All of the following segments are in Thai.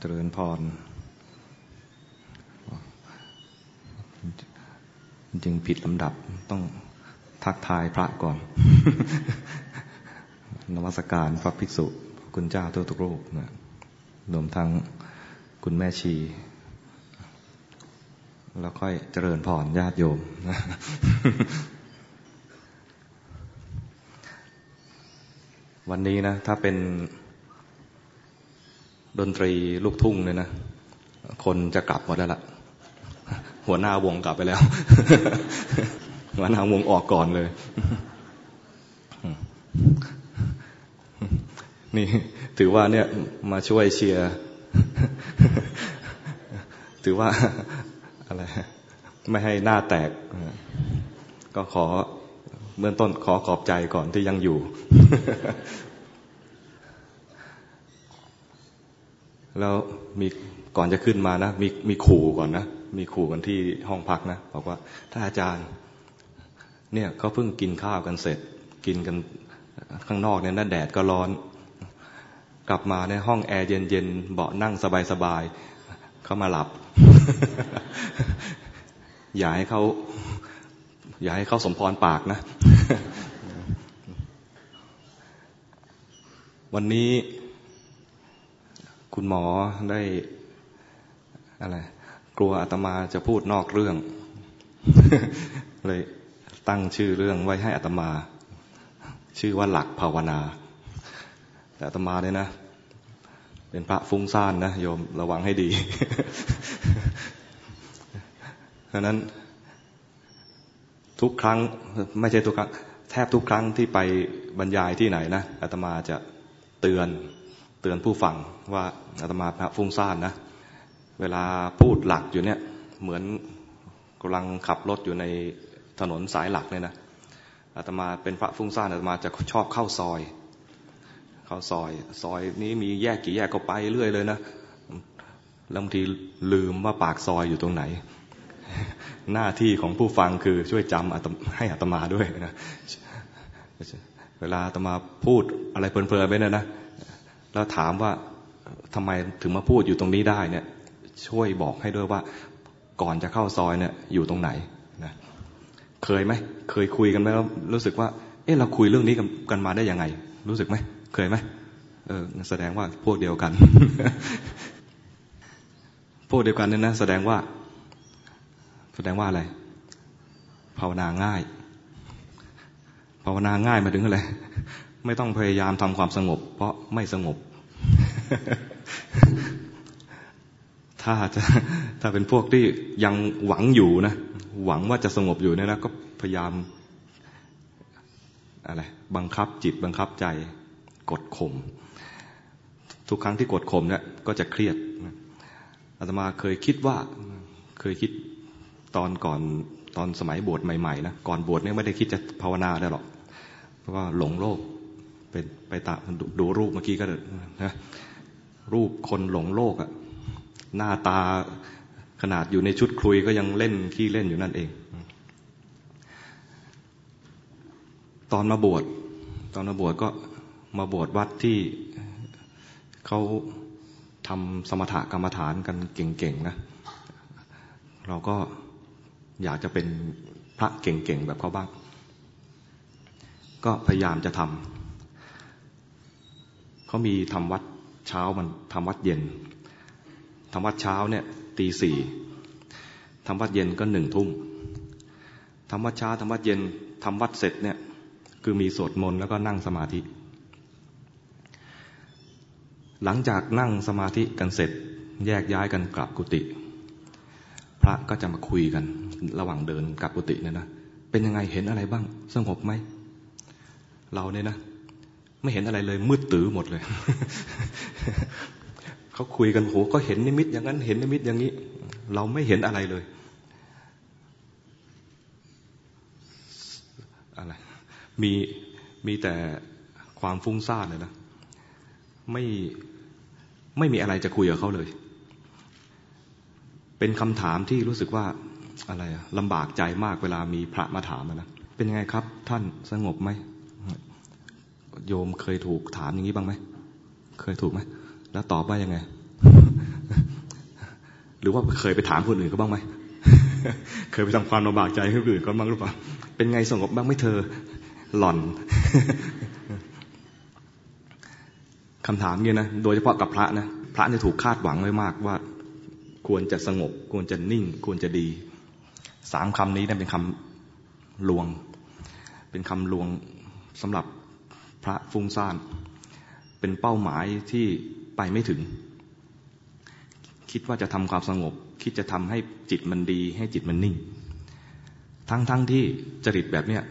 เจริญพรจริงผิดลำดับต้องทักทายพระก่อน นวัสการพระภิกษุ คุณเจ้าตัวทุกรูปนะรวมทั้งคุณแม่ชี แล้วค่อยเจริญพรญาติโยม วันนี้นะ ถ้าเป็น ดนตรีลูกทุ่งเนี่ยนะ คนจะกลับหมดแล้วล่ะ หัวหน้าวงกลับไปแล้ว หัวหน้าวงออกก่อนเลย นี่ถือว่าเนี่ยมาช่วยเชียร์ ถือว่าอะไร ไม่ให้หน้าแตก ก็ขอเบื้องต้นขอขอบใจก่อนที่ยังอยู่ แล้วมีก่อนจะขึ้นมานะมีมีขู่ก่อนนะมีขู่กันที่ห้องพักนะบอกว่าถ้าอาจารย์ เนี่ยเขาเพิ่งกินข้าวกันเสร็จ กินกันข้างนอกเนี่ยน่าแดดก็ร้อน กลับมาในห้องแอร์เย็นๆเบาะนั่งสบายๆเขามาหลับ อย่าให้เขาอย่าให้เขาสมพรปากนะ วันนี้ คุณหมอได้อะไรกลัวอาตมาจะพูดนอกเรื่อง เลยตั้งชื่อเรื่องไว้ให้อาตมา ชื่อว่าหลักภาวนา แต่อาตมาเนี่ยนะ เป็นพระฟุ้งซ่านนะโยมระวังให้ดีเพราะนั้นทุกครั้งไม่ใช่ทุกครั้งแทบทุกครั้งที่ไปบรรยายที่ไหนนะอาตมาจะเตือน เตือนผู้ฟังว่าอาตมาพระฟุ้งซ่านนะ เวลาพูดหลักอยู่เนี่ย เหมือนกำลังขับรถอยู่ในถนนสายหลักเนี่ยนะอาตมาเป็นพระฟุ้งซ่านอาตมาจะชอบเข้าซอย เข้าซอย ซอยนี้มีแยกกี่แยกก็ไปเรื่อยเลยนะแล้วบางทีลืมว่าปากซอยอยู่ตรงไหน หน้าที่ของผู้ฟังคือช่วยจำให้อาตมาด้วยนะเวลาอาตมาพูดอะไรเพลินๆไปเนี่ยนะ แล้วถามว่าทำไมถึงมาพูดอยู่ตรงนี้ได้เนี่ย ช่วยบอกให้ด้วยว่าก่อนจะเข้าซอยเนี่ยอยู่ตรงไหนนะเคยไหมเคยคุยกันไหมแล้วรู้สึกว่า เออเราคุยเรื่องนี้กันมาได้ยังไง รู้สึกไหมเคยไหมเออแสดงว่าพวกเดียวกัน พวกเดียวกันเนี่ยนะแสดงว่า แสดงว่าอะไร ภาวนาง่าย ภาวนาง่ายมาถึงอะไร ไม่ต้องพยายามทำความสงบ เพราะไม่สงบ ถ้าจะถ้าเป็นพวกที่ยังหวังอยู่นะ หวังว่าจะสงบอยู่เนี่ยนะก็พยายามอะไรบังคับจิตบังคับใจกดข่มทุกครั้งที่กดข่มเนี่ยก็จะเครียดอาตมาเคยคิดว่าเคยคิดตอนก่อนตอนสมัยบวชใหม่ๆนะก่อนบวชเนี่ยไม่ได้คิดจะภาวนาได้หรอก เพราะว่าหลงโลก เป็นไปตามดูรูปเมื่อกี้ก็นะรูปคนหลงโลกอะหน้าตาขนาดอยู่ในชุดคลุยก็ยังเล่นขี้เล่นอยู่นั่นเอง ตอนมาบวชตอนมาบวชก็มาบวชวัดที่เขาทำสมถกรรมฐานกันเก่งๆนะ เราก็อยากจะเป็นพระเก่งๆแบบเขาบ้าง ก็พยายามจะทำ เขามีทำวัดเช้ามันทำวัดเย็นทำวัดเช้าเนี่ยตีสี่ทำวัดเย็นก็หนึ่งทุ่มทำวัดเช้าทำวัดเย็นทำวัดเสร็จเนี่ยคือมีสวดมนต์แล้วก็นั่งสมาธิ หลังจากนั่งสมาธิกันเสร็จแยกย้ายกันกลับกุฏิพระก็จะมาคุยกันระหว่างเดินกลับกุฏิเนี่ยนะเป็นยังไงเห็นอะไรบ้างสงบไหมเราเนี่ยนะ ไม่เห็นอะไรเลย มืดตื้อหมดเลย เขาคุยกันโหก็เห็นนิมิต อย่างนั้นเห็นนิมิตอย่างนี้ เราไม่เห็นอะไรเลยอะไรมีมีแต่ความฟุ้งซ่านเลยนะไม่ไม่มีอะไรจะคุยกับเขาเลย เป็นคำถามที่รู้สึกว่าอะไรลำบากใจมากเวลามีพระมาถามนะเป็นยังไงครับ ท่านสงบไหม โยมเคยถูกถามอย่างนี้บ้างไหม เคยถูกไหม แล้วตอบว่ายังไง หรือว่าเคยไปถามคนอื่นก็บ้างไหม เคยไปทำความลำบากใจให้คนอื่นก็บ้างหรือเปล่า เป็นไงสงบบ้างไม่เธอ หล่อนคำถามเนี่ยนะ โดยเฉพาะกับพระนะ พระเนี่ยถูกคาดหวังไว้มากว่า ควรจะสงบ ควรจะนิ่ง ควรจะดี สามคำนี้นั่นเป็นคำลวง เป็นคำลวงสำหรับ พระฟุ้งซ่าน เป็นเป้าหมายที่ไปไม่ถึง คิดว่าจะทำความสงบ คิดจะทำให้จิตมันดี ให้จิตมันนิ่ง ทั้งๆทที่จริตแบบเนี้ย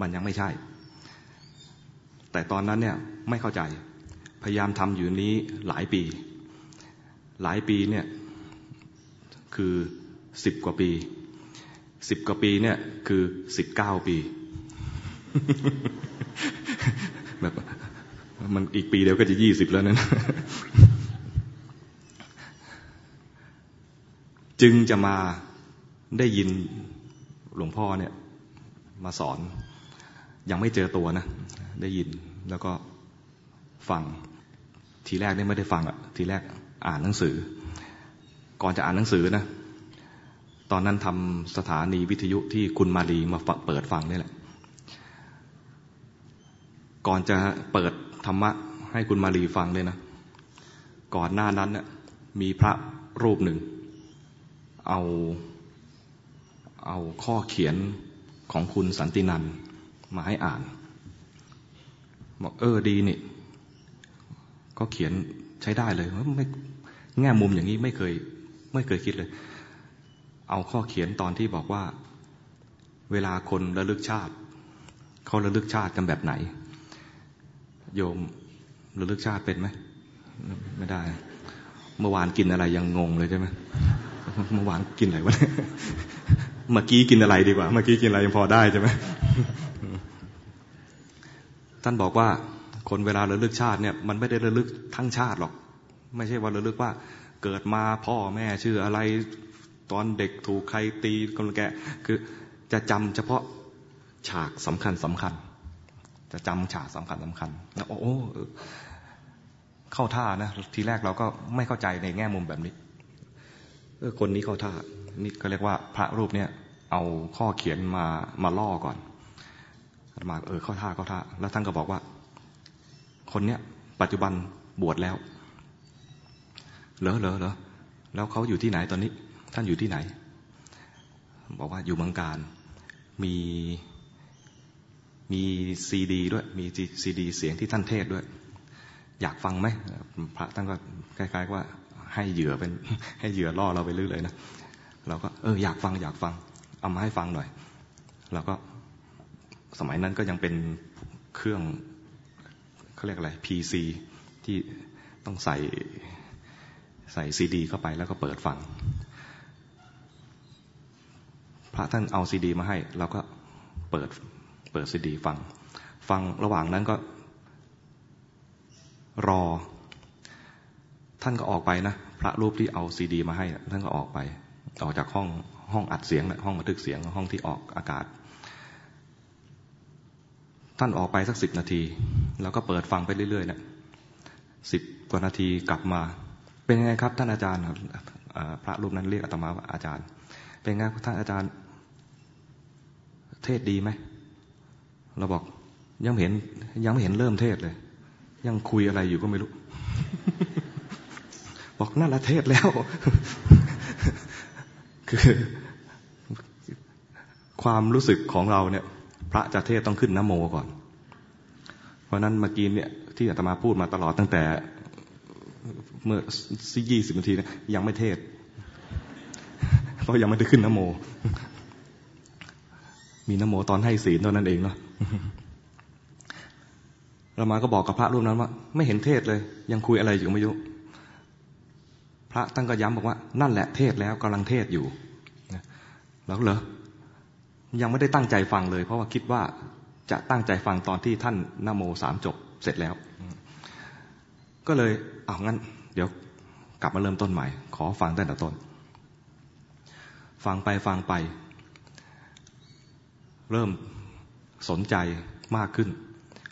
มันยังไม่ใช่ แต่ตอนนั้นเนี่ยไม่เข้าใจ พยายามทำอยู่นี้หลายปี หลายปีเนี่ยคือสิบกว่าปีสิบกว่าปีเนี่ยคือสิบเก้าปี แบบ มันอีกปีเดียวก็จะยี่สิบแล้วนั้น จึงจะมาได้ยินหลวงพ่อเนี่ย มาสอน ยังไม่เจอตัวนะ ได้ยินแล้วก็ฟัง ทีแรกเนี่ไม่ได้ฟังอะทีแรกอ่านหนังสือ ก่อนจะอ่านหนังสือนะ ตอนนั้นทำสถานีวิทยุที่คุณมาลีมาเปิดฟังนี่แหละ ก่อนจะเปิดธรรมะให้คุณมาลีฟังเลยนะ ก่อนหน้านั้นเนี่ยมีพระรูปหนึ่ง เอาเอาข้อเขียนของคุณสันตินันมาให้อ่านบอกเออดีนี่ ก็เขียนใช้ได้เลยไม่แง่มุมอย่างนี้ไม่เคย ไม่เคยคิดเลย เอาข้อเขียนตอนที่บอกว่า เวลาคนระลึกชาติเขาระลึกชาติกันแบบไหน โยมระลึกชาติเป็นไหมไม่ได้ เมื่อวานกินอะไรยังงงเลยใช่ไหมเมื่อวานกินอะไรวะเมื่อกี้กินอะไรดีกว่า เมื่อกี้กินอะไรยังพอได้ใช่ไหมท่านบอกว่าคนเวลาระลึกชาติเนี่ยมันไม่ได้ระลึกทั้งชาติหรอก ไม่ใช่ว่าระลึกว่าเกิดมาพ่อแม่ชื่ออะไรตอนเด็กถูกใครตีคนแกคือจะจำเฉพาะฉากสำคัญสำคัญ จะจำฉากสำคัญสำคัญแล้วโอ้เข้าท่านะทีแรกเราก็ไม่เข้าใจในแง่มุมแบบนี้เออคนนี้เข้าท่านี่ก็เรียกว่าพระรูปเนี่ยเอาข้อเขียนมามาล่อก่อนมาเออเข้าท่าเข้าท่า แล้วท่านก็บอกว่า คนเนี้ยปัจจุบันบวชแล้วเหรอเหรอเหรอแล้วเขาอยู่ที่ไหนตอนนี้ ท่านอยู่ที่ไหน บอกว่าอยู่เมืองการมี มีซีดีด้วย มีซีดีเสียงที่ท่านเทศด้วย อยากฟังไหมพระท่านก็คล้ายๆว่าให้เหยื่อเป็นให้เหยื่อล่อเราไปเรื่อยๆนะเราก็เอออยากฟังอยากฟัง เอามาให้ฟังหน่อยเราก็สมัยนั้นก็ยังเป็นเครื่องเขาเรียกอะไร PC ที่ต้องใส่ใส่ซีดีเข้าไปแล้วก็เปิดฟัง พระท่านเอาซีดีมาให้ เราก็เปิด เปิดซีดีฟัง ฟังระหว่างนั้นก็รอ ท่านก็ออกไปนะพระรูปที่เอาซีดี มาให้ท่านก็ออกไป ออกจากห้องห้องอัดเสียงห้องบันทึกเสียงห้องที่ออกอากาศ ท่านออกไปสักสิบนาที แล้วก็เปิดฟังไปเรื่อยๆนะสิบกว่านาทีกลับมา เป็นไงครับ ท่านอาจารย์พระรูปนั้นเรียกอาตมาว่าอาจารย์ เป็นไงท่านอาจารย์ เทศดีไหม เราบอกยังเห็น ยังไม่เห็นเริ่มเทศเลย ยังคุยอะไรอยู่ก็ไม่รู้ บอกนั่นละเทศแล้ว คือ ความรู้สึกของเราเนี่ย พระจะเทศต้องขึ้นนโมก่อน เพราะนั้นเมื่อกี้เนี่ย ที่อาตมาพูดมาตลอดตั้งแต่ เมื่อสี่สิบนาทีนยังไม่เทศเพราะยังไม่ได้ขึ้นนโม มีนโมตอนให้ศีลตอนนั้นเองเนาะ เรามาก็บอกกับพระรูปนั้นว่า ไม่เห็นเทศเลย ยังคุยอะไรอยู่ไม่รู้พระตั้งก็ย้ำบอกว่า นั่นแหละเทศแล้วกำลังเทศอยู่แล้วเหรอยังไม่ได้ตั้งใจฟังเลย เพราะว่าคิดว่าจะตั้งใจฟังตอนที่ท่านนโมสามจบเสร็จแล้ว ก็เลยเอางั้น เดี๋ยวกลับมาเริ่มต้นใหม่ ขอฟังตั้งแต่ต้น ฟังไปฟังไป เริ่ม สนใจมากขึ้น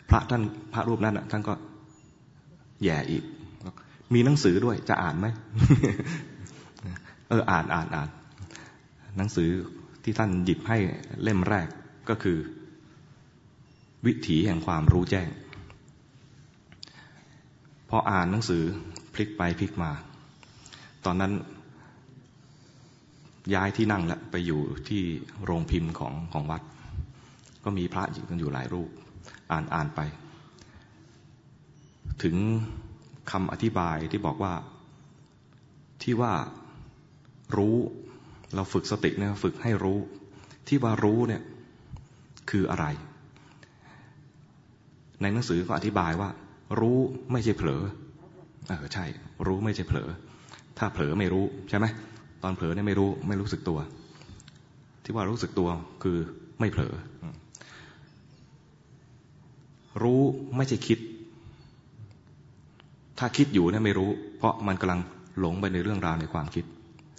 พระท่านพระรูปนั้นท่านก็แย่อีก มีหนังสือด้วยจะอ่านไหมเอออ่านอ่านอ่าน หนังสือที่ท่านหยิบให้เล่มแรกก็คือ วิถีแห่งความรู้แจ้ง พออ่านหนังสือพลิกไปพลิกมา ตอนนั้นย้ายที่นั่งแล้วไปอยู่ที่โรงพิมพ์ของของวัด ก็มีพระอยู่กันอยู่หลายรูป อ่านอ่านไป ถึงคำอธิบายที่บอกว่าที่ว่ารู้เราฝึกสติเนี่ยฝึกให้รู้ ที่ว่ารู้เนี่ยคืออะไร ในหนังสือก็อธิบายว่า รู้ไม่ใช่เผลอเออใช่ รู้ไม่ใช่เผลอ ถ้าเผลอไม่รู้ใช่ไหมตอนเผลอเนี่ยไม่รู้ไม่รู้สึกตัว ที่ว่ารู้สึกตัวคือไม่เผลอ รู้ไม่ใช่คิด ถ้าคิดอยู่เนี่ยไม่รู้ เพราะมันกำลังหลงไปในเรื่องราวในความคิด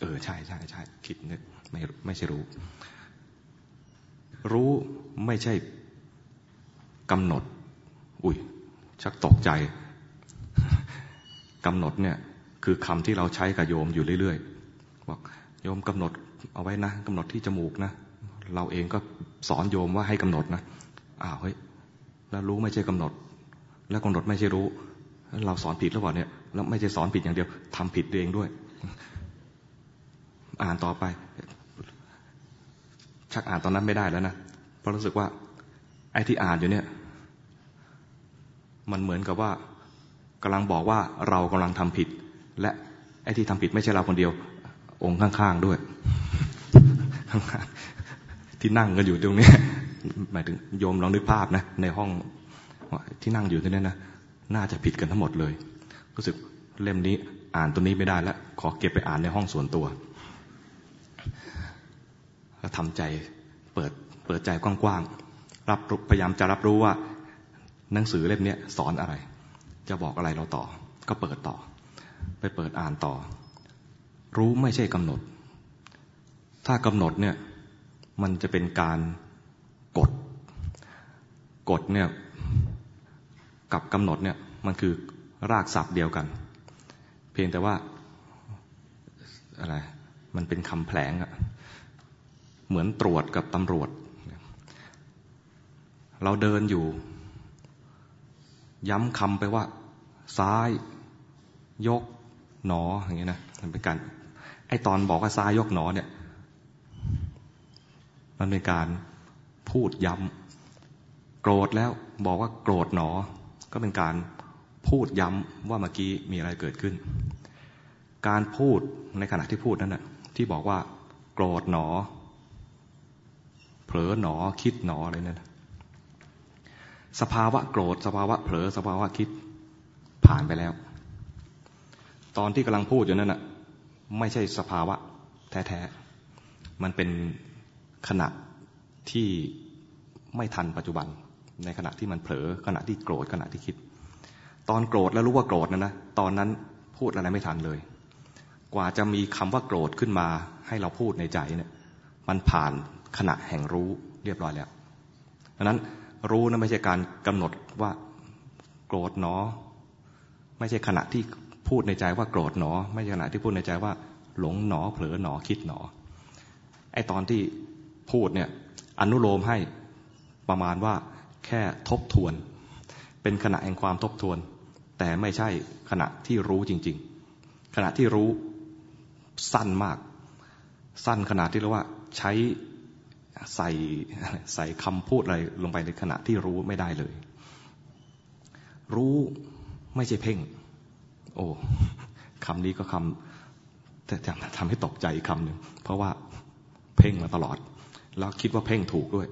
เออ ใช่ใช่ใช่คิดนึกไม่ไม่ใช่รู้ รู้ไม่ใช่กำหนด อุ้ย ชักตกใจกำหนดเนี่ย คือคำที่เราใช้กับโยมอยู่เรื่อยๆบอกโยมกำหนดเอาไว้นะกำหนดที่จมูกนะ เราเองก็สอนโยมว่าให้กำหนดนะอ้าวเฮ้ย แล้วรู้ไม่ใช่กำหนด แล้วกำหนดไม่ใช่รู้ เราสอนผิดหรือเปล่าเนี่ยแล้วไม่ใช่สอนผิดอย่างเดียวทำผิดเองด้วย อ่านต่อไป ชักอ่านตอนนั้นไม่ได้แล้วนะเพราะรู้สึกว่า ไอ้ที่อ่านอยู่เนี่ย มันเหมือนกับว่ากำลังบอกว่าเรากำลังทำผิด และไอ้ที่ทำผิดไม่ใช่เราคนเดียว องค์ข้างๆด้วยที่นั่งกันอยู่ตรงนี้ หมายถึงโยมลองนึกภาพนะในห้องที่นั่งอยู่ตรงนี้นะน่าจะผิดกันทั้งหมดเลย รู้สึกเล่มนี้อ่านตัวนี้ไม่ได้แล้วขอเก็บไปอ่านในห้องส่วนตัวแล้วทำใจเปิดเปิดใจกว้างๆรับพยายามจะรับรู้ว่าหนังสือเล่มนี้สอนอะไร จะบอกอะไรเราต่อ ก็เปิดต่อ ไปเปิดอ่านต่อ รู้ไม่ใช่กำหนด ถ้ากำหนดเนี่ยมันจะเป็นการ กดเนี่ยกับกำหนดเนี่ยมันคือรากศัพท์เดียวกัน เพียงแต่ว่าอะไรมันเป็นคำแผลงอะเหมือนตรวจกับตำรวจ เราเดินอยู่ ย้ำคำไปว่า ซ้าย ยกหนออย่างเงี้ยนะมันเป็นการไอตอนบอกว่าซ้ายยกหนอเนี่ย มันเป็นการพูดย้ำ โกรธแล้วบอกว่าโกรธหนอ ก็เป็นการพูดย้ำว่าเมื่อกี้มีอะไรเกิดขึ้น การพูดในขณะที่พูดนั้นนะที่บอกว่า โกรธหนอ เผลอหนอคิดหนออะไรนั่นสภาวะโกรธ สภาวะเผลอสภาวะคิดผ่านไปแล้ว ตอนที่กำลังพูดอยู่นั่นน่ะไม่ใช่สภาวะแท้ๆ มันเป็นขณะที่ไม่ทันปัจจุบัน ในขณะที่มันเผลอขณะที่โกรธขณะที่คิด ตอนโกรธแล้วรู้ว่าโกรธนะนะตอนนั้นพูดอะไรไม่ทันเลย กว่าจะมีคำว่าโกรธขึ้นมา ให้เราพูดในใจเนี่ย มันผ่านขณะแห่งรู้เรียบร้อยแล้วดังนั้นรู้นะไม่ใช่การกำหนดว่าโกรธหนอไม่ใช่ขณะที่พูดในใจว่าโกรธหนอ ไม่ใช่ขณะที่พูดในใจว่าหลงหนอเผลอหนอคิดหนอ ไอตอนที่พูดเนี่ยอนุโลมให้ประมาณว่า แค่ทบทวน เป็นขณะแห่งความทบทวน แต่ไม่ใช่ขณะที่รู้จริง ๆ ขณะที่รู้สั้นมาก สั้นขนาดที่เรียกว่าใช้ใส่ใส่คำพูดอะไรลงไปในขณะที่รู้ไม่ได้เลย รู้ไม่ใช่เพ่ง โอ้คำนี้ก็คำแต่ทำให้ตกใจคำหนึ่งเพราะว่าเพ่งมาตลอด แล้วคิดว่าเพ่งถูกด้วย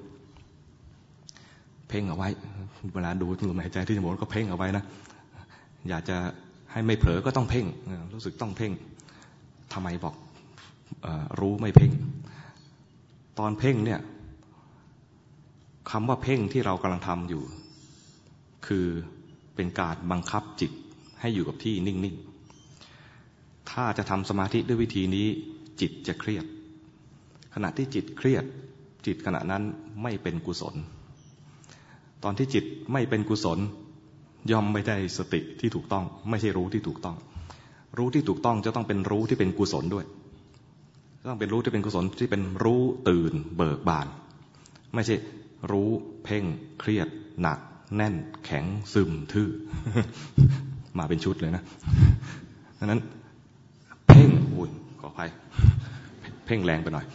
เพ่งเอาไว้ เวลาดูลมหายใจที่จมูกก็เพ่งเอาไว้นะอยากจะให้ไม่เผลอก็ต้องเพ่งรู้สึกต้องเพ่งทำไมบอกอรู้ไม่เพ่ง ตอนเพ่งเนี่ยคำว่าเพ่งที่เรากำลังทำอยู่ คือเป็นการบังคับจิตให้อยู่กับที่นิ่ง ๆ ถ้าจะทำสมาธิด้วยวิธีนี้ จิตจะเครียด ขณะที่จิตเครียด จิตขณะนั้นไม่เป็นกุศล ตอนที่จิตไม่เป็นกุศล ย่อมไม่ได้สติที่ถูกต้อง ไม่ใช่รู้ที่ถูกต้อง รู้ที่ถูกต้องจะต้องเป็นรู้ที่เป็นกุศลด้วยต้องเป็นรู้ที่เป็นกุศลที่เป็นรู้ตื่นเบิกบาน ไม่ใช่รู้เพ่งเครียด หนัก แน่น แข็งซึมทื่อ มาเป็นชุดเลยนะดังนั้น เพ่งอุ้ยขออภัยเพ่งแรงไปหน่อย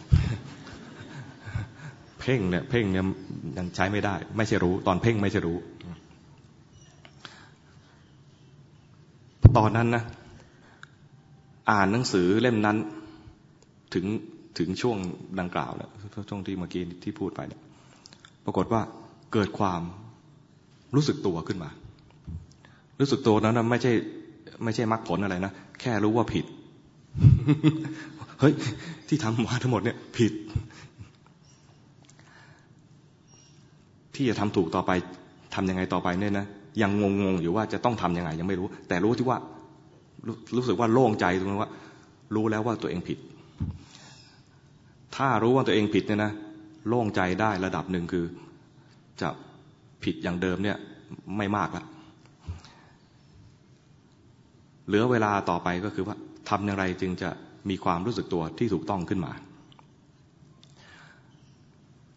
พ่งเนี่ยเพ่งเนี่ยยังใช้ไม่ได้ ไม่ใช่รู้ ตอนเพ่งไม่ใช่รู้ ตอนนั้นนะอ่านหนังสือเล่มนั้นถึงถึงช่วงดังกล่าวเนี่ยช่วงที่เมื่อกี้ที่พูดไปเนี่ยปรากฏว่าเกิดความรู้สึกตัวขึ้นมา รู้สึกตัวนั้นไม่ใช่ ไม่ใช่มรรคผลอะไรนะ แค่รู้ว่าผิด เฮ้ย ที่ทำมาทั้งหมดเนี่ย ผิด ที่จะทำถูกต่อไปทำยังไงต่อไปเนี่ยนะยังงงงอยู่ว่าจะต้องทํำยังไงยังไม่รู้ แต่รู้ที่ว่ารู้สึกว่าโล่งใจตรงนั้นว่า รู้แล้วว่าตัวเองผิด ถ้ารู้ว่าตัวเองผิดเนี่ยนะโล่งใจได้ระดับหนึ่งคือจะผิดอย่างเดิมเนี่ยไม่มากล้วเหลือเวลาต่อไปก็คือว่าทำอย่างไรจึงจะมีความรู้สึกตัวที่ถูกต้องขึ้นมา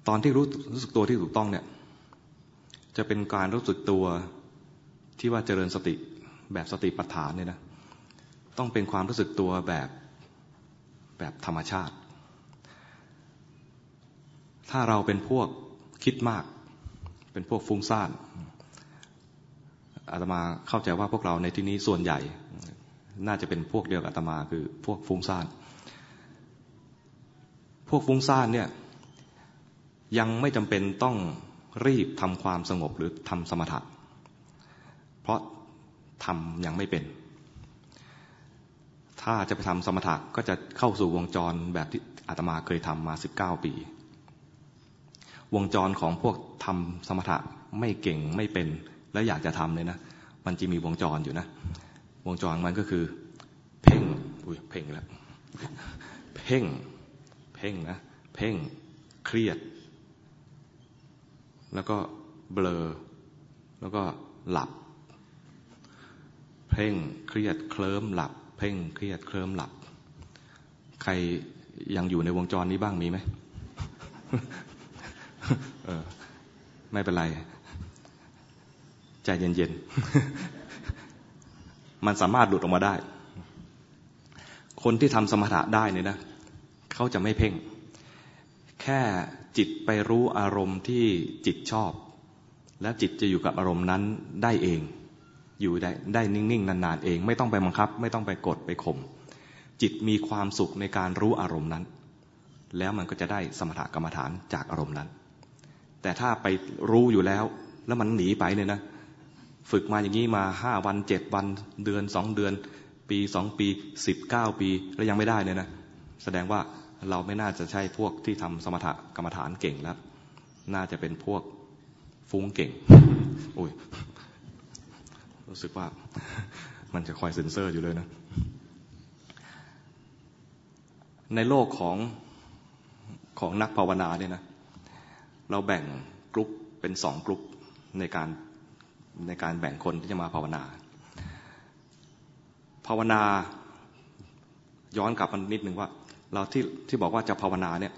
ตอนที่รู้รู้สึกตัวที่ถูกต้องเนี่ย จะเป็นการรู้สึกตัวที่ว่าเจริญสติแบบสติปัฏฐานเนี่ยนะต้องเป็นความรู้สึกตัวแบบแบบธรรมชาติ ถ้าเราเป็นพวกคิดมาก เป็นพวกฟุ้งซ่านอาตมาเข้าใจว่าพวกเราในที่นี้ส่วนใหญ่ น่าจะเป็นพวกเดียวกับอาตมาคือพวกฟุ้งซ่าน พวกฟุ้งซ่านเนี่ยยังไม่จำเป็นต้อง รีบทำความสงบหรือทำสมถะ เพราะทำยังไม่เป็น ถ้าจะไปทำสมถะก็จะเข้าสู่วงจรแบบที่อาตมาเคยทำมาสิบเก้าปี วงจรของพวกทำสมถะไม่เก่งไม่เป็น แล้วอยากจะทำเลยนะ มันจะมีวงจรอยู่นะ วงจรมันก็คือ เพ่งอุ้ยเพ่งแล้ว เพ่ง เพ่งนะ เพ่ง เครียด แล้วก็เบลอ แล้วก็หลับ เพ่งเครียดเคลิ้มหลับ เพ่งเครียดเคลิ้มหลับ ใครยังอยู่ในวงจรนี้บ้างมีไหมเออไม่เป็นไร ใจเย็นๆ มันสามารถหลุดออกมาได้ คนที่ทำสมถะได้เนี่ยนะ เขาจะไม่เพ่ง แค่ จิตไปรู้อารมณ์ที่จิตชอบ แล้วจิตจะอยู่กับอารมณ์นั้นได้เอง อยู่ได้ได้นิ่งๆนานๆเอง ไม่ต้องไปบังคับ ไม่ต้องไปกดไปข่มจิตมีความสุขในการรู้อารมณ์นั้น แล้วมันก็จะได้สมถกรรมฐานจากอารมณ์นั้น แต่ถ้าไปรู้อยู่แล้ว แล้วมันหนีไปเนี่ยนะ ฝึกมาอย่างนี้มาห้าวันเจ็ดวัน เดือนสองเดือน ปีสองปีสิบเก้าปีแล้วยังไม่ได้เนี่ยนะ แสดงว่า เราไม่น่าจะใช่พวกที่ทำสมถกรรมฐานเก่งแล้ว น่าจะเป็นพวกฟุ้งเก่ง โอ้ย รู้สึกว่ามันจะคอยเซ็นเซอร์อยู่เลยนะ ในโลกของของนักภาวนาเนี่ยนะ เราแบ่งกลุ่มเป็นสองกลุ่มในการในการแบ่งคนที่จะมาภาวนา ภาวนาย้อนกลับมานิดหนึ่งว่า เราที่ที่บอกว่าจะภาวนาเนี่ย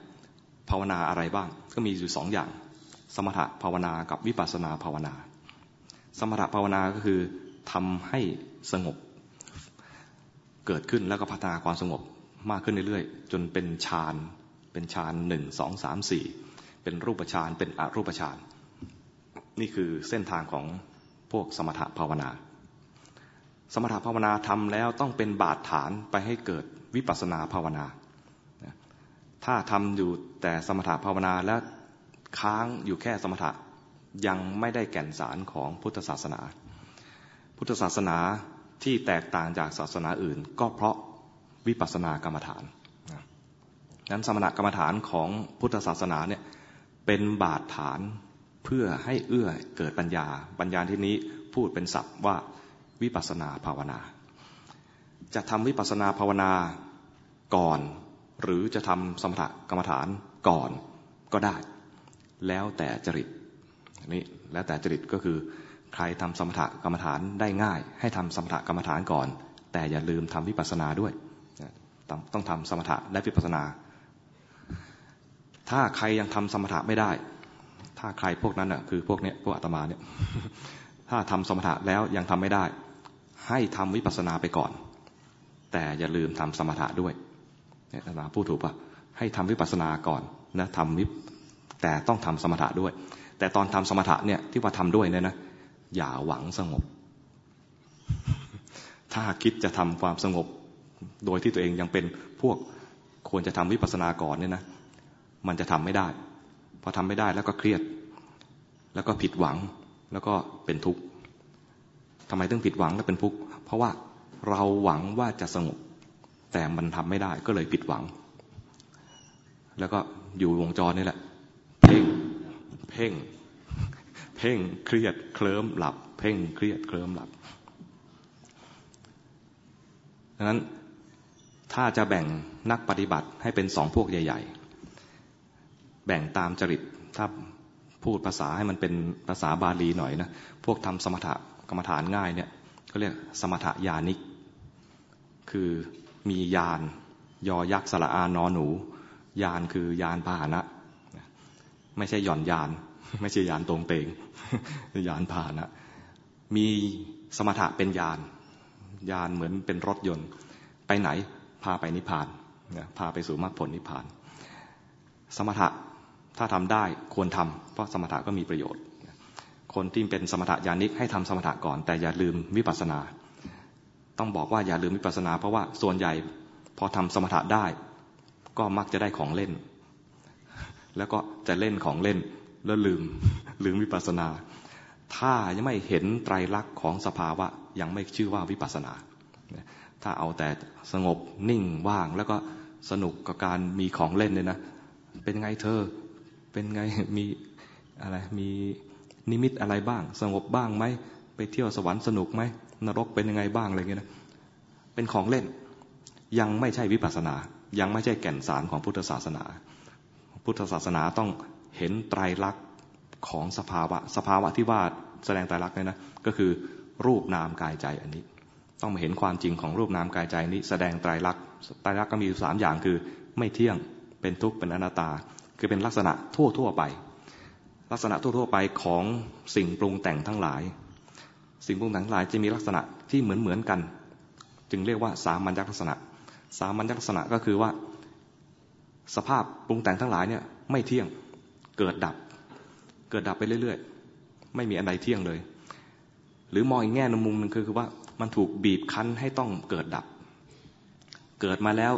ภาวนาอะไรบ้าง ก็มีอยู่สองอย่าง สมถะภาวนากับวิปัสสนาภาวนา สมถะภาวนาก็คือทำให้สงบ เกิดขึ้นแล้วก็พัฒนาความสงบมากขึ้นเรื่อยๆ จนเป็นฌานเป็นฌานหนึ่งสองสามสี่เป็นรูปฌานเป็นอรูปฌานนี่คือเส้นทางของพวกสมถะภาวนา สมถะภาวนาทำแล้วต้องเป็นบาดฐานไปให้เกิดวิปัสนาภาวนา ถ้าทำอยู่แต่สมถะภาวนาแล้วค้างอยู่แค่สมถะยังไม่ได้แก่นสารของพุทธศาสนา พุทธศาสนาที่แตกต่างจากศาสนาอื่น ก็เพราะวิปัสสนากรรมฐานนั้นสมณกรรมฐานของพุทธศาสนาเนี่ยเป็นบาดฐานเพื่อให้เอื้อเกิดปัญญา ปัญญาที่นี้พูดเป็นศัพท์ว่าวิปัสนาภาวนา จะทำวิปัสนาภาวนาก่อน หรือจะทำสมถกรรมฐานก่อนก็ได้ แล้วแต่จริตนี้แล้วแต่จริตก็คือ ใครทำสมถกรรมฐานได้ง่าย ให้ทำสมถกรรมฐานก่อน แต่อย่าลืมทำวิปัสนาด้วยต้องทำสมถะและวิปัสนา ถ้าใครยังทำสมถะไม่ได้ ถ้าใครพวกนั้นอะคือพวกเนี้ยพวกอาตมาเนี่ยถ้าทำสมถะแล้วยังทำไม่ได้ ให้ทำวิปัสสนาไปก่อน แต่อย่าลืมทำสมถะด้วย เนี่ยอาตมาพูดถูกปะให้ทำวิปัสสนาก่อนนะทำวิแต่ต้องทำสมถะด้วย แต่ตอนทำสมถะเนี่ยที่ว่าทำด้วยเนี่ยนะอย่าหวังสงบ ถ้าคิดจะทำความสงบ โดยที่ตัวเองยังเป็นพวกควรจะทำวิปัสสนาก่อนเนี่ยนะมันจะทำไม่ได้พอทำไม่ได้แล้วก็เครียด แล้วก็ผิดหวังแล้วก็เป็นทุกข์ทำไมต้องผิดหวังและเป็นทุกข์เพราะว่าเราหวังว่าจะสงบ แต่มันทำไม่ได้ก็เลยผิดหวัง แล้วก็อยู่วงจรนี่แหละ เพ่ง เพ่ง เพ่งเครียดเคลิ้มหลับ เพ่งเครียดเคลิ้มหลับดังนั้นถ้าจะแบ่งนักปฏิบัติให้เป็นสองพวกใหญ่ ๆ แบ่งตามจริตถ้าพูดภาษาให้มันเป็นภาษาบาลีหน่อยนะ พวกทำสมถะกรรมฐานง่ายเนี่ยก็เรียกสมถะญาณิก คือ มียานยอยักษ์สระอานอหนู ยานคือยานพาหนะ ไม่ใช่หย่อนยาน ไม่ใช่ยานตรงเตงยานพาหนะ มีสมถะเป็นยาน ยานเหมือนเป็นรถยนต์ ไปไหนพาไปนิพพานพาไปสู่มรรคผลนิพพาน สมถะถ้าทำได้ควรทำเพราะสมถะก็มีประโยชน์ คนที่เป็นสมถะญาณิกให้ทำสมถะก่อน แต่อย่าลืมวิปัสสนา ต้องบอกว่าอย่าลืมวิปัสสนา เพราะว่าส่วนใหญ่พอทำสมถะได้ ก็มักจะได้ของเล่น แล้วก็จะเล่นของเล่นแล้วลืมลืมวิปัสสนา ถ้ายังไม่เห็นไตรลักษณ์ของสภาวะยังไม่ชื่อว่าวิปัสสนา ถ้าเอาแต่สงบนิ่งว่างแล้วก็สนุกกับการมีของเล่นเลยนะ เป็นไงเธอ เป็นไงมีอะไรมีนิมิตอะไรบ้าง สงบบ้างไหมไปเที่ยวสวรรค์สนุกไหม นรกเป็นยังไงบ้างอะไรเงี้ยนะเป็นของเล่น ยังไม่ใช่วิปัสสนา ยังไม่ใช่แก่นสารของพุทธศาสนา พุทธศาสนาต้องเห็นไตรลักษณ์ของสภาวะ สภาวะที่ว่าแสดงไตรลักษณ์เนี่ยนะ ก็คือรูปนามกายใจอันนี้ ต้องมาเห็นความจริงของรูปนามกายใจนี้ แสดงไตรลักษณ์ไตรลักษณ์ก็มีสามอย่างคือ ไม่เที่ยงเป็นทุกข์เป็นอนัตตา คือเป็นลักษณะทั่วทั่วไป ลักษณะทั่วทั่วไปของสิ่งปรุงแต่งทั้งหลาย สิ่งปรุงแต่งหลายจะมีลักษณะที่เหมือนเหมือนกัน จึงเรียกว่าสามัญลักษณะ สามัญลักษณะก็คือว่า สภาพปรุงแต่งทั้งหลายเนี่ยไม่เที่ยงเกิดดับ เกิดดับไปเรื่อยๆ ไม่มีอะไรเที่ยงเลย หรือมองอีกแง่นมุมหนึ่งคือว่ามันถูกบีบคั้นให้ต้องเกิดดับ เกิดมาแล้ว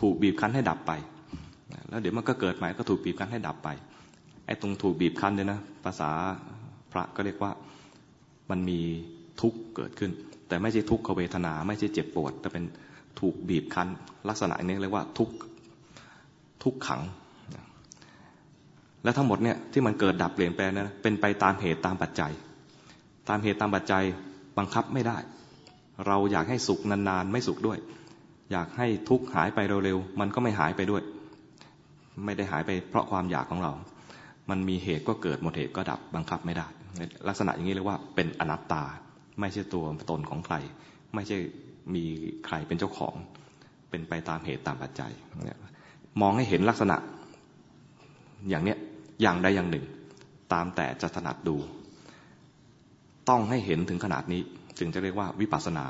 ถูกบีบคั้นให้ดับไป แล้วเดี๋ยวมันก็เกิดใหม่ก็ถูกบีบคั้นให้ดับไปไอ้ตรงถูกบีบคั้นเนี่ยนะภาษาพระก็เรียกว่า มันมีทุกข์เกิดขึ้น แต่ไม่ใช่ทุกขเวทนา ไม่ใช่เจ็บปวด แต่เป็นถูกบีบคั้น ลักษณะนี้เรียกว่าทุกทุกขัง และทั้งหมดเนี่ยที่มันเกิดดับเปลี่ยนแปลงนะเป็นไปตามเหตุตามปัจจัย ตามเหตุตามปัจจัยบังคับไม่ได้ เราอยากให้สุขนานๆ ไม่สุขด้วย อยากให้ทุกข์หายไปเร็วๆมันก็ไม่หายไปด้วย ไม่ได้หายไปเพราะความอยากของเรา มันมีเหตุก็เกิดหมดเหตุก็ดับบังคับไม่ได้ลักษณะอย่างนี้เรียกว่าเป็นอนัตตา ไม่ใช่ตัวตนของใคร ไม่ใช่มีใครเป็นเจ้าของ เป็นไปตามเหตุตามปัจจัยมองให้เห็นลักษณะอย่างเนี้ยอย่างใดอย่างหนึ่ง ตามแต่จะถนัดดู ต้องให้เห็นถึงขนาดนี้จึงจะเรียกว่าวิปัสสนา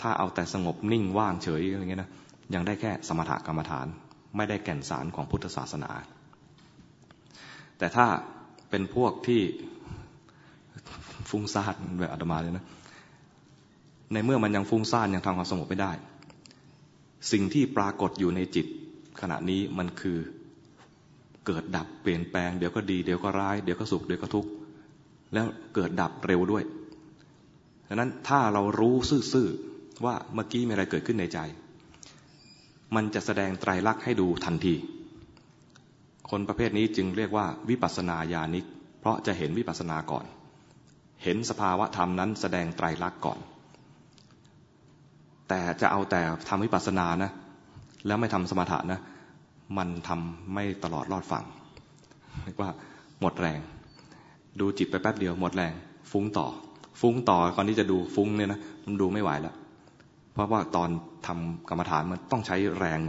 ถ้าเอาแต่สงบนิ่งว่างเฉยอะไรเงี้ยนะยังได้แค่สมถกรรมฐาน ไม่ได้แก่นสารของพุทธศาสนา แต่ถ้าเป็นพวกที่ฟุ้งซ่านแบบอาตมาเลยนะ ในเมื่อมันยังฟุ้งซ่านยังทำความสงบไม่ได้ สิ่งที่ปรากฏอยู่ในจิต ขณะนี้มันคือเกิดดับเปลี่ยนแปลงเดี๋ยวก็ดีเดี๋ยวก็ร้ายเดี๋ยวก็สุขเดี๋ยวก็ทุกข์แล้วเกิดดับเร็วด้วยดังนั้นถ้าเรารู้ซื่อๆว่าเมื่อกี้มีอะไรเกิดขึ้นในใจ มันจะแสดงไตรลักษณ์ให้ดูทันที คนประเภทนี้จึงเรียกว่าวิปัสนาญาณิก เพราะจะเห็นวิปัสนาก่อน เห็นสภาวะธรรมนั้นแสดงไตรลักษณ์ก่อน แต่จะเอาแต่ทำวิปัสนานะ แล้วไม่ทำสมถะนะ มันทำไม่ตลอดรอดฝั่งเรียกว่าหมดแรง ดูจิตไปแป๊บเดียวหมดแรง ฟุ้งต่อ ฟุ้งต่อก่อนที่จะดูฟุ้งเนี่ยนะมันดูไม่ไหวแล้วเพราะว่าตอนทำกรรมฐานมันต้องใช้แรง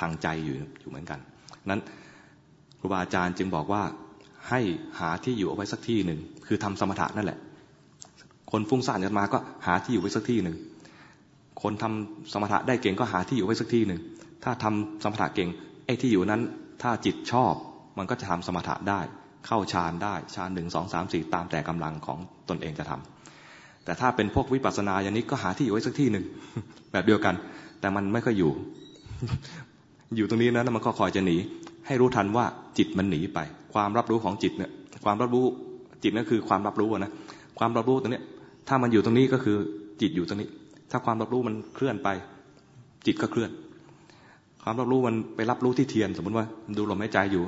ทางใจอยู่อยู่เหมือนกัน นั้น ครูบาอาจารย์จึงบอกว่าให้หาที่อยู่เอาไว้สักที่หนึ่ง คือทำสมถะนั่นแหละ คนฟุ้งซ่านจะมาก็หาที่อยู่ไว้สักที่หนึ่ง คนทำสมถะได้เก่งก็หาที่อยู่ไว้สักที่หนึ่ง ถ้าทำสมถะเก่งไอ้ที่อยู่นั้น ถ้าจิตชอบมันก็จะทำสมถะได้ เข้าฌานได้ฌานหนึ่งสองสามสี่ตามแต่กำลังของตนเองจะทำแต่ถ้าเป็นพวกวิปัสสนาอย่างนี้ก็หาที่อยู่ไว้สักที่หนึ่งแบบเดียวกัน แต่มันไม่ค่อยอยู่ อยู่ตรงนี้นะมันก็คอยจะหนี ให้รู้ทันว่าจิตมันหนีไป ความรับรู้ของจิตเนี่ย ความรับรู้จิตนั่นคือความรับรู้นะความรับรู้ตรงนี้ถ้ามันอยู่ตรงนี้ก็คือจิตอยู่ตรงนี้ ถ้าความรับรู้มันเคลื่อนไป จิตก็เคลื่อน ความรับรู้มันไปรับรู้ที่เทียน สมมติว่าดูลมหายใจอยู่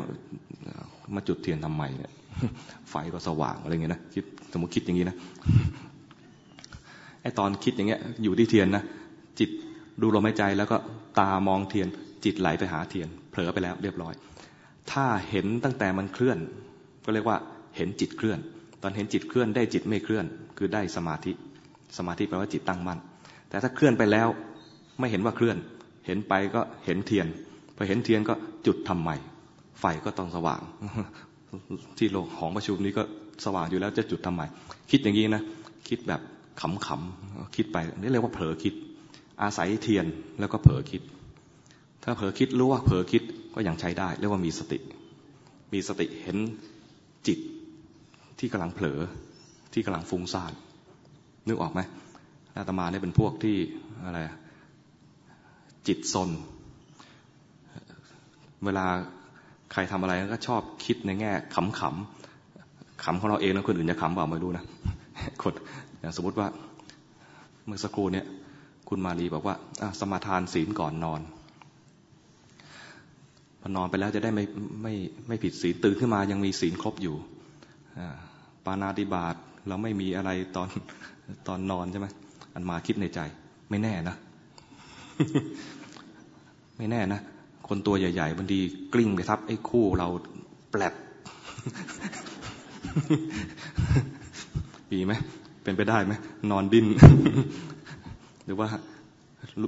มาจุดเทียนทำไมเนี่ยไฟก็สว่างอะไรเงี้ยนะคิดสมมติคิดอย่างนี้นะไอตอนคิดอย่างเงี้ย อยู่ที่เทียนนะจิตดูลมหายใจแล้วก็ตามองเทียน จิตไหลไปหาเทียน เผลอไปแล้วเรียบร้อย ถ้าเห็นตั้งแต่มันเคลื่อน ก็เรียกว่าเห็นจิตเคลื่อน ตอนเห็นจิตเคลื่อนได้จิตไม่เคลื่อน คือได้สมาธิ สมาธิแปลว่าจิตตั้งมั่น แต่ถ้าเคลื่อนไปแล้วไม่เห็นว่าเคลื่อน เห็นไปก็เห็นเทียน พอเห็นเทียนก็จุดทำใหม่ไฟก็ต้องสว่าง ที่โลกของประชุมนี้ก็สว่างอยู่แล้วจะจุดทำไม คิดอย่างนี้นะ คิดแบบขำๆ คิดไปนี่เรียกว่าเผลอคิด อาศัยเทียนแล้วก็เผลอคิด ถ้าเผลอคิดรู้ว่าเผลอคิดก็ยังใช้ได้เรียกว่ามีสติ มีสติเห็นจิตที่กำลังเผลอที่กำลังฟุ้งซ่านนึกออกไหมอาตมาเนี่ยเป็นพวกที่อะไรจิตซนเวลาใครทำอะไรก็ชอบคิดในแง่ขำๆขำของเราเองแล้วคนอื่นจะขำเปล่าไม่รู้นะคนอย่างสมมติว่าเมื่อสักครู่เนี่ยคุณมาลีบอกว่าสมาทานศีลก่อนนอน นอนไปแล้วจะได้ไม่ไม่ไม่ผิดศีลตื่นขึ้นมายังมีศีลครบอยู่ปานาติบาตเราไม่มีอะไรตอนตอนนอนใช่ไหมอันมาคิดในใจ ไม่แน่นะ ไม่แน่นะ คนตัวใหญ่ๆบางทีกลิ้งไปทับไอ้คู่เราแปลบมีไหมเป็นไปได้ไหมนอนดิ้นหรือว่า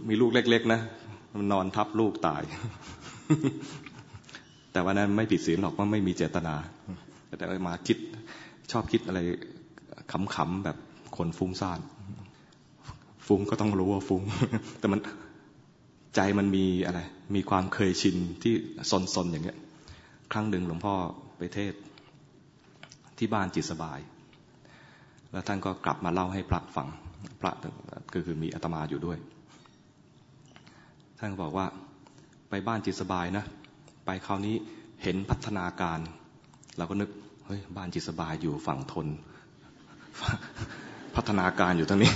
มีลูกเล็ก ๆ นะมันนอนทับลูกตาย แต่วันนั้นไม่ผิดศีลหรอกว่าไม่มีเจตนา แต่มาคิดชอบคิดอะไรขำๆแบบคนฟุ้งซ่าน ฟุ้งก็ต้องรู้ว่าฟุ้ง แต่มันใจมันมีอะไร มีความเคยชินที่สนๆอย่างเงี้ย ครั้งหนึ่งหลวงพ่อไปเทศที่บ้านจิตสบาย แล้วท่านก็กลับมาเล่าให้พระฟัง พระก็คือมีอาตมาอยู่ด้วย ท่านบอกว่าไปบ้านจิตสบายนะ ไปคราวนี้เห็นพัฒนาการ เราก็นึกเฮ้ยบ้านจิตสบายอยู่ฝั่งทน พัฒนาการอยู่ตรงนี้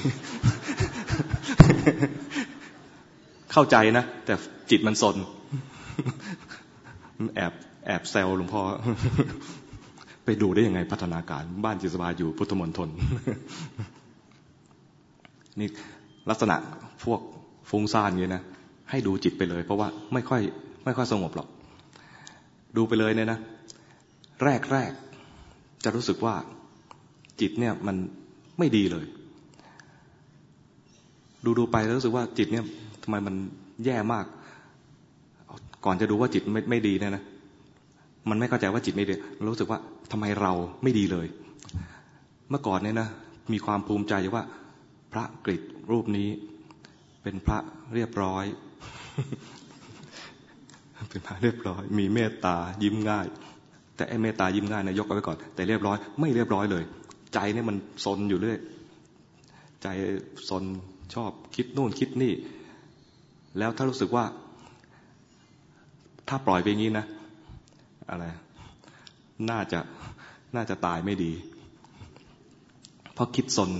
เข้าใจนะ แต่จิตมันสนแอบแอบแซวหลวงพ่อไปดูได้ยังไงพัฒนาการ บ้านจิตสบายอยู่พุทธมณฑลนี่ลักษณะพวกฟุ้งซ่านเงี้ยนะให้ดูจิตไปเลย เพราะว่าไม่ค่อย ไม่ค่อยสงบหรอก ดูไปเลยเนี่ยนะ แรกแรกจะรู้สึกว่าจิตเนี่ยมันไม่ดีเลย ดูดูไปแล้วรู้สึกว่าจิตเนี่ยทำไมมันแย่มาก ก่อนจะดูว่าจิตไม่ไม่ดีเนี่ยนะ มันไม่เข้าใจว่าจิตไม่ดี รู้สึกว่าทำไมเราไม่ดีเลย เมื่อก่อนเนี่ยนะ มีความภูมิใจว่า พระกริรูปนี้ เป็นพระเรียบร้อย เป็นพระเรียบร้อย มีเมตตายิ้มง่าย แต่ไอ้เมตตายิ้มง่ายนะยกเอาไว้ก่อน แต่เรียบร้อยไม่เรียบร้อยเลย ใจเนี่ยมันซนอยู่เรื่อยใจซนชอบคิดนู่นคิดนี่ แล้วถ้ารู้สึกว่า ถ้าปล่อยไปงี้นะอะไรน่าจะน่าจะตายไม่ดี เพราะคิดสน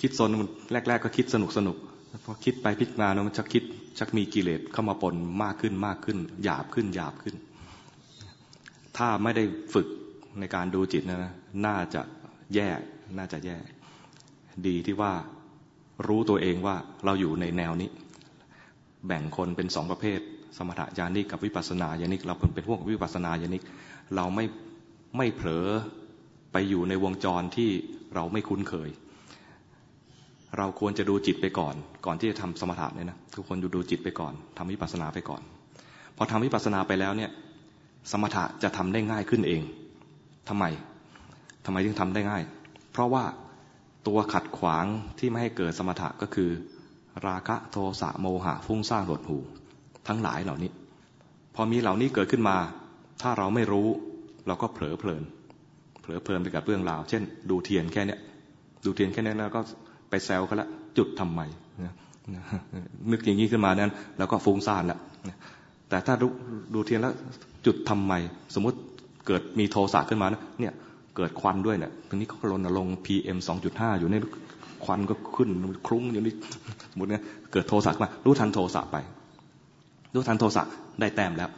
คิดสนมันแรก ๆ ก็คิดสนุกสนุกพอคิดไปพิจารณามันจะคิด ชักมีกิเลสเข้ามาปนมากขึ้นมากขึ้น หยาบขึ้นหยาบขึ้น ถ้าไม่ได้ฝึกในการดูจิตนะ น่าจะแย่ น่าจะแย่ ดีที่ว่ารู้ตัวเองว่าเราอยู่ในแนวนี้ แบ่งคนเป็นสองประเภท สมถะญาณิกกับวิปัสสนาญาณิก เราเป็นพวกวิปัสสนาญาณิก เราไม่ไม่เผลอไปอยู่ในวงจรที่เราไม่คุ้นเคย เราควรจะดูจิตไปก่อน ก่อนที่จะทำสมถะเนี่ยนะทุกคนดูดูจิตไปก่อนทำวิปัสสนาไปก่อน พอทำวิปัสสนาไปแล้วเนี่ยสมถะจะทำได้ง่ายขึ้นเองทำไมทำไมถึงทำได้ง่าย เพราะว่าตัวขัดขวางที่ไม่ให้เกิดสมถะก็คือ ราคะโทสะโมหะฟุ้งซ่านหดหูทั้งหลายเหล่านี้ พอมีเหล่านี้เกิดขึ้นมา ถ้าเราไม่รู้ เราก็เผลอเพลิน เผลอเพลินไปกับเรื่องราว เช่น ดูเทียนแค่เนี้ยดูเทียนแค่นี้แล้วก็ ไปแซวเขาละจุดทำไมนึกอย่างนี้ขึ้นมานั้นแล้วก็ฟุ้งซ่านละแต่ถ้าดูเทียนแล้วจุดทำไม สมมติเกิดมีโทสะขึ้นมานะเนี่ยเกิดควันด้วยเนี่ยทีนี้เขาลนลง PM 2.5 อยู่ในควันก็ขึ้นคลุ้งอยู่นี่หมดเนี่ยเกิดโทสะมารู้ทันโทสะไป รู้ทันโทสะได้แต้มแล้ว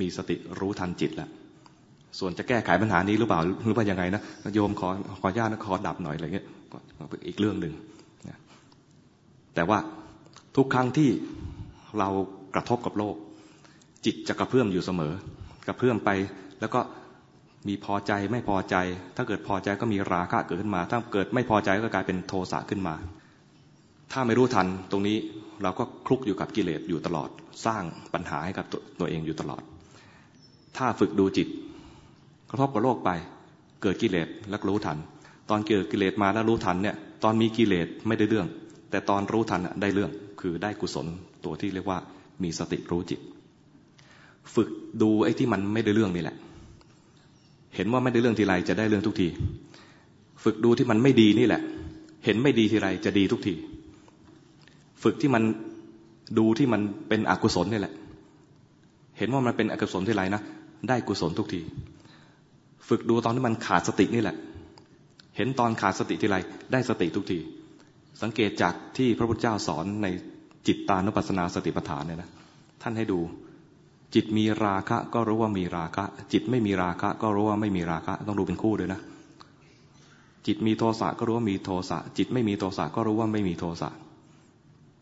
มีสติรู้ทันจิตแล้วส่วนจะแก้ไขปัญหานี้หรือเปล่าหรือว่ายังไงนะโยมขอขอญาตนะขอดับหน่อยอะไรเงี้ย อีกเรื่องหนึ่งแต่ว่าทุกครั้งที่เรากระทบกับโลก จิตจะกระเพื่อมอยู่เสมอ กระเพื่อมไปแล้วก็มีพอใจไม่พอใจ ถ้าเกิดพอใจก็มีราคะเกิดขึ้นมา ถ้าเกิดไม่พอใจก็กลายเป็นโทสะขึ้นมา ถ้าไม่รู้ทันตรงนี้เราก็คลุกอยู่กับกิเลสอยู่ตลอด สร้างปัญหาให้กับตัวเองอยู่ตลอด ถ้าฝึกดูจิต กระทบกับโลกไป เกิดกิเลสแล้วรู้ทัน ตอนเกิดกิเลสมาแล้วรู้ทันเนี่ย ตอนมีกิเลสไม่ได้เรื่อง แต่ตอนรู้ทันได้เรื่อง คือได้กุศลตัวที่เรียกว่ามีสติรู้จิต ฝึกดูไอ้ที่มันไม่ได้เรื่องนี่แหละ เห็นว่าไม่ได้เรื่องทีไรจะได้เรื่องทุกที ฝึกดูที่มันไม่ดีนี่แหละ เห็นไม่ดีทีไรจะดีทุกที ฝึกที่มันดูที่มันเป็นอกุศลนี่แหละ เห็นว่ามันเป็นอกุศลทีไรนะ ได้กุศลทุกที ฝึกดูตอนที่มันขาดสตินี่แหละ เห็นตอนขาดสติทีไรได้สติทุกที สังเกตจากที่พระพุทธเจ้าสอนในจิตตานุปัสสนาสติปัฏฐานเนี่ยนะท่านให้ดู จิตมีราคะก็รู้ว่ามีราคะ จิตไม่มีราคะ ก็รู้ว่าไม่มีราคะ ต้องดูเป็นคู่ด้วยนะ จิตมีโทสะก็รู้ว่ามีโทสะจิตไม่มีโทสะก็รู้ว่าไม่มีโทสะ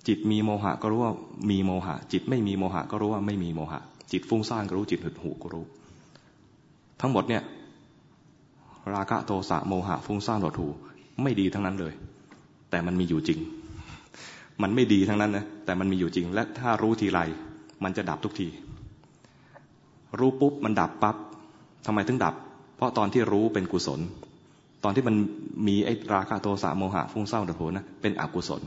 จิตมีโมหะก็รู้ว่ามีโมหะ จิตไม่มีโมหะก็รู้ว่าไม่มีโมหะ จิตฟุ้งซ่านก็รู้จิตหดหูก็รู้ ทั้งหมดเนี่ย ราคะโทสะโมหะฟุ้งซ่านหดหูไม่ดีทั้งนั้นเลย แต่มันมีอยู่จริง มันไม่ดีทั้งนั้นนะแต่มันมีอยู่จริง และถ้ารู้ทีไรมันจะดับทุกที รู้ปุ๊บมันดับปับ๊บทำไมถึงดับ เพราะตอนที่รู้เป็นกุศล ตอนที่มันมีไอ้ราคะโทสะโมหะฟุ้งเศร้าดับโผนะเป็นอกุศล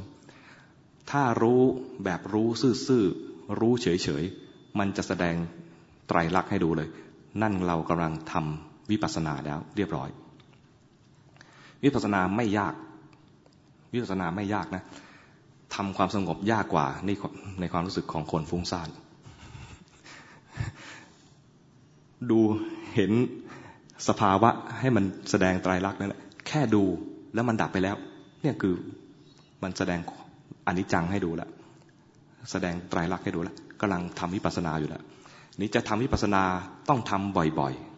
ถ้ารู้แบบรู้ซื่อๆรู้เฉยๆมันจะแสดงไตรลักษณ์ให้ดูเลย นั่นเรากำลังทำ วิปัสสนาแล้วเรียบร้อย วิปัสสนาไม่ยาก วิปัสสนาไม่ยากนะทำความสงบยากกว่าในในความรู้สึกของคนฟุ้งซ่านดูเห็นสภาวะให้มันแสดงไตรลักษณ์นั่นแหละแค่ดูแล้วมันดับไปแล้ว เนี่ยคือมันแสดงอนิจจังให้ดูแล้วแสดงไตรลักษณ์ให้ดูแล้วกำลังทำวิปัสสนาอยู่แล้วนี่จะทำวิปัสสนาต้องทำบ่อยๆ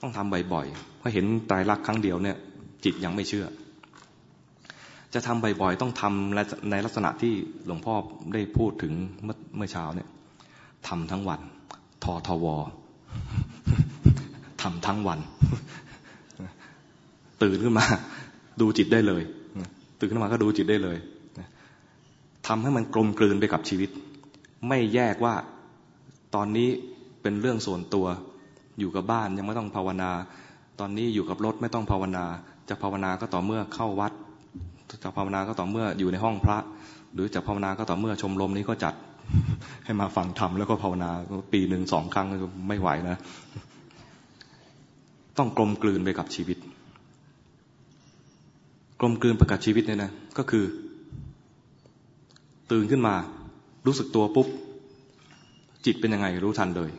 ต้องทำบ่อยๆเพราะเห็นไตรลักครั้งเดียวเนี่ย จิตยังไม่เชื่อ จะทำบ่อยๆต้องทำในลักษณะที่หลวงพ่อได้พูดถึงเมื่อเมื่อเช้าเนี่ยทำทั้งวันทอทวทำทั้งวัน ตื่นขึ้นมา ดูจิตได้เลย ตื่นขึ้นมาก็ดูจิตได้เลยทำให้มันกลมกลืนไปกับชีวิต ไม่แยกว่าตอนนี้เป็นเรื่องส่วนตัว อยู่กับบ้านยังไม่ต้องภาวนา ตอนนี้อยู่กับรถไม่ต้องภาวนา จะภาวนาก็ต่อเมื่อเข้าวัด จะภาวนาก็ต่อเมื่ออยู่ในห้องพระ หรือจะภาวนาก็ต่อเมื่อชมรมนี้ก็จัดให้มาฟังธรรมแล้วก็ภาวนาปีหนึ่งสองครั้งไม่ไหวนะ ต้องกลมกลืนไปกับชีวิต กลมกลืนไปกับชีวิตเนี่ยนะก็คือ ตื่นขึ้นมา รู้สึกตัวปุ๊บจิตเป็นยังไงรู้ทันเลย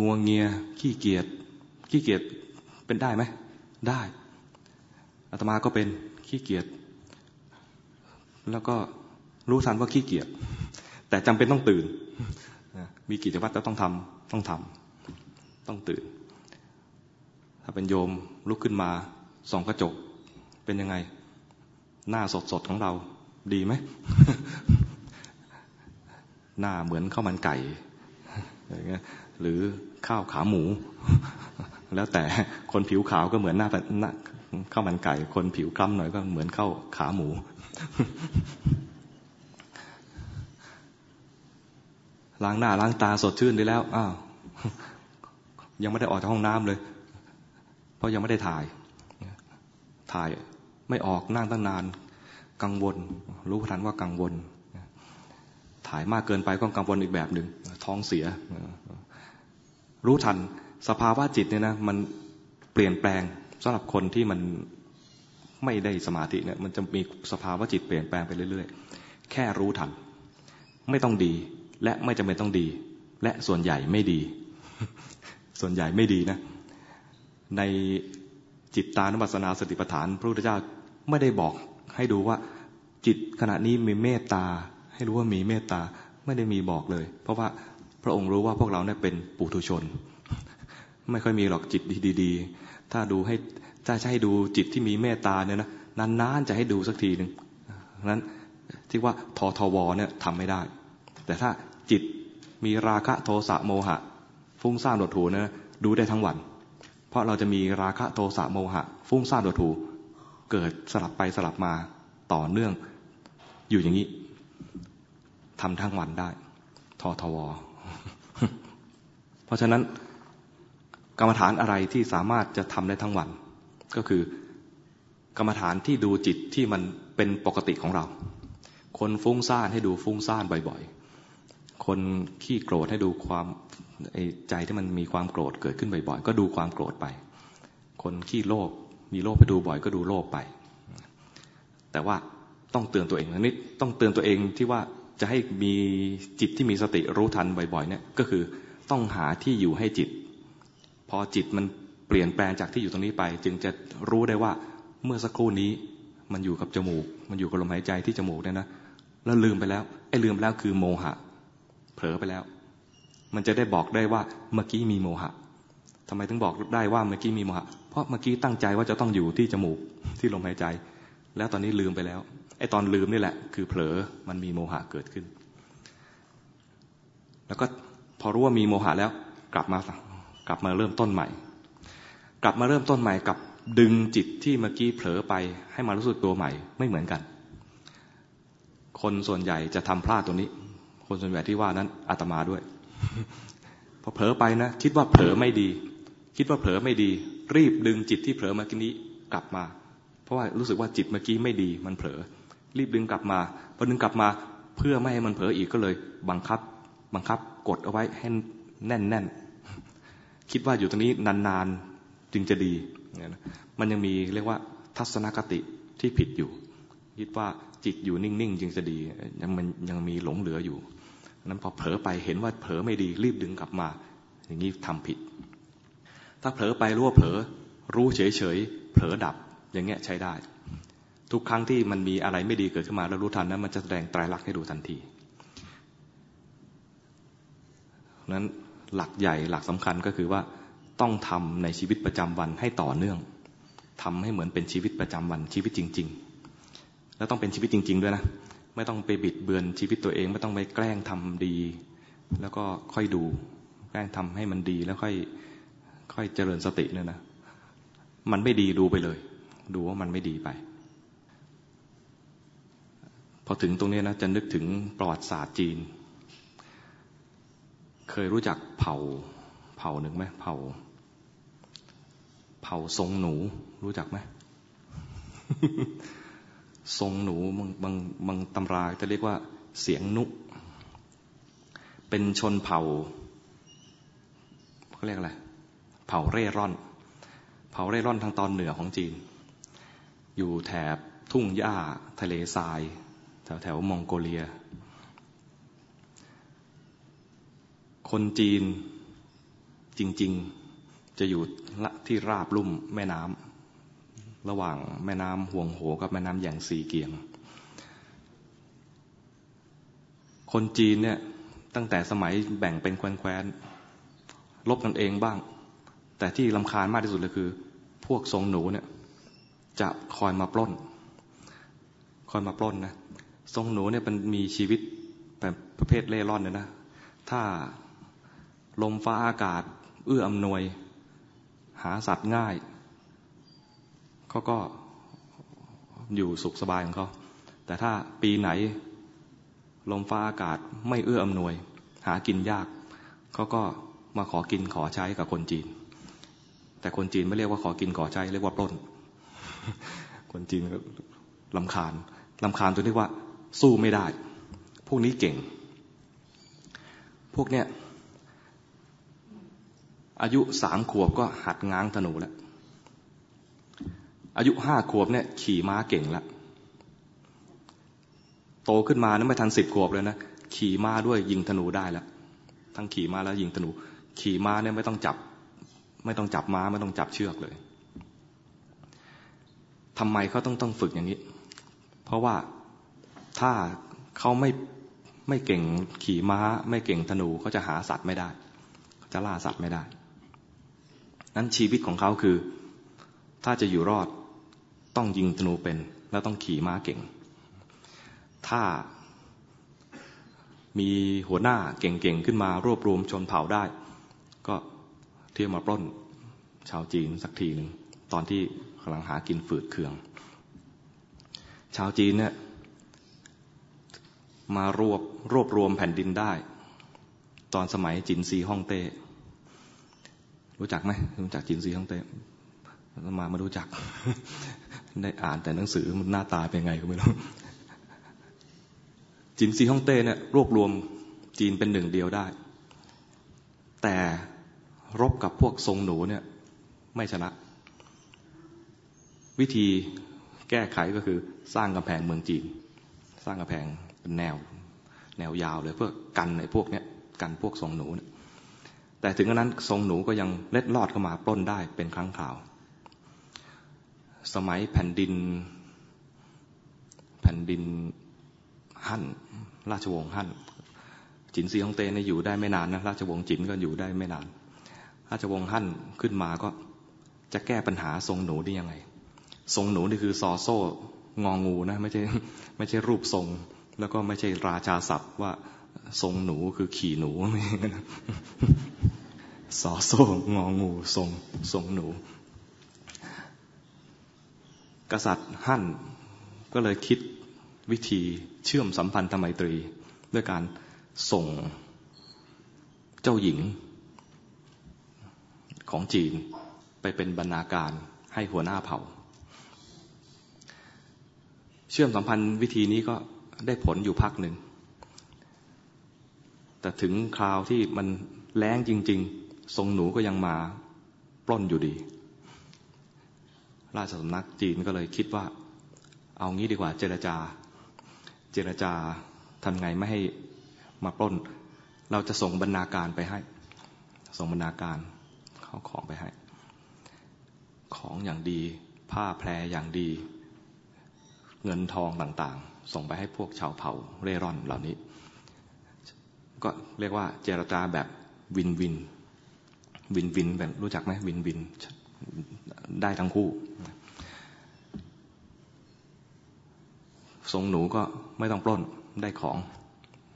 งวงเงีย ขี้เกียจขี้เกียจเป็นได้ไหมได้อาตมาก็เป็นขี้เกียจแล้วก็รู้ทันว่าขี้เกียจแต่จำเป็นต้องตื่นมีกิจวัตรแล้วต้องทำต้องทำต้องตื่น ถ้าเป็นโยมลุกขึ้นมาส่องกระจกเป็นยังไง หน้าสดสดของเราดีไหมหน้าเหมือนข้าวมันไก่ หรือข้าวขาหมู แล้วแต่คนผิวขาวก็เหมือนหน้าข้าวมันไก่ คนผิวคล้ำหน่อยก็เหมือนข้าวขาหมู ล้างหน้าล้างตาสดชื่นได้แล้วอ้าวยังไม่ได้ออกจากห้องน้ำเลย เพราะยังไม่ได้ถ่าย ถ่ายไม่ออกนั่งตั้งนาน กังวล รู้ทันว่ากังวล ถ่ายมากเกินไปก็กังวลอีกแบบหนึ่งท้องเสีย รู้ทันสภาวะจิตเนี่ยนะมันเปลี่ยนแปลงสำหรับคนที่มันไม่ได้สมาธิเนี่ยมันจะมีสภาวะจิตเปลี่ยนแปลงไปเรื่อย ๆ แค่รู้ทัน ไม่ต้องดีและไม่จำเป็นต้องดี และส่วนใหญ่ไม่ดี ส่วนใหญ่ไม่ดีนะ ในจิตตานุปัสสนาสติปัฏฐานพระพุทธเจ้าไม่ได้บอกให้ดูว่าจิตขณะนี้มีเมตตา ให้รู้ว่ามีเมตตาไม่ได้มีบอกเลย เพราะว่า ระองค์รู้ว่าพวกเราเนี่ยเป็นปุถุชน ไม่ค่อยมีหรอกจิตดีๆ ถ้าดูให้ถ้าจะให้ดูจิตที่มีเมตตาเนี่ยนะนานๆจะให้ดูสักทีหนึ่งนั้นที่ว่าททวเนี่ยทำไม่ได้ แต่ถ้าจิตมีราคะโทสะโมหะ ฟุ้งซ่านโดดถูนะดูได้ทั้งวัน เพราะเราจะมีราคะโทสะโมหะ ฟุ้งซ่านโดดถูเกิดสลับไปสลับมาต่อเนื่องอยู่อย่างนี้ทำทั้งวันได้ททว เพราะฉะนั้นกรรมฐานอะไรที่สามารถจะทำได้ทั้งวัน ก็คือกรรมฐานที่ดูจิตที่มันเป็นปกติของเรา คนฟุ้งซ่านให้ดูฟุ้งซ่านบ่อยๆ คนขี้โกรธให้ดูความใจที่มันมีความโกรธเกิดขึ้นบ่อยๆ ก็ดูความโกรธไป คนขี้โลภมีโลภไปดูบ่อยก็ดูโลภไป แต่ว่าต้องเตือนตัวเองนิดต้องเตือนตัวเองที่ว่าจะให้มีจิตที่มีสติรู้ทันบ่อยๆเนี่ยก็คือ ต้องหาที่อยู่ให้จิต พอจิตมันเปลี่ยนแปลงจากที่อยู่ตรงนี้ไป จึงจะรู้ได้ว่าเมื่อสักครู่นี้มันอยู่กับจมูก มันอยู่กับลมหายใจที่จมูกเนี่ยนะแล้วลืมไปแล้วไอ้ลืมไปแล้วคือโมหะ เผลอไปแล้ว มันจะได้บอกได้ว่าเมื่อกี้มีโมหะทำไมถึงบอกได้ว่าเมื่อกี้มีโมหะ เพราะเมื่อกี้ตั้งใจว่าจะต้องอยู่ที่จมูกที่ลมหายใจ แล้วตอนนี้ลืมไปแล้วไอ้ตอนลืมนี่แหละ คือเผลอมันมีโมหะเกิดขึ้น แล้วก็ พอรู้ว่ามีโมหะแล้ว กลับมากลับมาเริ่มต้นใหม่ กลับมาเริ่มต้นใหม่กับดึงจิตที่เมื่อกี้เผลอไปให้มารู้สึกตัวใหม่ไม่เหมือนกัน คนส่วนใหญ่จะทำพลาดตัวนี้ คนส่วนใหญ่ที่ว่านั้นอาตมาด้วย พอเผลอไปนะคิดว่าเผลอไม่ดี คิดว่าเผลอไม่ดี รีบดึงจิตที่เผลอเมื่อกี้นี้กลับมา เพราะว่ารู้สึกว่าจิตเมื่อกี้ไม่ดี มันเผลอ รีบดึงกลับมาพอดึงกลับมาเพื่อไม่ให้มันเผลออีกก็เลย บังคับ บังคับ กดเอาไว้ให้แน่นแน่นคิดว่าอยู่ตรงนี้นานๆจึงจะดี มันยังมีเรียกว่าทัศนคติที่ผิดอยู่ คิดว่าจิตอยู่นิ่งๆจึงจะดียังมันยังมีหลงเหลืออยู่นั้นพอเผลอไปเห็นว่าเผลอไม่ดีรีบดึงกลับมา อย่างนี้ทำผิด ถ้าเผลอไปรู้ว่าเผลอรู้เฉยๆเผลอดับอย่างเงี้ยใช้ได้ ทุกครั้งที่มันมีอะไรไม่ดีเกิดขึ้นมาแล้วรู้ทันนั้นมันจะแสดงไตรลักษณ์ให้ดูทันที นั้นหลักใหญ่หลักสำคัญก็คือว่าต้องทำในชีวิตประจำวันให้ต่อเนื่องทำให้เหมือนเป็นชีวิตประจำวันชีวิตจริง ๆ แล้วต้องเป็นชีวิตจริง ๆ ด้วยนะไม่ต้องไปบิดเบือนชีวิตตัวเอง ไม่ต้องไปแกล้งทำดี แล้วก็ค่อยดู แกล้งทำให้มันดีแล้วค่อยค่อยเจริญสติเนี่ยนะมันไม่ดีดูไปเลย ดูว่ามันไม่ดีไป พอถึงตรงนี้นะจะนึกถึงประวัติศาสตร์จีน เคยรู้จักเผ่าเผ่าหนึ่งไหมเผ่าเผ่าทรงหนู รู้จักไหมทรงหนูบางบางบางตำราจะเรียกว่า เสียงนุ เป็นชนเผ่าเขาเรียกอะไร เผ่าเร่ร่อน เผ่าเร่ร่อนทางตอนเหนือของจีน อยู่แถบทุ่งหญ้าทะเลทราย แถวแถวมองโกเลีย คนจีนจริง ๆ จะอยู่ที่ราบลุ่มแม่น้ำระหว่างแม่น้ำห่วงโหกับแม่น้ำอย่างสีเกียง คนจีนเนี่ยตั้งแต่สมัยแบ่งเป็นแคว้นๆลบกันเองบ้าง แต่ที่ลำคาญมากที่สุดเลยคือ พวกทรงหนูเนี่ยจะคอยมาปล้น คอยมาปล้นนะทรงหนูเนี่ยมันมีชีวิตแบบประเภทเล่ร่อนเนี่ยนะ ถ้า ลมฟ้าอากาศ เอื้ออำนวย หาสัตว์ง่าย เขาก็อยู่สุขสบายของเขา แต่ถ้าปีไหน ลมฟ้าอากาศไม่เอื้ออำนวย หากินยาก เขาก็มาขอกินขอใช้กับคนจีน แต่คนจีนไม่เรียกว่าขอกินขอใช้ เรียกว่าปล้น คนจีนก็ลำคาญลำคาญจนเรียกว่า สู้ไม่ได้ พวกนี้เก่ง พวกเนี้ย อายุสามขวบก็หัดง้างธนูแล้ว อายุห้าขวบเนี่ย ขี่ม้าเก่งแล้วโตขึ้นมานั้นไม่ทันสิบขวบเลยนะ ขี่ม้าด้วยยิงธนูได้แล้วทั้งขี่ม้าแล้วยิงธนู ขี่ม้าเนี่ยไม่ต้องจับ ไม่ต้องจับม้าไม่ต้องจับเชือกเลยทำไมเขาต้องต้องฝึกอย่างนี้ เพราะว่าถ้าเขาไม่ไม่เก่งขี่ม้า ไม่เก่งธนูเขาจะหาสัตว์ไม่ได้จะล่าสัตว์ไม่ได้ นั้นชีวิตของเขาคือ ถ้าจะอยู่รอดต้องยิงธนูเป็นแล้วต้องขี่ม้าเก่ง ถ้ามีหัวหน้าเก่งๆขึ้นมารวบรวมชนเผ่าได้ ก็เที่ยวมาปล้นชาวจีนสักทีหนึ่งตอนที่กำลังหากินฝืดเคือง ชาวจีนเนี่ยมารวบรวบรวมแผ่นดินได้ ตอนสมัยจินซีฮ่องเต้ รู้จักไหมรู้จักจินซีฮ่องเต้มาไม่รู้จัก ได้อ่านแต่หนังสือมันหน้าตาเป็นไงก็ไม่รู้ จินซีฮ่องเต้เนี่ยรวบรวมจีนเป็นหนึ่งเดียวได้ แต่รบกับพวกทรงหนูเนี่ยไม่ชนะ วิธีแก้ไขก็คือสร้างกำแพงเมืองจีน สร้างกำแพงเป็นแนว แนวยาวเลยเพื่อกันไอ้พวกเนี้ยกันพวกทรงหนูเนี่ย แต่ถึงนั้นทรงหนูก็ยังเล็ดลอดเข้ามาปล้นได้เป็นครั้งคราว สมัยแผ่นดิน แผ่นดินฮั่น ราชวงศ์ฮั่น จินซีฮ่องเต้เนี่ยอยู่ได้ไม่นานนะราชวงศ์จินก็อยู่ได้ไม่นาน ราชวงศ์ฮั่นขึ้นมาก็จะแก้ปัญหาทรงหนูได้ยังไง ทรงหนูนี่คือซอโซ่งองูนะไม่ใช่ไม่ใช่รูปทรง แล้วก็ไม่ใช่ราชาศัพท์ว่าทรงหนูคือขี่หนูไม่ สอโซ่งองูทรงทรงหนู กษัตริย์หั่นก็เลยคิดวิธีเชื่อมสัมพันธไมตรี ด้วยการส่งเจ้าหญิงของจีนไปเป็นบรรณาการให้หัวหน้าเผ่า เชื่อมสัมพันธ์วิธีนี้ก็ได้ผลอยู่พักหนึ่ง แต่ถึงคราวที่มันแรงจริง ๆ ทรงหนูก็ยังมาปล้นอยู่ดี ราชสำนักจีนก็เลยคิดว่า เอางี้ดีกว่าเจรจา เจรจาทำไงไม่ให้มาปล้น เราจะส่งบรรณาการไปให้ ส่งบรรณาการเขาของไปให้ ของอย่างดี ผ้าแพรอย่างดี เงินทองต่างๆ ส่งไปให้พวกชาวเผ่าเร่ร่อนเหล่านี้ ก็เรียกว่าเจรจาแบบวินวิน วินวินแบบรู้จักไหมวินวินได้ทั้งคู่ ทรงหนูก็ไม่ต้องปล้นได้ของ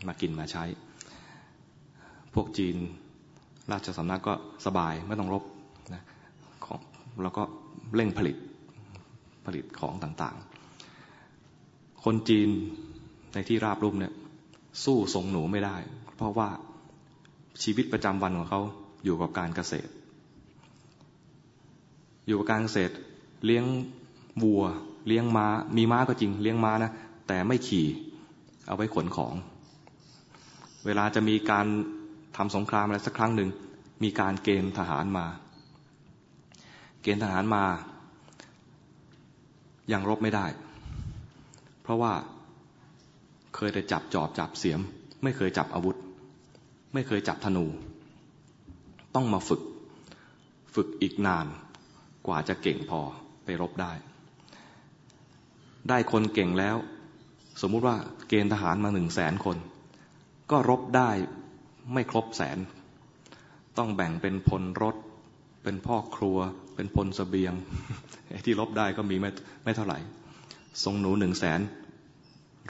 มากินมาใช้ พวกจีนราชสำนักก็สบายไม่ต้องรบนะของแล้วก็เร่งผลิตผลิตของต่างๆ คนจีนในที่ราบรุ่มเนี่ยสู้ทรงหนูไม่ได้ เพราะว่าชีวิตประจำวันของเขา อยู่กับการเกษตร อยู่กับการเกษตร เลี้ยงวัว เลี้ยงม้า มีม้าก็จริง เลี้ยงม้านะ แต่ไม่ขี่ เอาไว้ขนของ เวลาจะมีการทำสงครามอะไรสักครั้งหนึ่ง มีการเกณฑ์ทหารมา เกณฑ์ทหารมา ยังรบไม่ได้ เพราะว่าเคยแต่จับจอบจับเสียม ไม่เคยจับอาวุธ ไม่เคยจับธนู ต้องมาฝึก ฝึกอีกนานกว่าจะเก่งพอไปรบได้ ได้คนเก่งแล้ว สมมุติว่าเกณฑ์ทหารมาหนึ่งแสนคน ก็รบได้ไม่ครบแสน ต้องแบ่งเป็นพลรถ เป็นพ่อครัว เป็นพลสเสบียง ที่รบได้ก็มีไม่ไม่เท่าไหร่ ทรงหนูหนึ่งแสน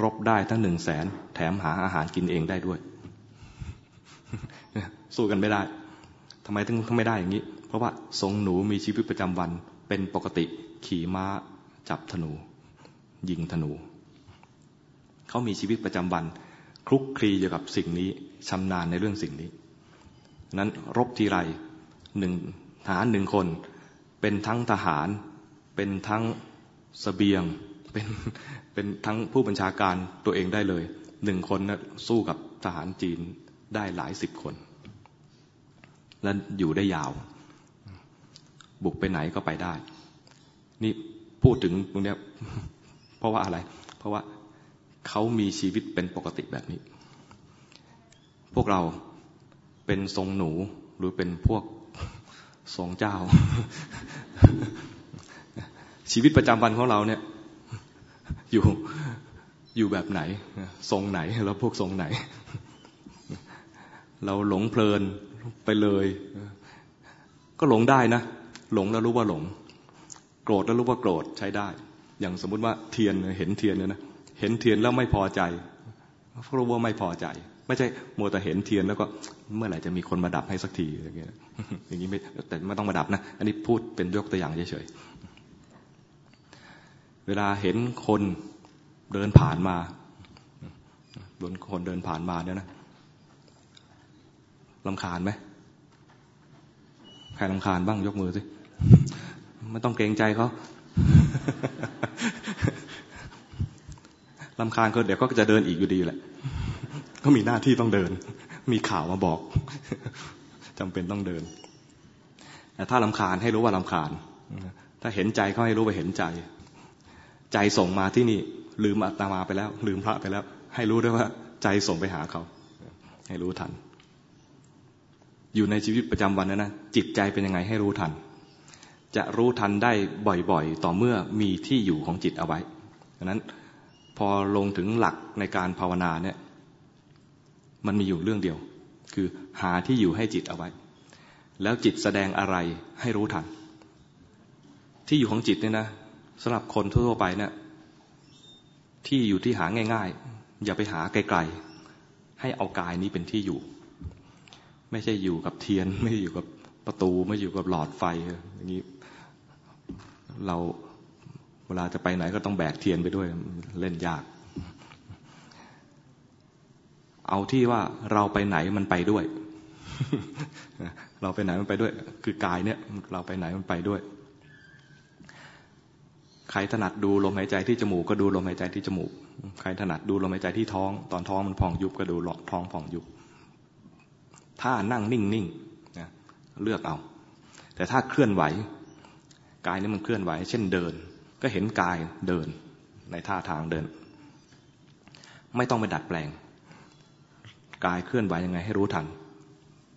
รบได้ทั้งหนึ่งแสนแถมหาอาหารกินเองได้ด้วย สู้กันไม่ได้ ทำไมถึงทำไม่ได้อย่างนี้ เพราะว่าทรงหนูมีชีวิตประจำวัน เป็นปกติขี่ม้าจับธนู ยิงธนู เขามีชีวิตประจำวัน คลุกคลีอยู่กับสิ่งนี้ชำนาญในเรื่องสิ่งนี้ นั้นรบทีไรหนึ่งทหารหนึ่งคน เป็นทั้งทหาร เป็นทั้งสเสบียง เป็นเป็นทั้งผู้บัญชาการตัวเองได้เลยหนึ่งคนนะสู้กับทหารจีนได้หลายสิบคน และอยู่ได้ยาว บุกไปไหนก็ไปได้ นี่พูดถึงตรงนี้เพราะว่าอะไร เพราะว่าเขามีชีวิตเป็นปกติแบบนี้ พวกเราเป็นทรงหนูหรือเป็นพวกทรงเจ้า ชีวิตประจำวันของเราเนี่ย อยู่อยู่แบบไหน ทรงไหน แล้วพวกทรงไหน เราหลงเพลิน ไปเลย ก็หลงได้นะ หลงแล้วรู้ว่าหลง โกรธแล้วรู้ว่าโกรธใช้ได้ อย่างสมมุติว่าเทียนเห็นเทียนเนี่ยนะเห็นเทียนแล้วไม่พอใจเพราะรู้ว่าไม่พอใจ ไม่ใช่มัวแต่เห็นเทียนแล้วก็เมื่อไหร่จะมีคนมาดับให้สักทีอย่างเงี้ยอย่างนี้ไม่แต่ไม่ต้องมาดับนะอันนี้พูดเป็นยกตัวอย่างเฉยๆเวลาเห็นคนเดินผ่านมาบนคนเดินผ่านมาเนี่ยนะ ลำคาญไหมใครลำคาญบ้างยกมือสิไม่ต้องเกรงใจเขาลำคาญก็เดี๋ยวก็จะเดินอีกอยู่ดีแหละ ก็มีหน้าที่ต้องเดิน มีข่าวมาบอกจำเป็นต้องเดิน แต่ถ้าลำคาญให้รู้ว่าลำคาญ ถ้าเห็นใจเขาให้รู้ว่าเห็นใจ ใจส่งมาที่นี่ ลืมอัตมาไปแล้ว ลืมพระไปแล้ว ให้รู้ด้วยว่า ใจส่งไปหาเขา ให้รู้ทัน อยู่ในชีวิตประจำวันนะนะจิตใจเป็นยังไงให้รู้ทัน จะรู้ทันได้บ่อยๆ ต่อเมื่อมีที่อยู่ของจิตเอาไว้ดังนั้นพอลงถึงหลักในการภาวนาเนี่ย มันมีอยู่เรื่องเดียว คือหาที่อยู่ให้จิตเอาไว้ แล้วจิตแสดงอะไรให้รู้ทัน ที่อยู่ของจิตเนี่ยนะสำหรับคนทั่วไปเนี่ยที่อยู่ที่หาง่าย ๆ อย่าไปหาไกลๆให้เอากายนี้เป็นที่อยู่ ไม่ใช่อยู่กับเทียน ไม่อยู่กับประตู ไม่อยู่กับหลอดไฟอย่างนี้เราเวลาจะไปไหนก็ต้องแบกเทียนไปด้วยเล่นยาก เอาที่ว่าเราไปไหนมันไปด้วย เราไปไหนมันไปด้วย คือกายเนี่ย เราไปไหนมันไปด้วย ใครถนัดดูลมหายใจที่จมูกก็ดูลมหายใจที่จมูก ใครถนัดดูลมหายใจที่ท้อง ตอนท้องมันพองยุบก็ดูท้องพองยุบ ถ้านั่งนิ่งๆเลือกเอา แต่ถ้าเคลื่อนไหว กายนี่มันเคลื่อนไหว เช่นเดิน ก็เห็นกายเดินในท่าทางเดิน ไม่ต้องไปดัดแปลง กายเคลื่อนไหวยังไงให้รู้ทัน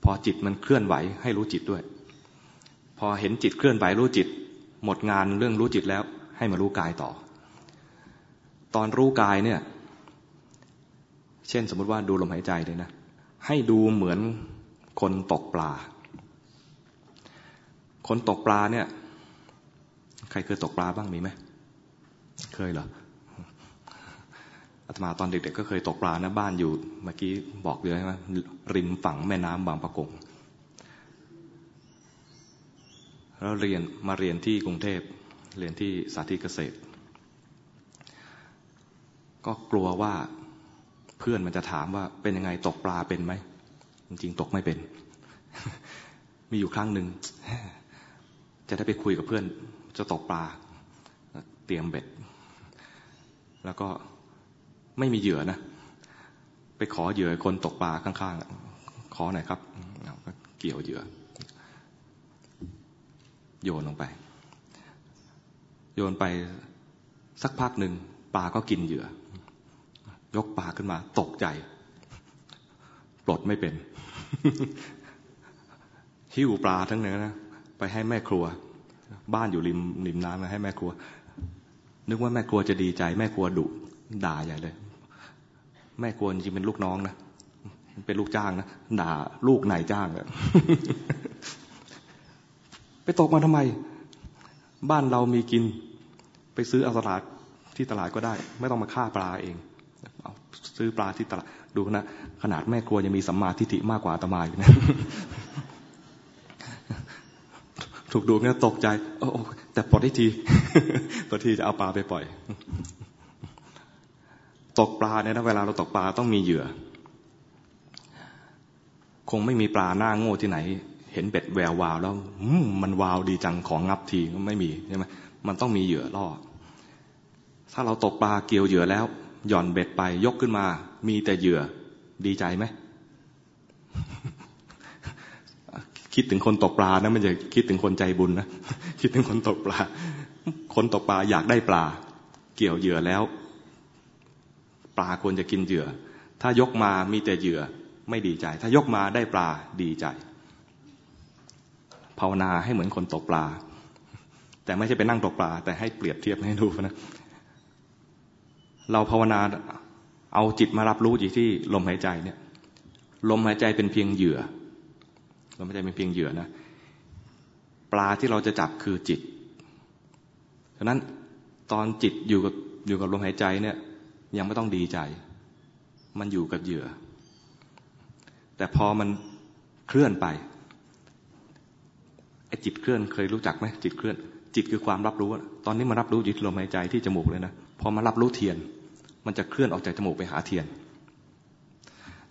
พอจิตมันเคลื่อนไหวให้รู้จิตด้วย พอเห็นจิตเคลื่อนไหวรู้จิต หมดงานเรื่องรู้จิตแล้ว ให้มารู้กายต่อ ตอนรู้กายเนี่ย เช่นสมมติว่าดูลมหายใจเลยนะให้ดูเหมือน คนตกปลา คนตกปลาเนี่ย ใครเคยตกปลาบ้างมีไหม เคยเหรออาตมาตอนเด็กๆก็เคยตกปลานะบ้านอยู่ เมื่อกี้บอกเลยใช่ไหมริมฝั่งแม่น้ำบางปะกง แล้วเรียนมาเรียนที่กรุงเทพเรียนที่สาธิตเกษตร ก็กลัวว่าเพื่อนมันจะถามว่าเป็นยังไงตกปลาเป็นไหม จริงตกไม่เป็น มีอยู่ครั้งหนึ่ง จะได้ไปคุยกับเพื่อนจะตกปลา เตรียมเบ็ด แล้วก็ไม่มีเหยื่อนะ ไปขอเหยื่อคนตกปลาข้างๆ ขอหน่อยครับก็เกี่ยวเหยื่อ โยนลงไป โยนไปสักพักหนึ่งปลาก็กินเหยื่อ ยกปลาขึ้นมา ตกใจ ปลดไม่เป็น หิ้วปลาทั้งนั้นนะไปให้แม่ครัว บ้านอยู่ริมริมน้ำมาให้แม่ครัว นึกว่าแม่ครัวจะดีใจแม่ครัวดุด่าใหญ่เลย แม่ครัวจริงเป็นลูกน้องนะเป็นลูกจ้างนะด่าลูกนายจ้างเลยไปตกมาทำไม บ้านเรามีกิน ไปซื้อเอาตลาดที่ตลาดก็ได้ ไม่ต้องมาฆ่าปลาเอง เอาซื้อปลาที่ตลาด ดูนะขนาดแม่ครัวยังมีสัมมาทิฏฐิมากกว่าตมาอยู่นะถูกดูเนี่ยตกใจโอ้แต่ปลดได้ทีปลดทีจะเอาปลาไปปล่อย ตกปลาเนี่ยนะเวลาเราตกปลาต้องมีเหยื่อคคงไม่มีปลาหน้าโง่ที่ไหน เห็นเบ็ดแวววาวแล้วมันวาวดีจังของงับทีก็ไม่มีใช่ไหมมันต้องมีเหยื่อล่อถ้าเราตกปลาเกี่ยวเหยื่อแล้ว หย่อนเบ็ดไปยกขึ้นมา มีแต่เหยื่อ ดีใจไหม คิดถึงคนตกปลานะไม่ใช่คิดถึงคนใจบุญนะคิดถึงคนตกปลา คนตกปลาอยากได้ปลา เกี่ยวเหยื่อแล้ว ปลาควรจะกินเหยื่อ ถ้ายกมามีแต่เหยื่อ ไม่ดีใจ ถ้ายกมาได้ปลาดีใจ ภาวนาให้เหมือนคนตกปลา แต่ไม่ใช่ไปนั่งตกปลา แต่ให้เปรียบเทียบให้ดูนะเราภาวนา เอาจิตมารับรู้อยู่ที่ลมหายใจเนี่ย ลมหายใจเป็นเพียงเหยื่อ ลมหายใจเป็นเพียงเหยื่อนะ ปลาที่เราจะจับคือจิต ฉะนั้นตอนจิตอยู่กับอยู่กับลมหายใจเนี่ย ยังไม่ต้องดีใจ มันอยู่กับเหยื่อ แต่พอมันเคลื่อนไปไอ้จิตเคลื่อนเคยรู้จักไหมจิตเคลื่อน จิตคือความรับรู้ ตอนนี้มารับรู้อยู่ที่ลมหายใจที่จมูกเลยนะ พอมารับรู้เทียน มันจะเคลื่อนออกจากจมูกไปหาเทียน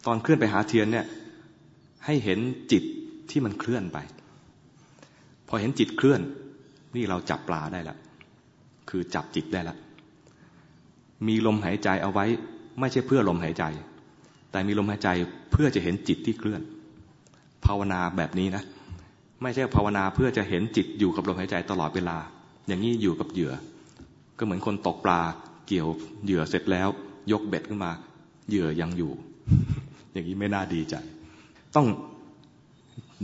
ตอนเคลื่อนไปหาเทียนเนี่ย ให้เห็นจิตที่มันเคลื่อนไป พอเห็นจิตเคลื่อน นี่เราจับปลาได้ล้วคือจับจิตได้ล้วมีลมหายใจเอาไว้ ไม่ใช่เพื่อลมหายใจ แต่มีลมหายใจเพื่อจะเห็นจิตที่เคลื่อน ภาวนาแบบนี้นะ ไม่ใช่ภาวนาเพื่อจะเห็นจิตอยู่กับลมหายใจตลอดเวลา อย่างนี้อยู่กับเหยื่อ ก็เหมือนคนตกปลา เกี่ยวเหยื่อเสร็จแล้ว ยกเบ็ดขึ้นมา เหยื่อยังอยู่ อย่างนี้ไม่น่าดีใจ ต้อง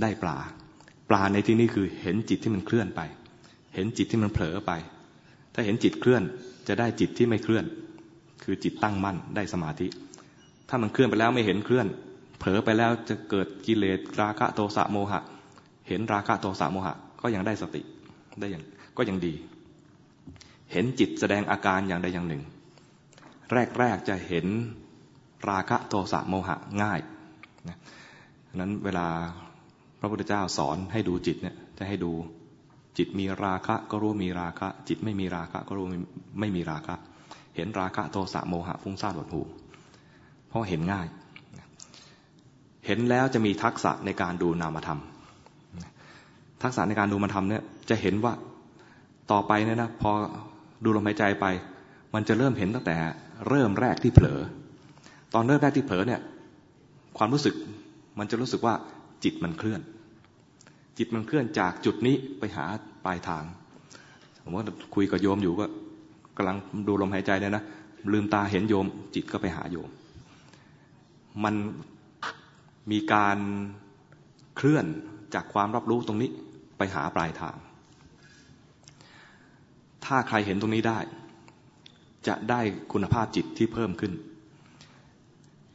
ได้ปลา ปลาในที่นี้คือเห็นจิตที่มันเคลื่อนไป เห็นจิตที่มันเผลอไป ถ้าเห็นจิตเคลื่อนจะได้จิตที่ไม่เคลื่อน คือจิตตั้งมั่นได้สมาธิ ถ้ามันเคลื่อนไปแล้วไม่เห็นเคลื่อน เผลอไปแล้วจะเกิดกิเลสราคะโทสะโมหะ เห็นราคะโทสะโมหะ ก็ยังได้สติได้อย่างก็ยังดี เห็นจิตแสดงอาการอย่างใดอย่างหนึ่ง แรก ๆ จะเห็นราคะโทสะโมหะง่ายนะนั้นเวลาพระพุทธเจ้าสอนให้ดูจิตเนี่ยจะให้ดูจิตมีราคะก็รู้มีราคะ จิตไม่มีราคะก็รู้ไม่มีราคะ เห็นราคะโทสะโมหะฟุ้งซ่านหดหูเพราะเห็นง่าย เห็นแล้วจะมีทักษะในการดูนามธรรม ทักษะในการดูนามธรรมเนี่ยจะเห็นว่าต่อไปเนี่ยนะพอ ดูลมหายใจไป มันจะเริ่มเห็นตั้งแต่เริ่มแรกที่เผลอ ตอนเริ่มแรกที่เผลอเนี่ย ความรู้สึกมันจะรู้สึกว่าจิตมันเคลื่อน จิตมันเคลื่อนจากจุดนี้ไปหาปลายทางผมว่าคุยกับโยมอยู่ก็กำลังดูลมหายใจเนี่ยนะลืมตาเห็นโยม จิตก็ไปหาโยม มันมีการเคลื่อนจากความรับรู้ตรงนี้ไปหาปลายทาง ถ้าใครเห็นตรงนี้ได้ จะได้คุณภาพจิตที่เพิ่มขึ้น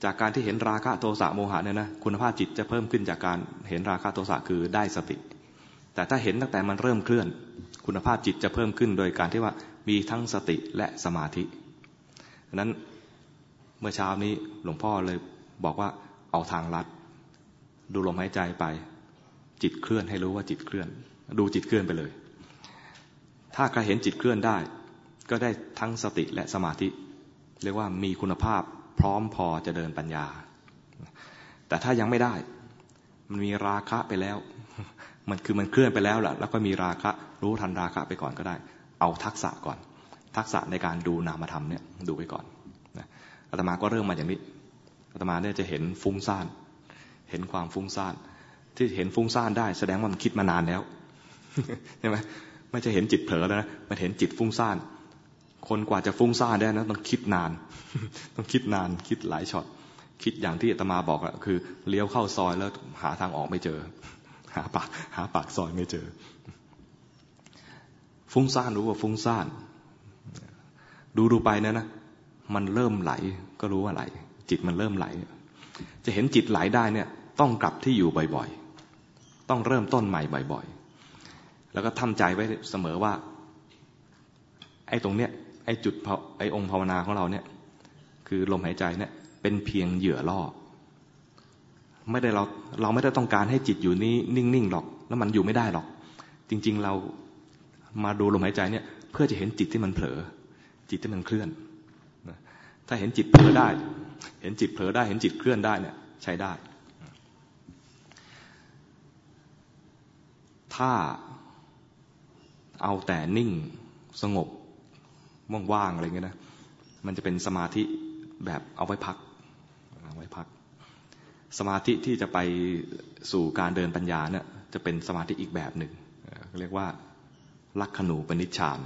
จากการที่เห็นราคะโทสะโมหะเนี่ยนะคุณภาพจิตจะเพิ่มขึ้นจากการเห็นราคะโทสะคือได้สติ แต่ถ้าเห็นตั้งแต่มันเริ่มเคลื่อน คุณภาพจิตจะเพิ่มขึ้น โดยการที่ว่ามีทั้งสติและสมาธินั้นเมื่อเช้านี้หลวงพ่อเลยบอกว่าเอาทางลัด ดูลมหายใจไป จิตเคลื่อนให้รู้ว่าจิตเคลื่อน ดูจิตเคลื่อนไปเลย ถ้าใครเห็นจิตเคลื่อนได้ ก็ได้ทั้งสติและสมาธิ เรียกว่ามีคุณภาพพร้อมพอจะเดินปัญญา แต่ถ้ายังไม่ได้ มันมีราคะไปแล้ว มันคือมันเคลื่อนไปแล้วแหละแล้วก็มีราคะรู้ทันราคะไปก่อนก็ได้ เอาทักษะก่อน ทักษะในการดูนามธรรมเนี่ยดูไปก่อนอาตมาก็เริ่มมาอย่างนี้อาตมาเนี่ยจะเห็นฟุ้งซ่าน เห็นความฟุ้งซ่าน ที่เห็นฟุ้งซ่านได้ แสดงว่ามันคิดมานานแล้วใช่ไหม ไม่ใช่เห็นจิตเผลอแล้วนะมันเห็นจิตฟุ้งซ่าน คนกว่าจะฟุ้งซ่านได้นะต้องคิดนาน ต้องคิดนานคิดหลายช็อตคิดอย่างที่อาตมาบอกอะคือเลี้ยวเข้าซอยแล้วหาทางออกไม่เจอ หาปากหาปากซอยไม่เจอ ฟุ้งซ่านรู้ว่าฟุ้งซ่าน ดูดูไปนะนะมันเริ่มไหลก็รู้ว่าไหล จิตมันเริ่มไหล จะเห็นจิตไหลได้เนี่ย ต้องกลับที่อยู่บ่อย ๆ ต้องเริ่มต้นใหม่บ่อยๆ แล้วก็ทำใจไว้เสมอว่า ไอ้ตรงเนี้ย ไอ้จุดไอ้องค์ภาวนาของเราเนี่ย คือลมหายใจเนี่ย เป็นเพียงเหยื่อล่อ ไม่ได้เราเราไม่ได้ต้องการให้จิตอยู่นี้นิ่งๆหรอก แล้วมันอยู่ไม่ได้หรอก จริง ๆ เรามาดูลมหายใจเนี่ย เพื่อจะเห็นจิตที่มันเผลอ จิตที่มันเคลื่อนถ้าเห็นจิตเผลอได้ เห็นจิตเผลอได้ เห็นจิตเคลื่อนได้เนี่ยใช้ได้ ถ้า เอาแต่นิ่งสงบว่างๆอะไรเงี้ยนะมันจะเป็นสมาธิแบบเอาไว้พักเอาไว้พัก สมาธิที่จะไปสู่การเดินปัญญาเนี่ยจะเป็นสมาธิอีกแบบหนึ่งเรียกว่าลักขณูปนิชฌาน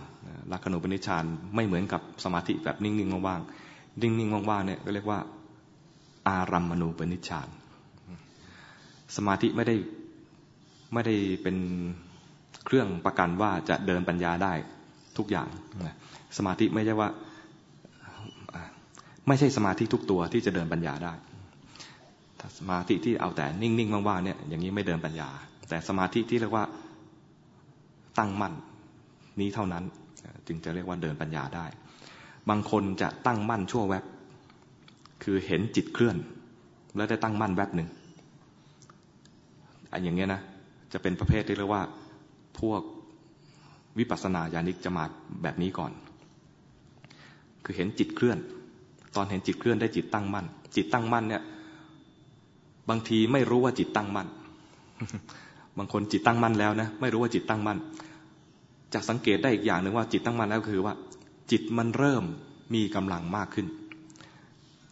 ลักขณูปนิชฌานไม่เหมือนกับสมาธิแบบนิ่งๆว่างๆนิ่งๆว่างๆเนี่ยก็เรียกว่าอารัมมณูปนิชฌานสมาธิไม่ได้ไม่ได้เป็น เครื่องประกันว่าจะเดินปัญญาได้ทุกอย่าง สมาธิไม่ใช่ว่าไม่ใช่สมาธิทุกตัวที่จะเดินปัญญาได้สมาธิที่เอาแต่นิ่งๆว่างๆเนี่ยอย่างนี้ไม่เดินปัญญา แต่สมาธิที่เรียกว่าตั้งมั่นนี้เท่านั้น จึงจะเรียกว่าเดินปัญญาได้ บางคนจะตั้งมั่นชั่วแวบ คือเห็นจิตเคลื่อน แล้วได้ตั้งมั่นแวบหนึ่งอันอย่างเงี้ยนะจะเป็นประเภทที่เรียกว่า พวกวิปัสสนาญาณิกจะมาแบบนี้ก่อน คือเห็นจิตเคลื่อน ตอนเห็นจิตเคลื่อนได้จิตตั้งมั่น จิตตั้งมั่นเนี่ย บางทีไม่รู้ว่าจิตตั้งมั่น บางคนจิตตั้งมั่นแล้วนะไม่รู้ว่าจิตตั้งมั่นจะสังเกตได้อีกอย่างหนึ่งว่าจิตตั้งมั่นแล้วคือว่า จิตมันเริ่มมีกำลังมากขึ้น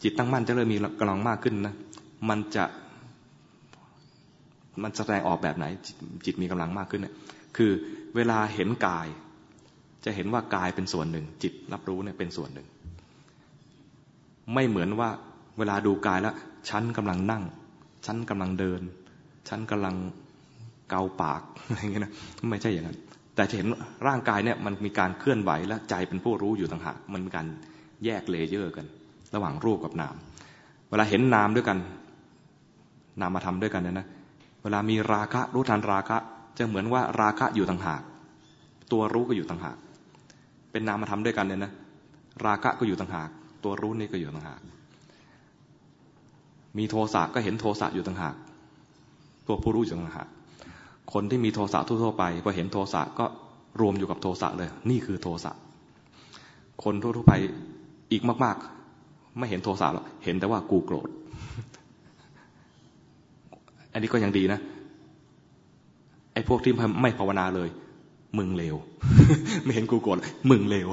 จิตตั้งมั่นจะเริ่มมีกำลังมากขึ้นนะมันจะมันแสดงออกแบบไหน จิตมีกำลังมากขึ้นเนี่ย คือเวลาเห็นกาย จะเห็นว่ากายเป็นส่วนหนึ่ง จิตรับรู้เนี่ยเป็นส่วนหนึ่ง ไม่เหมือนว่าเวลาดูกายแล้วฉันกำลังนั่ง ฉันกำลังเดิน ฉันกำลังเกาปากอะไรเงี้ยนะไม่ใช่อย่างนั้น แต่จะเห็นร่างกายเนี่ยมันมีการเคลื่อนไหวและใจเป็นผู้รู้อยู่ต่างหากมันมีการแยก layer กัน ระหว่างรูปกับนาม เวลาเห็นนามด้วยกัน นามมาทำด้วยกันเนี่ยนะ เวลามีราคะรู้ทันราคะ จะเหมือนว่าราคะอยู่ต่างหาก ตัวรู้ก็อยู่ต่างหาก เป็นนามธรรมด้วยกันเนี่ยนะ ราคะก็อยู่ต่างหาก ตัวรู้นี่ก็อยู่ต่างหาก มีโทสะก็เห็นโทสะอยู่ต่างหาก ตัวผู้รู้อยู่ต่างหาก คนที่มีโทสะทั่วๆไปพอเห็นโทสะก็รวมอยู่กับโทสะเลย นี่คือโทสะ คนทั่วๆไปอีกมาก ๆ ไม่เห็นโทสะหรอก เห็นแต่ว่ากูโกรธ อันนี้ก็ยังดีนะ ไอ้พวกที่ไม่ภาวนาเลย มึงเลว ไม่เห็นกูโกรธมึงเลว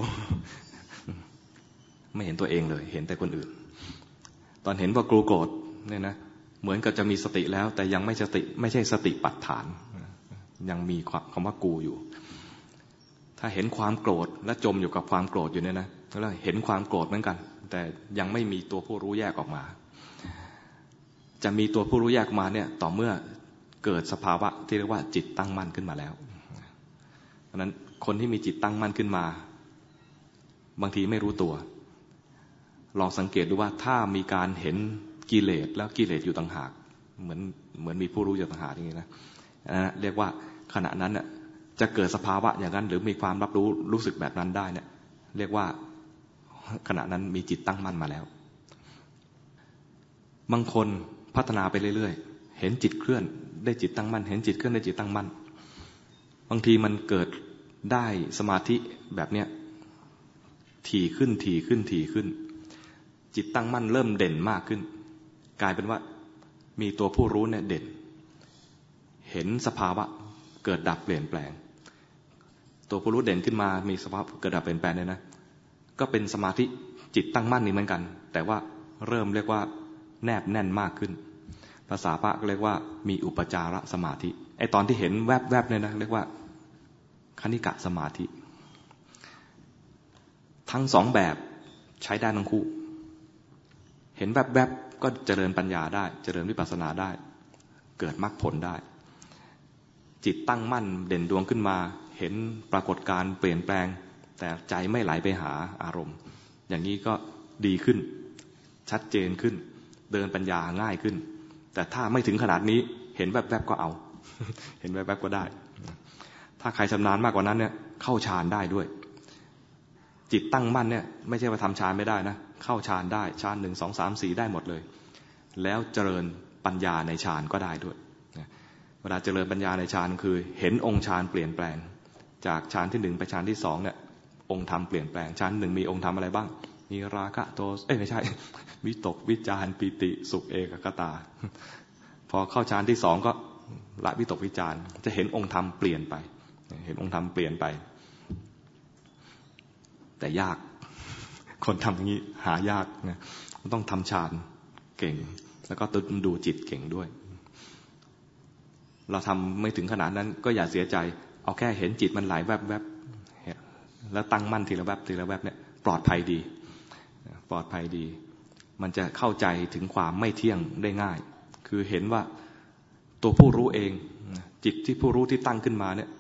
ไม่เห็นตัวเองเลย เห็นแต่คนอื่น ตอนเห็นว่ากูโกรธเนี่ยนะ เหมือนกับจะมีสติแล้ว แต่ยังไม่สติ ไม่ใช่สติปัฏฐาน ยังมีคำว่ากูอยู่ ถ้าเห็นความโกรธและจมอยู่กับความโกรธอยู่เนี่ยนะแล้วเห็นความโกรธเหมือนกัน แต่ยังไม่มีตัวผู้รู้แยกออกมา จะมีตัวผู้รู้แยกออกมาเนี่ย ต่อเมื่อ เกิดสภาวะที่เรียกว่าจิตตั้งมั่นขึ้นมาแล้ว เพราะนั้นคนที่มีจิตตั้งมั่นขึ้นมา บางทีไม่รู้ตัว ลองสังเกตดูว่าถ้ามีการเห็นกิเลสแล้วกิเลสอยู่ต่างหาก เหมือนเหมือนมีผู้รู้อยู่ต่างหากอย่างนี้นะนะเรียกว่าขณะนั้นเนี่ยจะเกิดสภาวะอย่างนั้น หรือมีความรับรู้รู้สึกแบบนั้นได้เนี่ย เรียกว่าขณะนั้นมีจิตตั้งมั่นมาแล้ว บางคนพัฒนาไปเรื่อยๆ เห็นจิตเคลื่อน ได้จิตตั้งมั่น เห็นจิตเคลื่อนได้จิตตั้งมั่น บางทีมันเกิดได้สมาธิแบบเนี้ยถี่ขึ้นถี่ขึ้นถี่ขึ้น จิตตั้งมั่นเริ่มเด่นมากขึ้น กลายเป็นว่ามีตัวผู้รู้เนี่ยเด่น เห็นสภาวะเกิดดับเปลี่ยนแปลง ตัวผู้รู้เด่นขึ้นมามีสภาพเกิดดับเปลี่ยนแปลงเนี่ยนะก็เป็นสมาธิจิตตั้งมั่นนี่เหมือนกัน แต่ว่าเริ่มเรียกว่าแนบแน่นมากขึ้น ภาษาพระก็เรียกว่า มีอุปจารสมาธิไอตอนที่เห็นแวบๆเนี่ยนะเรียกว่าคณิกะสมาธิ ทั้งสองแบบใช้ได้ทั้งคู่ เห็นแวบๆก็เจริญปัญญาได้ เจริญวิปัสสนาได้ เกิดมรรคผลได้ จิตตั้งมั่นเด่นดวงขึ้นมา เห็นปรากฏการเปลี่ยนแปลง แต่ใจไม่ไหลไปหาอารมณ์ อย่างนี้ก็ดีขึ้น ชัดเจนขึ้น เดินปัญญาง่ายขึ้น แต่ถ้าไม่ถึงขนาดนี้เห็นแวบๆก็เอา เห็นแวบๆก็ได้ ถ้าใครชำนาญมากกว่านั้นเนี่ยเข้าฌานได้ด้วย จิตตั้งมั่นเนี่ยไม่ใช่ว่าทำฌานไม่ได้นะ เข้าฌานได้ฌานหนึ่งสองสามสี่ได้หมดเลย แล้วเจริญปัญญาในฌานก็ได้ด้วย เวลาเจริญปัญญาในฌานคือ เห็นองค์ฌานเปลี่ยนแปลง จากฌานที่หนึ่งไปฌานที่สองเนี่ยองค์ธรรมเปลี่ยนแปลงฌานหนึ่งมีองค์ธรรมอะไรบ้าง มีราคะโทสเอ้ยไม่ใช่ วิตกวิจารปิติสุขเอกกตา พอเข้าฌานที่สองก็ละวิตกวิจารจะเห็นองค์ธรรมเปลี่ยนไป เห็นองค์ธรรมเปลี่ยนไป แต่ยาก คนทำอย่างนี้หายากนะต้องทำฌานเก่ง แล้วก็ตึดูจิตเก่งด้วย เราทำไม่ถึงขนาดนั้นก็อย่าเสียใจ เอาแค่เห็นจิตมันไหลแวบแแล้วตั้งมั่นทีละแวบทีละแวบเนี่ยปลอดภัยดี ปลอดภัยดี มันจะเข้าใจถึงความไม่เที่ยงได้ง่าย คือเห็นว่าตัวผู้รู้เองจิตที่ผู้รู้ที่ตั้งขึ้นมาเนี่ย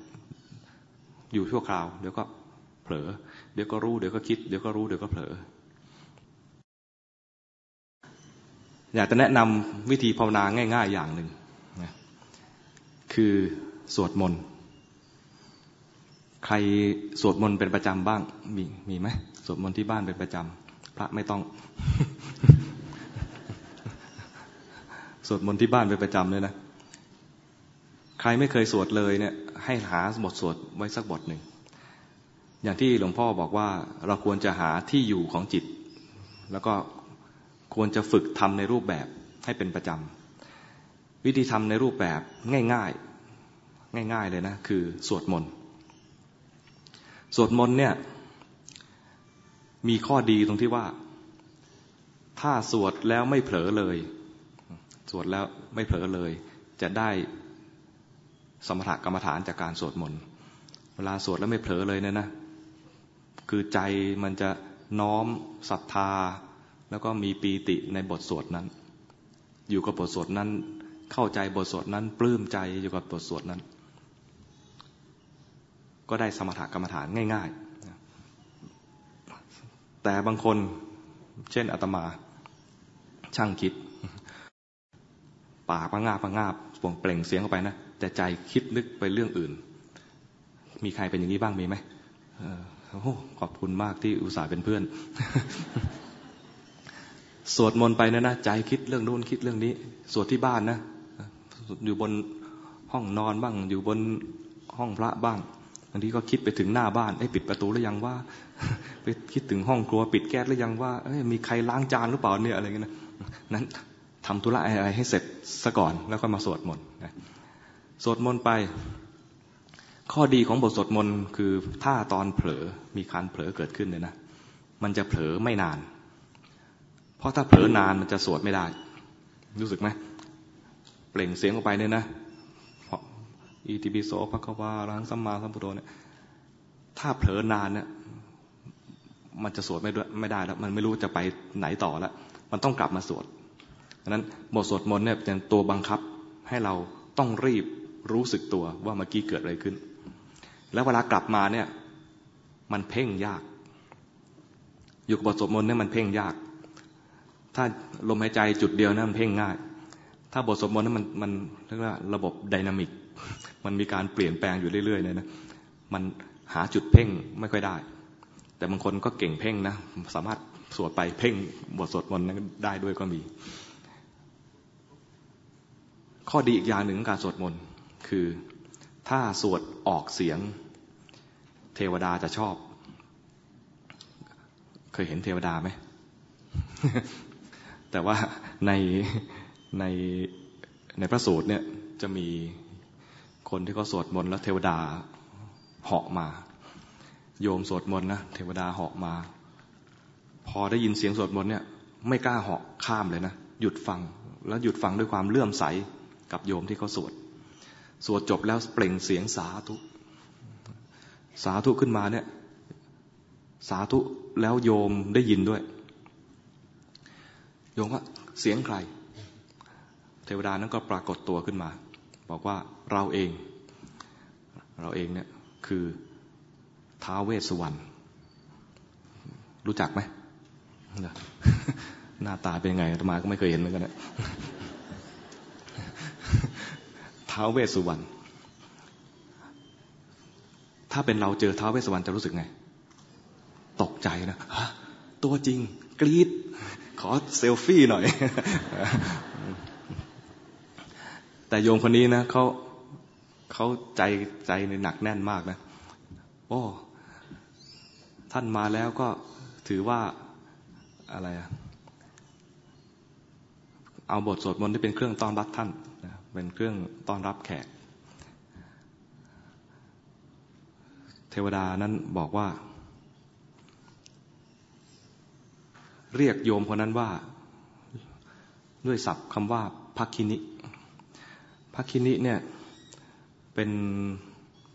อยู่ชั่วคราว เดี๋ยวก็เผลอ เดี๋ยวก็รู้เดี๋ยวก็คิดเดี๋ยวก็รู้เดี๋ยวก็เผลอ อยากจะแนะนำวิธีภาวนาง่าย ๆ อย่างหนึ่งคือสวดมนต์ใครสวดมนต์เป็นประจำบ้าง มีมีไหมสวดมนต์ที่บ้านเป็นประจำ พระไม่ต้อง สวดมนต์ที่บ้านเป็นประจำเลยนะ ใครไม่เคยสวดเลยเนี่ย ให้หาบทสวดไว้สักบทหนึ่ง อย่างที่หลวงพ่อบอกว่าเราควรจะหาที่อยู่ของจิต แล้วก็ควรจะฝึกทำในรูปแบบให้เป็นประจำ วิธีทำในรูปแบบง่าย ๆ ง่าย ๆ เลยนะ คือสวดมนต์ สวดมนต์เนี่ย มีข้อดีตรงที่ว่า ถ้าสวดแล้วไม่เผลอเลย สวดแล้วไม่เผลอเลย จะได้สมถกรรมฐานจากการสวดมนต์เวลาสวดแล้วไม่เผลอเลยเนี่ยนะ คือใจมันจะน้อมศรัทธา แล้วก็มีปีติในบทสวดนั้น อยู่กับบทสวดนั้น เข้าใจบทสวดนั้น ปลื้มใจอยู่กับบทสวดนั้น ก็ได้สมถกรรมฐานง่าย ๆ แต่บางคนเช่นอาตมา ช่างคิด ปากพังงาพังงาบป่งเปล่งเสียงออกไปนะแต่ใจคิดนึกไปเรื่องอื่น มีใครเป็นอย่างนี้บ้างมีไหมโอ้ขอบคุณมากที่อุตส่าห์เป็นเพื่อน สวดมนต์ไปนะนะใจคิดเรื่องนู้นคิดเรื่องนี้ สวดที่บ้านนะอยู่บนห้องนอนบ้าง อยู่บนห้องพระบ้างบางทีก็คิดไปถึงหน้าบ้านไอ้ปิดประตูหรือยังว่า ไปคิดถึงห้องครัวปิดแก๊สหรือยังว่าเอ้มีใครล้างจานหรือเปล่าเนี่ยอะไรเงี้ยนะนั้นทำธุระอะไรให้เสร็จซะก่อนแล้วก็มาสวดมนต์สวดมนต์ไป ข้อดีของบทสวดมนต์คือถ้าตอนเผลอมีการเผลอเกิดขึ้นเนี่ยนะมันจะเผลอไม่นาน เพราะถ้าเผลอนานมันจะสวดไม่ได้ รู้สึกไหมเปล่งเสียงออกไปเนี่ยนะอิติปิโสภควารังสัมมาสัมพุทโธเนี่ยถ้าเผลอนานเนี่ย มันจะสวดไม่ไม่ได้แล้ว มันไม่รู้จะไปไหนต่อแล้ว มันต้องกลับมาสวดดังนั้นบทสวดมนต์เนี่ยเป็นตัวบังคับให้เราต้องรีบรู้สึกตัวว่าเมื่อกี้เกิดอะไรขึ้น แล้วเวลากลับมาเนี่ย มันเพ่งยาก อยู่กับบทสวดมนต์เนี่ยมันเพ่งยาก ถ้าลมหายใจจุดเดียวนะมันเพ่งง่าย ถ้าบทสวดมนต์นั้นมันมันเรียกว่าระบบไดนามิก มันมีการเปลี่ยนแปลงอยู่เรื่อยๆเนี่ยนะ มันหาจุดเพ่งไม่ค่อยได้ แต่บางคนก็เก่งเพ่งนะสามารถสวดไปเพ่งบทสวดมนต์นั้นได้ด้วยก็มี ข้อดีอีกอย่างหนึ่งของการสวดมนต์คือถ้าสวดออกเสียงเทวดาจะชอบ เคยเห็นเทวดาไหม แต่ว่าในในในพระสูตรเนี่ยจะมีคนที่เขาสวดมนต์แล้วเทวดาเหาะมา โยมสวดมนต์นะเทวดาเหาะมา พอได้ยินเสียงสวดมนต์เนี่ย ไม่กล้าเหาะข้ามเลยนะหยุดฟังแล้วหยุดฟังด้วยความเลื่อมใสกับโยมที่เขาสวด สวดจบแล้วเปล่งเสียงสาธุสาธุขึ้นมาเนี่ย สาธุแล้วโยมได้ยินด้วย โยมว่าเสียงใคร เทวดานั้นก็ปรากฏตัวขึ้นมา บอกว่าเราเอง เราเองเนี่ยคือ ท้าเวสสุวรรณรู้จักไหมหน้าตาเป็นไงธรรมาก็ไม่เคยเห็นเหมือนกันนะท้าวเวสสุวรรณถ้าเป็นเราเจอท้าวเวสสุวรรณจะรู้สึกไง ตกใจนะตัวจริง กรีดขอเซลฟี่หน่อย แต่โยมคนนี้นะเขาเขาใจใจในหนักแน่นมากนะโอ้ ท่านมาแล้วก็ถือว่าอะไรอะเอาบทสวดมนต์ที่เป็นเครื่องต้อนรับท่านเป็นเครื่องต้อนรับแขก เทวดานั้นบอกว่า เรียกโยมคนนั้นว่า ด้วยศัพท์คำว่าพักคินิพักคินิเนี่ยเป็น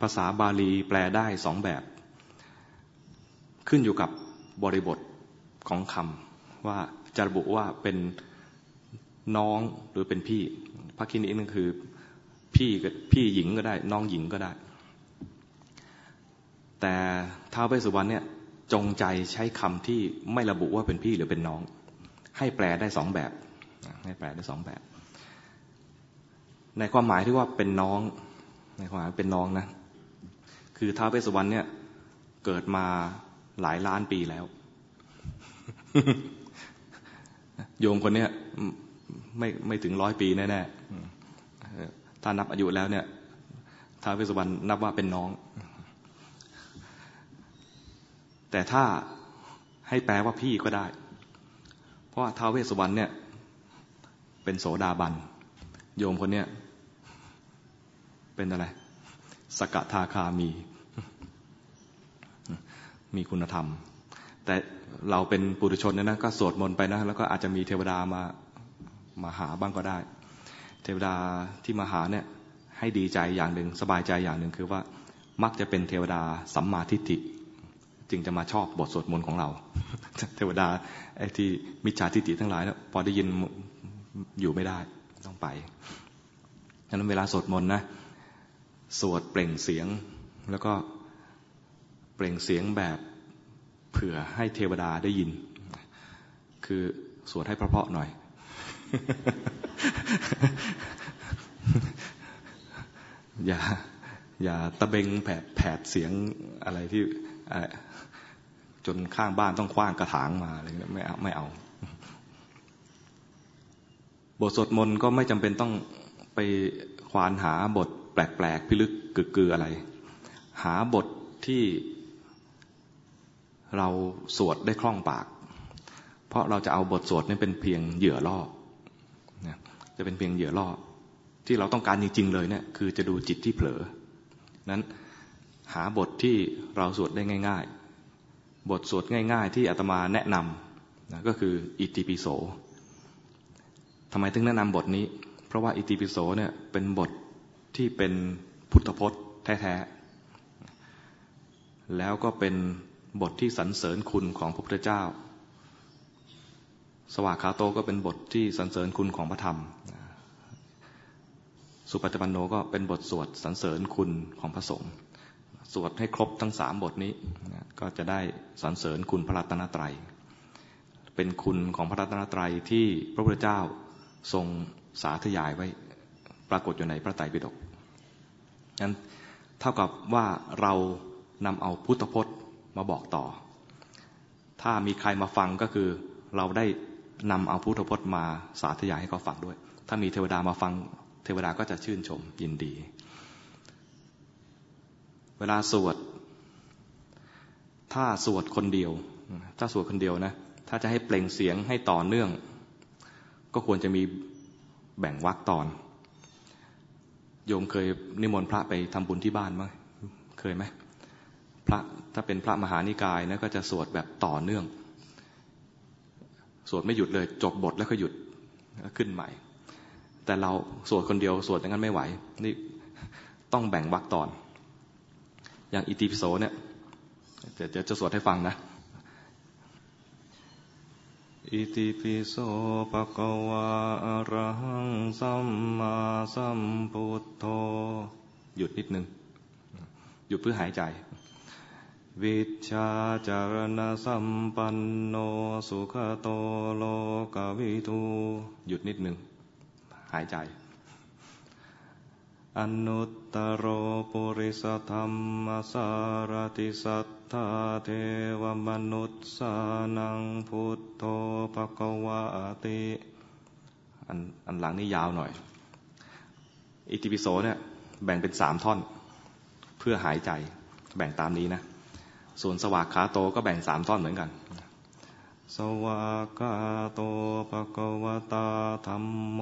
ภาษาบาลีแปลได้สองแบบ ขึ้นอยู่กับบริบทของคำว่าจะระบุว่าเป็นน้องหรือเป็นพี่พักคินินั่นคือพี่พี่หญิงก็ได้ น้องหญิงก็ได้ แต่ท้าวเวสสุวรรณเนี่ยจงใจใช้คำที่ไม่ระบุว่าเป็นพี่หรือเป็นน้อง ให้แปลได้สองแบบ ให้แปลได้สองแบบ ในความหมายที่ว่าเป็นน้อง ในความหมายเป็นน้องนะ คือท้าวเวสสุวรรณเนี่ยเกิดมา หลายล้านปีแล้ว โยมคนเนี้ยไม่ไม่ถึงร้อยปีแน่ๆถ้านับอายุแล้วเนี่ยท้าวเวสสุวรรณนับว่าเป็นน้อง แต่ถ้าให้แปลว่าพี่ก็ได้ เพราะว่าท้าวเวสสุวรรณเนี่ย เป็นโสดาบัน โยมคนเนี้ยเป็นอะไรสกทาคามี มีคุณธรรม แต่เราเป็นปุถุชนเนี่ยนะก็สวดมนต์ไปนะแล้วก็อาจจะมีเทวดามามาหาบ้างก็ได้ เทวดาที่มาหาเนี่ยให้ดีใจอย่างหนึ่งสบายใจอย่างหนึ่งคือว่ามักจะเป็นเทวดาสัมมาทิฏฐิจึงจะมาชอบบทสวดมนต์ของเรา เทวดาไอ้ที่มิจฉาทิฏฐิทั้งหลายแล้วพอได้ยินอยู่ไม่ได้ต้องไปดังนั้นเวลาสวดมนต์นะ สวดเปล่งเสียงแล้วก็ เปล่งเสียงแบบเผื่อให้เทวดาได้ยิน คือสวดให้เพราะๆหน่อย อย่าอย่าตะเบงแผดแผดเสียงอะไรที่จนข้างบ้านต้องคว้างกระถางมาอะไรเงี้ยไม่เอาไม่เอา บทสวดมนต์ก็ไม่จำเป็นต้องไปควานหาบทแปลกๆพิลึกกึกกืออะไร หาบทที่ เราสวดได้คล่องปาก เพราะเราจะเอาบทสวดนี่เป็นเพียงเหยื่อล่อจะเป็นเพียงเหยื่อล่อ ที่เราต้องการจริงๆเลยเนี่ยคือจะดูจิตที่เผลอ นั้นหาบทที่เราสวดได้ง่าย ๆ บทสวดง่าย ๆ ที่อาตมาแนะนำนะก็คืออิติปิโสทำไมถึงแนะนำบทนี้ เพราะว่าอิติปิโสเนี่ยเป็นบทที่เป็นพุทธพจน์แท้ๆ แล้วก็เป็น บทที่สรรเสริญคุณของพระพุทธเจ้า สวากขาโตก็เป็นบทที่สรรเสริญคุณของพระธรรม สุปฏิปันโนก็เป็นบทสวดสรรเสริญคุณของพระสงฆ์ สวดให้ครบทั้งสามบทนี้ก็จะได้สรรเสริญคุณพระรัตนตรัย เป็นคุณของพระรัตนตรัยที่พระพุทธเจ้าทรงสาธยายไว้ปรากฏอยู่ในพระไตรปิฎกนั้นเท่ากับว่าเรานำเอาพุทธพจน์ มาบอกต่อ ถ้ามีใครมาฟังก็คือเราได้นำเอาพุทธพจน์มาสาธยายให้เขาฟังด้วย ถ้ามีเทวดามาฟัง เทวดาก็จะชื่นชมยินดี เวลาสวด ถ้าสวดคนเดียว ถ้าสวดคนเดียวนะ ถ้าจะให้เปล่งเสียงให้ต่อเนื่อง ก็ควรจะมีแบ่งวรรคตอน โยมเคยนิมนต์พระไปทำบุญที่บ้านไหมเคยไหมพระ ถ้าเป็นพระมหานิกายนะก็จะสวดแบบต่อเนื่อง สวดไม่หยุดเลย จบบทแล้วก็หยุดขึ้นใหม่ แต่เราสวดคนเดียวสวดอย่างนั้นไม่ไหว นี่ต้องแบ่งวรรคตอน อย่างอิติปิโสเนี่ยเดี๋ยวจะสวดให้ฟังนะอิติปิโสปะกวาอรหังสัมมาสัมพุทโธหยุดนิดนึง หยุดเพื่อหายใจ วิชาจารณสัมปันโนสุขโตโลกวิทูหยุดนิดหนึ่ง หายใจ อนุตตรโรปุริสธรรมสารติสัทธาเทวมนุษสานังพุทโธภควาติอันอันหลังนี่ยาวหน่อย อิติปิโสเนี่ยแบ่งเป็นสามท่อน เพื่อหายใจแบ่งตามนี้นะ ส่วนสวากขาโตก็แบ่งสามท่อนเหมือนกัน สวากขาโตปะกวตาธรรมโม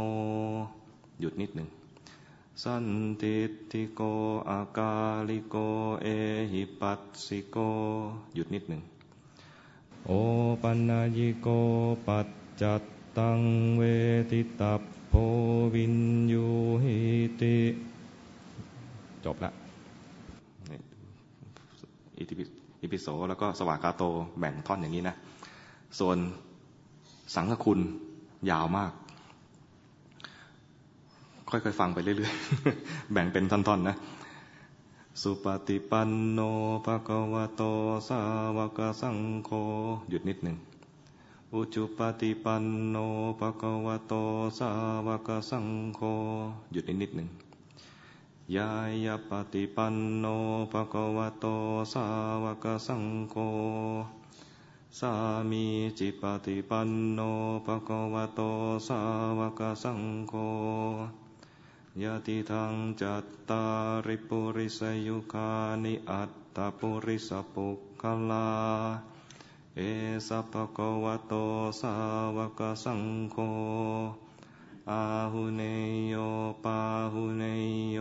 หยุดนิดหนึ่งสันติติโกอากาลิโก เอหิปัสสิโก หยุดนิดหนึ่ง โอปัญญิโกปัจจัตตังเวทิตัพโพวินยูหิติ จบละอิปิ โสแล้วก็สวากาโตแบ่งท่อนอย่างนี้นะ ส่วนสังฆคุณยาวมาก ค่อยๆฟังไปเรื่อยๆ แบ่งเป็นท่อนๆนะสุปฏิปันโนภะคะวะโตสาวกสังโฆหยุดนิดหนึ่งอุจุปฏิปันโนภะคะวะโตสาวกสังโฆหยุดนิดนิดหนึ่ง ยายปฏิปันโนภะควะโตสาวกสังโฆ สามีจิปฏิปันโนภะควะโตสาวกสังโฆยะติทังจัตตาริปุริสยุคานิอัตตาปุริสปุคคลา เอสัพพะวะโตสาวกสังโฆ อาหุเนโยปาหุเนโย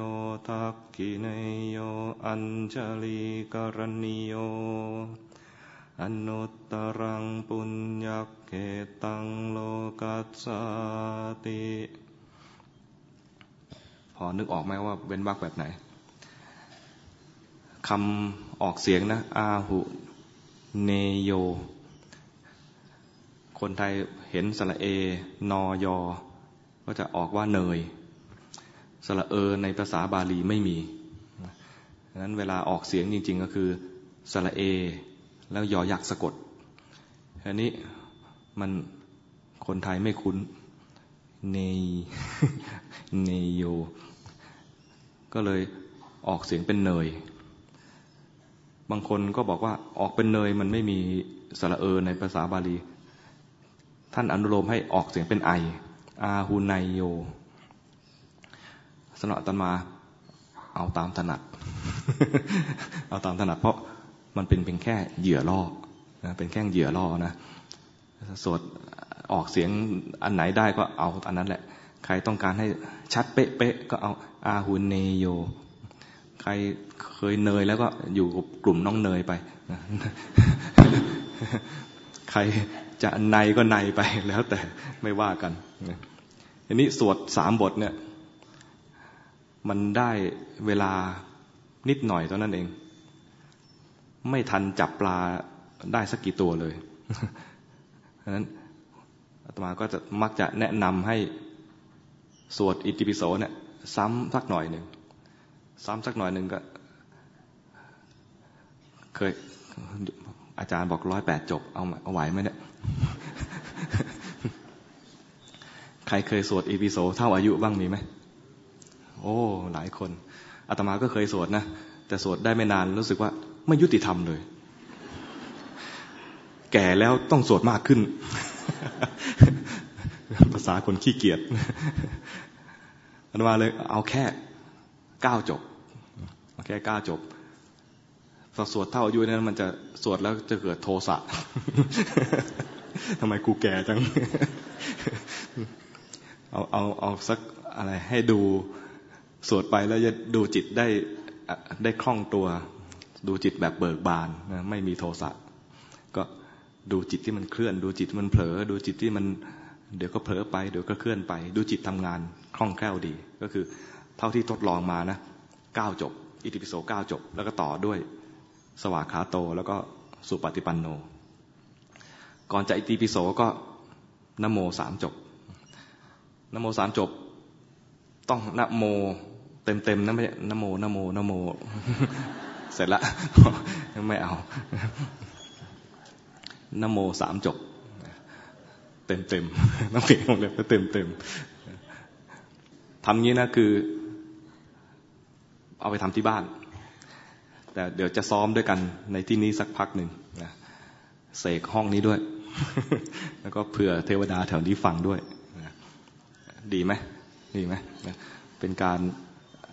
ทักขิเนโยอัญชลีกรณิโยอนุตตรังปุญญเกตังโลกัสสติ พอนึกออกไหมว่าเว้นวรรคแบบไหนคำออกเสียงนะ อาหุเนโย คนไทยเห็นสระเอนอยอ ก็จะออกว่าเนย สระเอในภาษาบาลีไม่มีดังนั้นเวลาออกเสียงจริง ๆ ก็คือสระเอ แล้วยอยักษ์สะกดอันนี้มันคนไทยไม่คุ้นเนยเนโย ก็เลยออกเสียงเป็นเนย บางคนก็บอกว่าออกเป็นเนยมันไม่มีสระเอในภาษาบาลี ท่านอนุโลมให้ออกเสียงเป็นไอ อาหุนายโยสนอตันมา เอาตามถนัด เอาตามถนัด เพราะมันเป็นเพียงแค่เหยื่อล่อนะเป็นแค่เหยื่อล่อนะสวดออกเสียงอันไหนได้ก็เอาอันนั้นแหละ ใครต้องการให้ชัดเป๊ะๆก็เอาอาหุนเนโย ใครเคยเนยแล้วก็อยู่กับกลุ่มน้องเนยไป ใคร จะในก็ในไปแล้วแต่ไม่ว่ากันอันนี้สวดสามบทเนี่ย มันได้เวลานิดหน่อยเท่านั้นเอง ไม่ทันจับปลาได้สักกี่ตัวเลยดังนั้นอาตมาก็จะมักจะแนะนำให้สวดอิติปิโสเนี่ย ซ้ำสักหน่อยหนึ่งซ้ำสักหน่อยหนึ่งก็ เคยอาจารย์บอกร้อยแปดจบ เอาเอาไหวไหมเนี่ย ใครเคยสวดอีพีโสเท่าอายุบ้างมีไหม โอ้ หลายคนอาตมาก็เคยสวดนะ แต่สวดได้ไม่นานรู้สึกว่าไม่ยุติธรรมเลย แก่แล้วต้องสวดมากขึ้น ภาษาคนขี้เกียจอาตมาเลยเอาแค่ก้าจบเอาแค่ก้าจบสวดเท่าอายุนั้นมันจะสวดแล้วจะเกิดโทสะ ทำไมกูแก่จัง เอาเอาเอาสักอะไรให้ดูสวดไปแล้วจะดูจิตได้ได้คล่องตัว ดูจิตแบบเบิกบานนะไม่มีโทสะก็ดูจิตที่มันเคลื่อน ดูจิตมันเผลอ ดูจิตที่มันเดี๋ยวก็เผลอไปเดี๋ยวก็เคลื่อนไป ดูจิตทำงานคล่องแคล่วดี ก็คือเท่าที่ทดลองมานะเก้าจบ อิติปิโสเก้าจบ แล้วก็ต่อด้วยสวากขาโต แล้วก็สุปฏิปันโน ก่อนจะอิติปิโสก็นโมสามจบนโมสามจบ ต้องนโม เต็มเต็มนะไม่นโมนโมนโม เสร็จละไม่เอานโมสามจบ เต็มเต็มน้ำเสียงเลยเต็มเต็มทำงี้นะคือ เอาไปทำที่บ้าน แต่เดี๋ยวจะซ้อมด้วยกันในที่นี้สักพักหนึ่งนะเสกห้องนี้ด้วย แล้วก็เผื่อเทวดาแถวนี้ฟังด้วยดีไหมดีไหมเป็นการ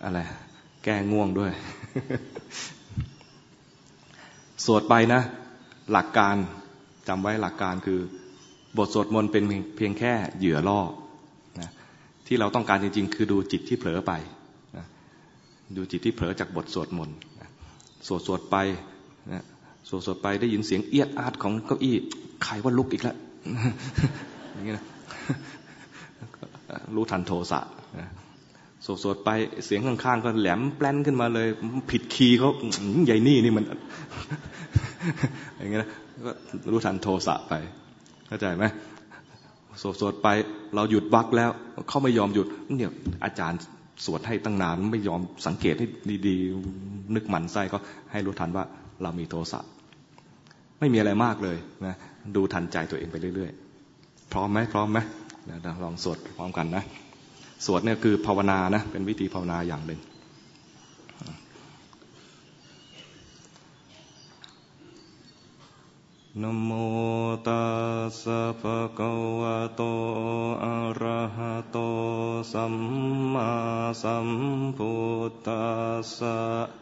อะไรแก้ง่วงด้วย สวดไปนะ หลักการจำไว้หลักการคือบทสวดมนต์เป็นเพียงแค่เหยื่อล่อนะที่เราต้องการจริง ๆ คือดูจิตที่เผลอไปนะดูจิตที่เผลอจากบทสวดมนต์สวดสวดไปนะ สวดสวดไปได้ยินเสียงเอียดอาดของเก้าอี้ใครว่าลุกอีกแล้วอย่างนี้ยนะรู้ทันโทสะสวดสวดไปเสียงข้างๆก็แหลมแปลนขึ้นมาเลย ผิดคีย์เขาใหญ่นี่นี่มัน อย่างเงี้ยนะก็รู้ทันโทสะไป เข้าใจไหมสวดสวดไปเราหยุดวักแล้วเขาไม่ยอมหยุดเนี่ยอาจารย์สวดให้ตั้งนานไม่ยอมสังเกตให้ดีๆ นึกหมันไส้ก็ให้รู้ทันว่า เรามีโทสะไม่มีอะไรมากเลยนะดูทันใจตัวเองไปเรื่อยๆ พร้อมไหมพร้อมไหมเดี๋ยวลองสวดพร้อมกันนะสวดเนี่ยคือภาวนานะเป็นวิธีภาวนาอย่างหนึ่งนโมตัสสะภะคะวะโต อะระหะโต สัมมาสัมพุทธัสสะ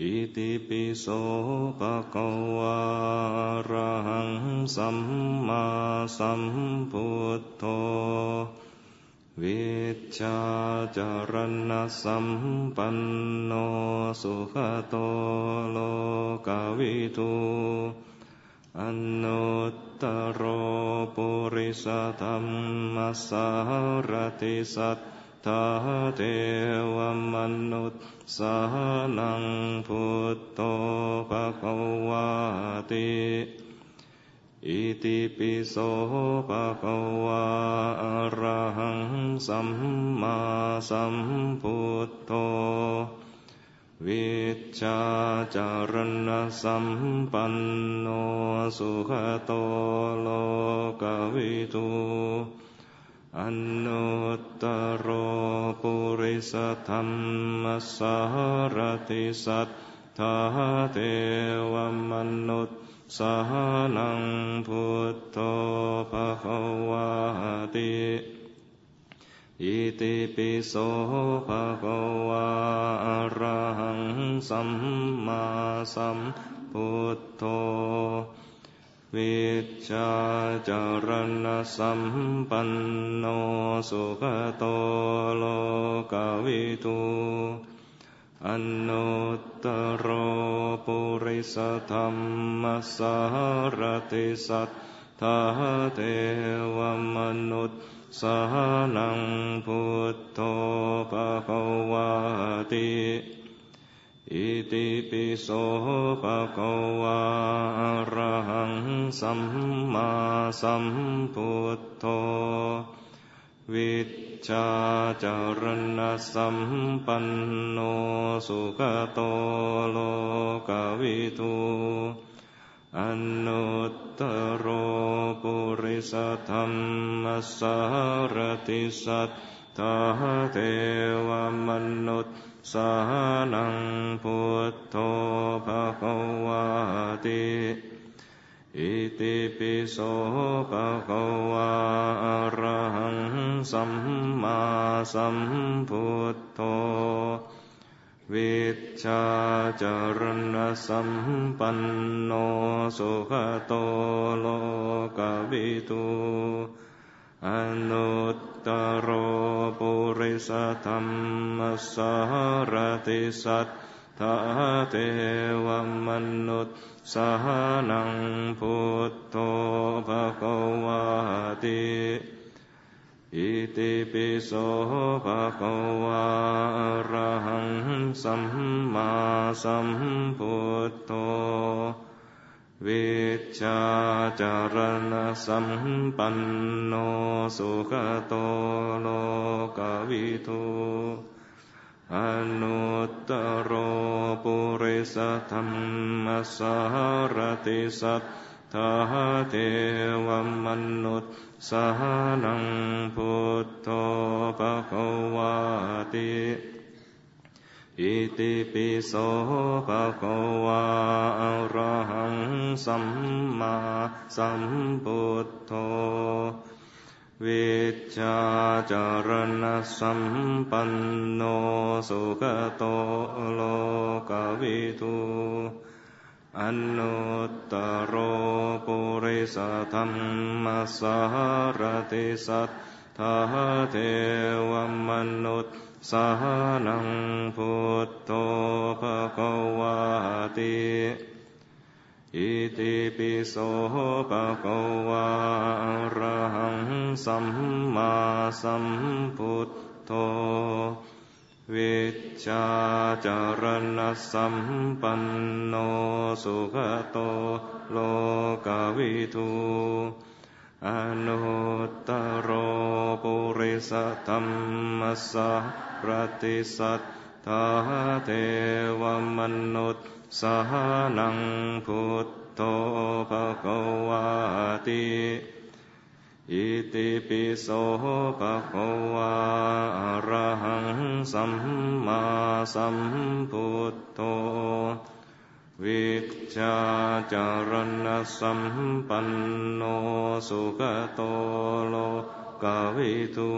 อิติปิโสภะคะวะระหังสัมมาสัมพุทโธวิชาจารณสัมปันโนสุขโตโลกวิทูอนุตตโรปุริสธรรมสารติสัต ถาเทวมนุษย์สานังพุทโธภะคะวาติอิติปิโสภะคะวะอะระหังสัมมาสัมพุทโธวิชาจารณสัมปันโนสุขโตโลกวิทู อนุตตรปุริสธรรมสารติสัทธาเทวมนุษย์สานังพุทโธภะคะวาติอิติปิโสภะคะวะอะระหังสัมมาสัมพุทโธ วิชาจารณสัมปันโนสุขโตโลกวิทูอนุตตรปุริสธรรมสารติสัทธาเทวมนุษย์สานังพุทโธภะคะวาติ อิติปิโสภะคะวะอะระหังสัมมาสัมพุทโธวิชาจารณสัมปันโนสุขโตโลกวิทูอนุตตโรปุริสธรรมสารติสัท ธาเทวมนุษย์สานังพุทโธภะคะวาติอิติปิโสภะคะวะอะระหังสัมมาสัมพุทโธวิชาจรณสัมปันโนสุขโตโลกวิทูอนุต ตรปุริสธรรมสารติสัทธาเทวมนุษย์สานังพุทโธภะคะวาติอิติปิโสภะคะวะระหังสัมมาสัมพุทโธ วิชาจารณสัมปันโนสุขโตโลกวิทูอนุตตรปุริสธรรมสารติสัทธาเทวมนุษย์สานังพุทโธภะควาติ อิติปิโสภะคะวะอะระหังสัมมาสัมพุทโธวิชาจารณสัมปันโนสุขโตโลกวิทูอนุตตรปุริสธรรมสารติสัทธาเทวมนุษย์ สานังพุทโธภะคะวาติอิติปิโสภะคะวาอะระหังสัมมาสัมพุทโธวิชาจารณสัมปันโนสุขโตโลกวิทูอนุตตรปุริสธรรมสา รติสัทธาเทวมนุษย์สานังพุทโธภะคะวาติอิติปิโสภะคะวาอะระหังสัมมาสัมพุทโธวิชาจารณสัมปันโนสุขโตโลกวิทู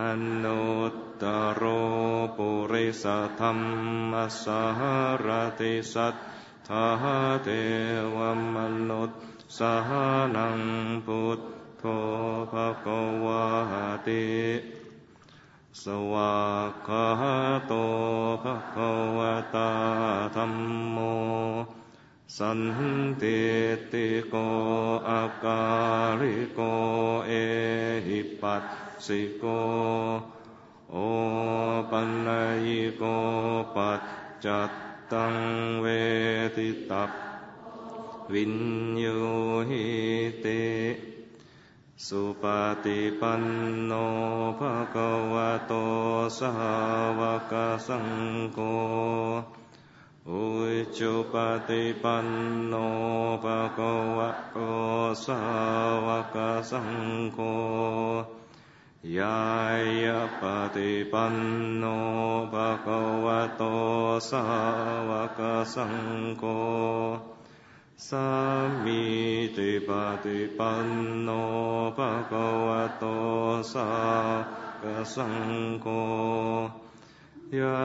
อนุตตรปุริสธรรมสารติสัทธาเทวมนุษย์สานังพุทโธภะควาติสวากขาโตภะคะวะตาธรรมโม สันติติโกอาการิโกเอหิปัส สิโก โอปัญญิโกปัจจัตตังเวทิตัพวินโยหิติสุปฏิปันโนภะคะวะโตสาวกสังโฆอุจุปฏิปันโนภะคะวะโตสาวกสังโฆ ยายะปฏิปันโนภะคะวะโตสาวกสังโฆสามีติปฏิปันโนภะคะวะโตสาวกสังโฆยะ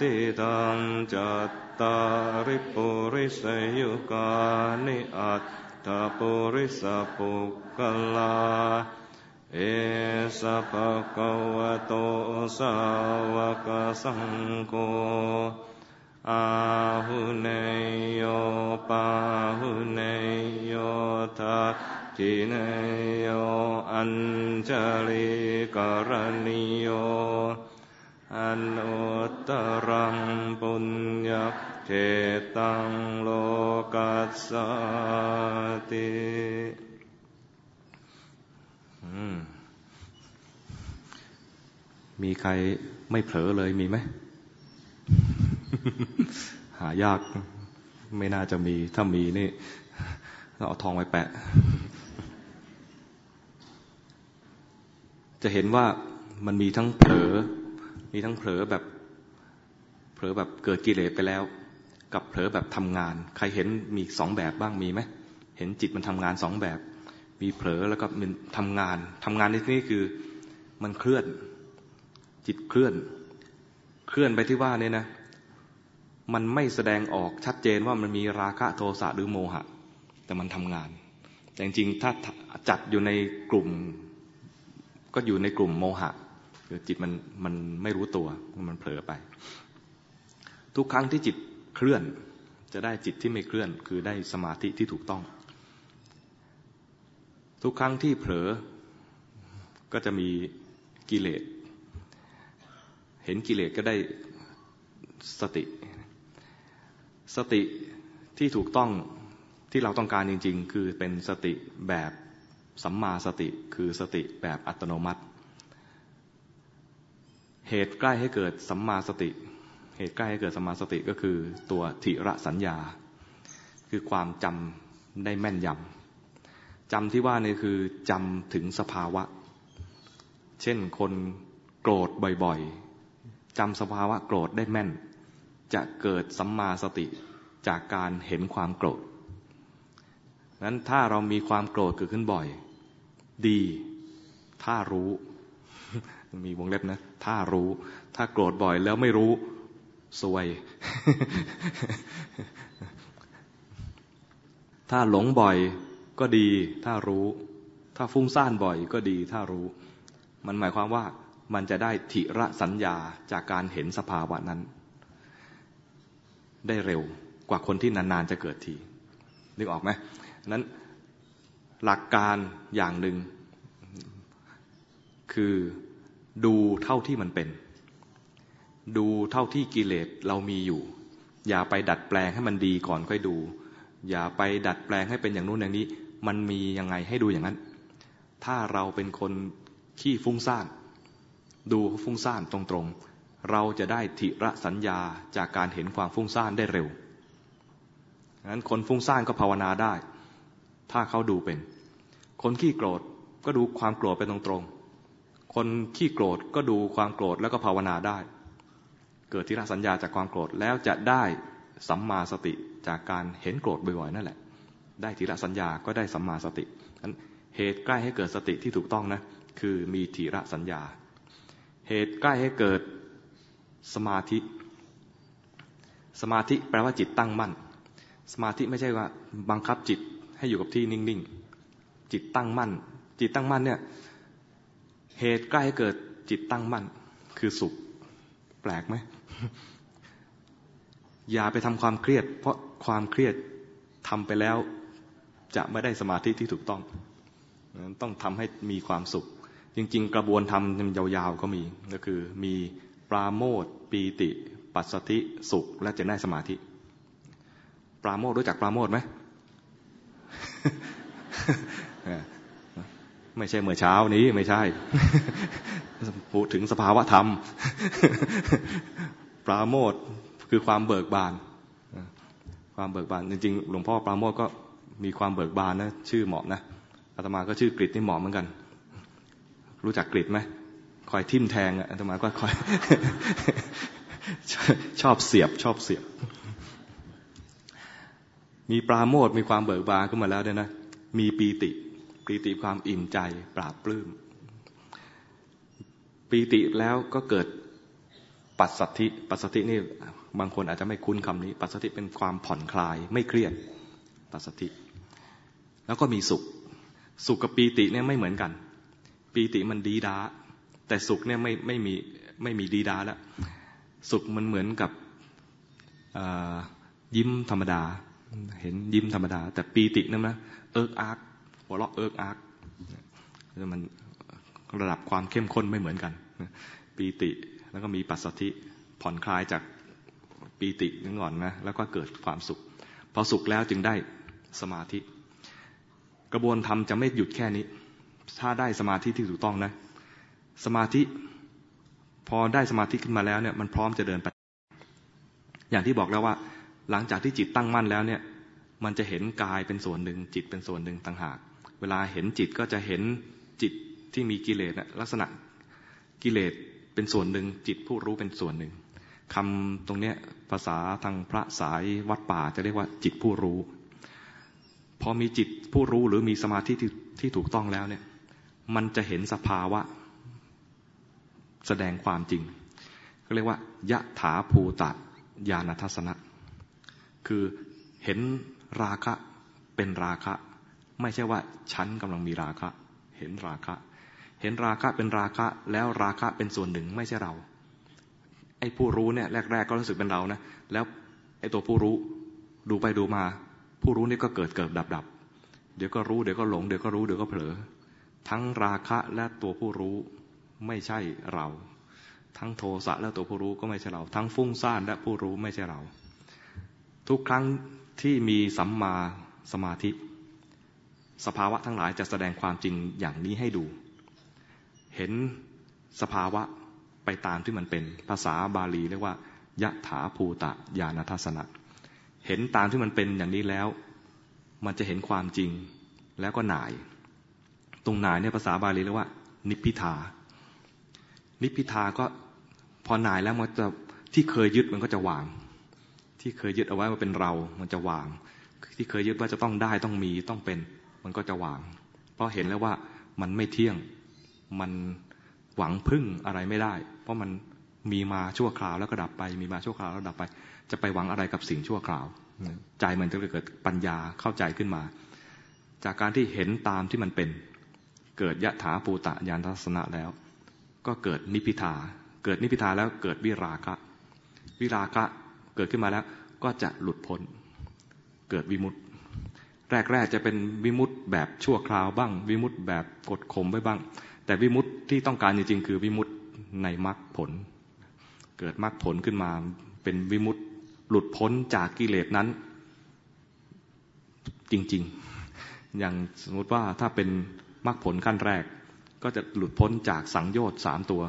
ติตังจัตตาริปุริสยุกานิอัตถปุริสปุกลา เอสะภะคะวะโตสาวกสังโฆอาหุเนโยปาหุเนโยทัตทิเนโยอัญจลิกรณิโยอันุตตรังปุญญเขตังโลกัสสติ มีใครไม่เผลอเลยมีไหม หายาก ไม่น่าจะมี ถ้ามีนี่เราเอาทองไปแปะ จะเห็นว่ามันมีทั้งเผลอ มีทั้งเผลอแบบ เผลอแบบเกิดกิเลสไปแล้ว กับเผลอแบบทำงาน ใครเห็นมีสองแบบบ้างมีไหม เห็นจิตมันทำงานสองแบบ มีเผลอแล้วก็มันทำงานทำงานในที่นี้คือมันเคลื่อน จิตเคลื่อน เคลื่อนไปที่ว่าเนี่ยนะ มันไม่แสดงออกชัดเจนว่ามันมีราคะโทสะหรือโมหะ แต่มันทำงาน แต่จริงๆถ้าจัดอยู่ในกลุ่ม ก็อยู่ในกลุ่มโมหะคือจิตมันมันไม่รู้ตัวมันเผลอไป ทุกครั้งที่จิตเคลื่อนจะได้จิตที่ไม่เคลื่อน คือได้สมาธิที่ถูกต้อง ทุกครั้งที่เผลอก็จะมีกิเลส เห็นกิเลสก็ได้สติ สติที่ถูกต้องที่เราต้องการจริง ๆ คือเป็นสติแบบสัมมาสติคือสติแบบอัตโนมัติ เหตุใกล้ให้เกิดสัมมาสติ เหตุใกล้ให้เกิดสัมมาสติก็คือตัวทิระสัญญา คือความจำได้แม่นยำจำที่ว่านี่คือจำถึงสภาวะ เช่นคนโกรธบ่อย จำสภาวะโกรธได้แม่น จะเกิดสัมมาสติจากการเห็นความโกรธนั้นถ้าเรามีความโกรธเกิดขึ้นบ่อย ดี ถ้ารู้ มีวงเล็บนะ ถ้ารู้ ถ้าโกรธบ่อยแล้วไม่รู้สวย ถ้าหลงบ่อยก็ดี ถ้ารู้ ถ้าฟุ้งซ่านบ่อยก็ดี ถ้ารู้ มันหมายความว่า มันจะได้ทิระสัญญาจากการเห็นสภาวะนั้น ได้เร็วกว่าคนที่นานๆจะเกิดทีนึกออกไหมนั้นหลักการอย่างหนึ่งคือดูเท่าที่มันเป็น ดูเท่าที่กิเลสเรามีอยู่ อย่าไปดัดแปลงให้มันดีก่อนค่อยดู อย่าไปดัดแปลงให้เป็นอย่างนู้นอย่างนี้ มันมียังไงให้ดูอย่างนั้น ถ้าเราเป็นคนขี้ฟุ้งซ่าน ดูฟุ้งซ่านตรงๆ เราจะได้ทิระสัญญาจากการเห็นความฟุ้งซ่านได้เร็วงั้นคนฟุ้งซ่านก็ภาวนาได้ ถ้าเขาดูเป็น คนขี้โกรธก็ดูความโกรธไปตรงๆ คนขี้โกรธก็ดูความโกรธแล้วก็ภาวนาได้ เกิดทิระสัญญาจากความโกรธแล้วจะได้สัมมาสติจากการเห็นโกรธบ่อยๆนั่นแหละ ได้ทิระสัญญาก็ได้สัมมาสตินั้นเหตุใกล้ให้เกิดสติที่ถูกต้องนะ คือมีทีระสัญญา เหตุใกล้ให้เกิดสมาธิ สมาธิแปลว่าจิตตั้งมั่น สมาธิไม่ใช่ว่าบังคับจิตให้อยู่กับที่นิ่งๆ จิตตั้งมั่น จิตตั้งมั่นเนี่ย เหตุใกล้ให้เกิดจิตตั้งมั่น คือสุข แปลกไหม อย่าไปทำความเครียด เพราะความเครียดทำไปแล้ว จะไม่ได้สมาธิที่ถูกต้อง ต้องทำให้มีความสุข จริง ๆ กระบวนทำยาวๆก็มีก็คือมีปราโมทปีติ ปัสสติสุข และจะได้สมาธิ ปราโมทรู้จักปราโมทไหมไม่ใช่เมื่อเช้านี้ไม่ใช่พูดถึงสภาวะธรรม ปราโมทคือความเบิกบาน ความเบิกบาน จริงๆ หลวงพ่อปราโมทก็มีความเบิกบานนะ ชื่อเหมาะนะอาตมาก็ชื่อกริดนี่เหมาะเหมือนกัน รู้จักกริดไหมคอยทิ่มแทงอะอาตมาก็คอย ชอบเสียบ ชอบเสียบ มีปราโมทมีความเบิกบานขึ้นมาแล้วเนี่ยนะมีปีติ ปีติความอิ่มใจปราบปลื้มปีติแล้วก็เกิดปัสสัทธิ ปัสสัทธินี่บางคนอาจจะไม่คุ้นคำนี้ ปัสสัทธิเป็นความผ่อนคลาย ไม่เครียด ปัสสัทธิ แล้วก็มีสุข สุขกับปีติเนี่ยไม่เหมือนกัน ปีติมันดี๊ด๊า แต่สุขเนี่ยไม่ไม่มีไม่มีดี๊ด๊าแล้วสุขมันเหมือนกับยิ้มธรรมดา เห็นยิ้มธรรมดา แต่ปีตินั่นนะเอิ๊กอ๊ากหัวเราะเอิ๊กอ๊ากมันระดับความเข้มข้นไม่เหมือนกันปีติแล้วก็มีปัสสธิผ่อนคลายจากปีตินั่นก่อนนะแล้วก็เกิดความสุข พอสุขแล้วจึงได้สมาธิ กระบวนธรรมจะไม่หยุดแค่นี้ ถ้าได้สมาธิที่ถูกต้องนะ สมาธิ พอได้สมาธิขึ้นมาแล้วเนี่ย มันพร้อมจะเดินไป อย่างที่บอกแล้วว่า หลังจากที่จิตตั้งมั่นแล้วเนี่ย มันจะเห็นกายเป็นส่วนหนึ่ง จิตเป็นส่วนหนึ่งต่างหาก เวลาเห็นจิตก็จะเห็นจิตที่มีกิเลสลักษณะกิเลสเป็นส่วนหนึ่ง จิตผู้รู้เป็นส่วนหนึ่งคำตรงเนี้ยภาษาทางพระสายวัดป่าจะเรียกว่าจิตผู้รู้ พอมีจิตผู้รู้หรือมีสมาธิที่ที่ถูกต้องแล้วเนี่ย มันจะเห็นสภาวะ แสดงความจริงก็เรียกว่ายะถาภูตะญาณทัศนะ คือเห็นราคะเป็นราคะ ไม่ใช่ว่าฉันกำลังมีราคะ เห็นราคะ เห็นราคะเป็นราคะ แล้วราคะเป็นส่วนหนึ่งไม่ใช่เรา ไอ้ผู้รู้เนี่ยแรก ๆ ก็รู้สึกเป็นเรานะ แล้วไอ้ตัวผู้รู้ดูไปดูมา ผู้รู้นี่ก็เกิดเกิดดับดับเดี๋ยวก็รู้เดี๋ยวก็หลงเดี๋ยวก็รู้เดี๋ยวก็เผลอ ทั้งราคะและตัวผู้รู้ไม่ใช่เรา ทั้งโทสะและตัวผู้รู้ก็ไม่ใช่เรา ทั้งฟุ้งซ่านและผู้รู้ไม่ใช่เรา ทุกครั้งที่มีสัมมาสมาธิ สภาวะทั้งหลายจะแสดงความจริงอย่างนี้ให้ดู เห็นสภาวะไปตามที่มันเป็นภาษาบาลีเรียกว่ายะถาภูตะญาณทัศนะ เห็นตามที่มันเป็นอย่างนี้แล้ว มันจะเห็นความจริงแล้วก็หน่าย ตรงหนายในภาษาบาลีเรียกว่า นิพิทา นิพิทาก็พอหนายแล้วมันจะที่เคยยึดมันก็จะวาง ที่เคยยึดเอาไว้ว่าเป็นเรา มันจะวาง ที่เคยยึดว่าจะต้องได้ต้องมีต้องเป็น มันก็จะวาง เพราะเห็นแล้วว่ามันไม่เที่ยง มันหวังพึ่งอะไรไม่ได้ เพราะมันมีมาชั่วคราวแล้วก็ดับไป มีมาชั่วคราวแล้วดับไป จะไปหวังอะไรกับสิ่งชั่วคราว ใจมันจะเกิดปัญญาเข้าใจขึ้นมา จากการที่เห็นตามที่มันเป็น เกิดยะถาปูตะยานทัศนะแล้ว ก็เกิดนิพิทา เกิดนิพิทาแล้วเกิดวิราคะ วิราคะเกิดขึ้นมาแล้วก็จะหลุดพ้น เกิดวิมุตต์แรกๆจะเป็นวิมุตต์แบบชั่วคราวบ้าง วิมุตต์แบบกดข่มไว้บ้าง แต่วิมุตต์ที่ต้องการจริงๆ คือวิมุตต์ในมรรคผล เกิดมรรคผลขึ้นมาเป็นวิมุตต์หลุดพ้นจากกิเลสนั้น จริง ๆ อย่างสมมติว่าถ้าเป็น มรรคผลขั้นแรก ก็จะหลุดพ้นจากสังโยชน์สามตัว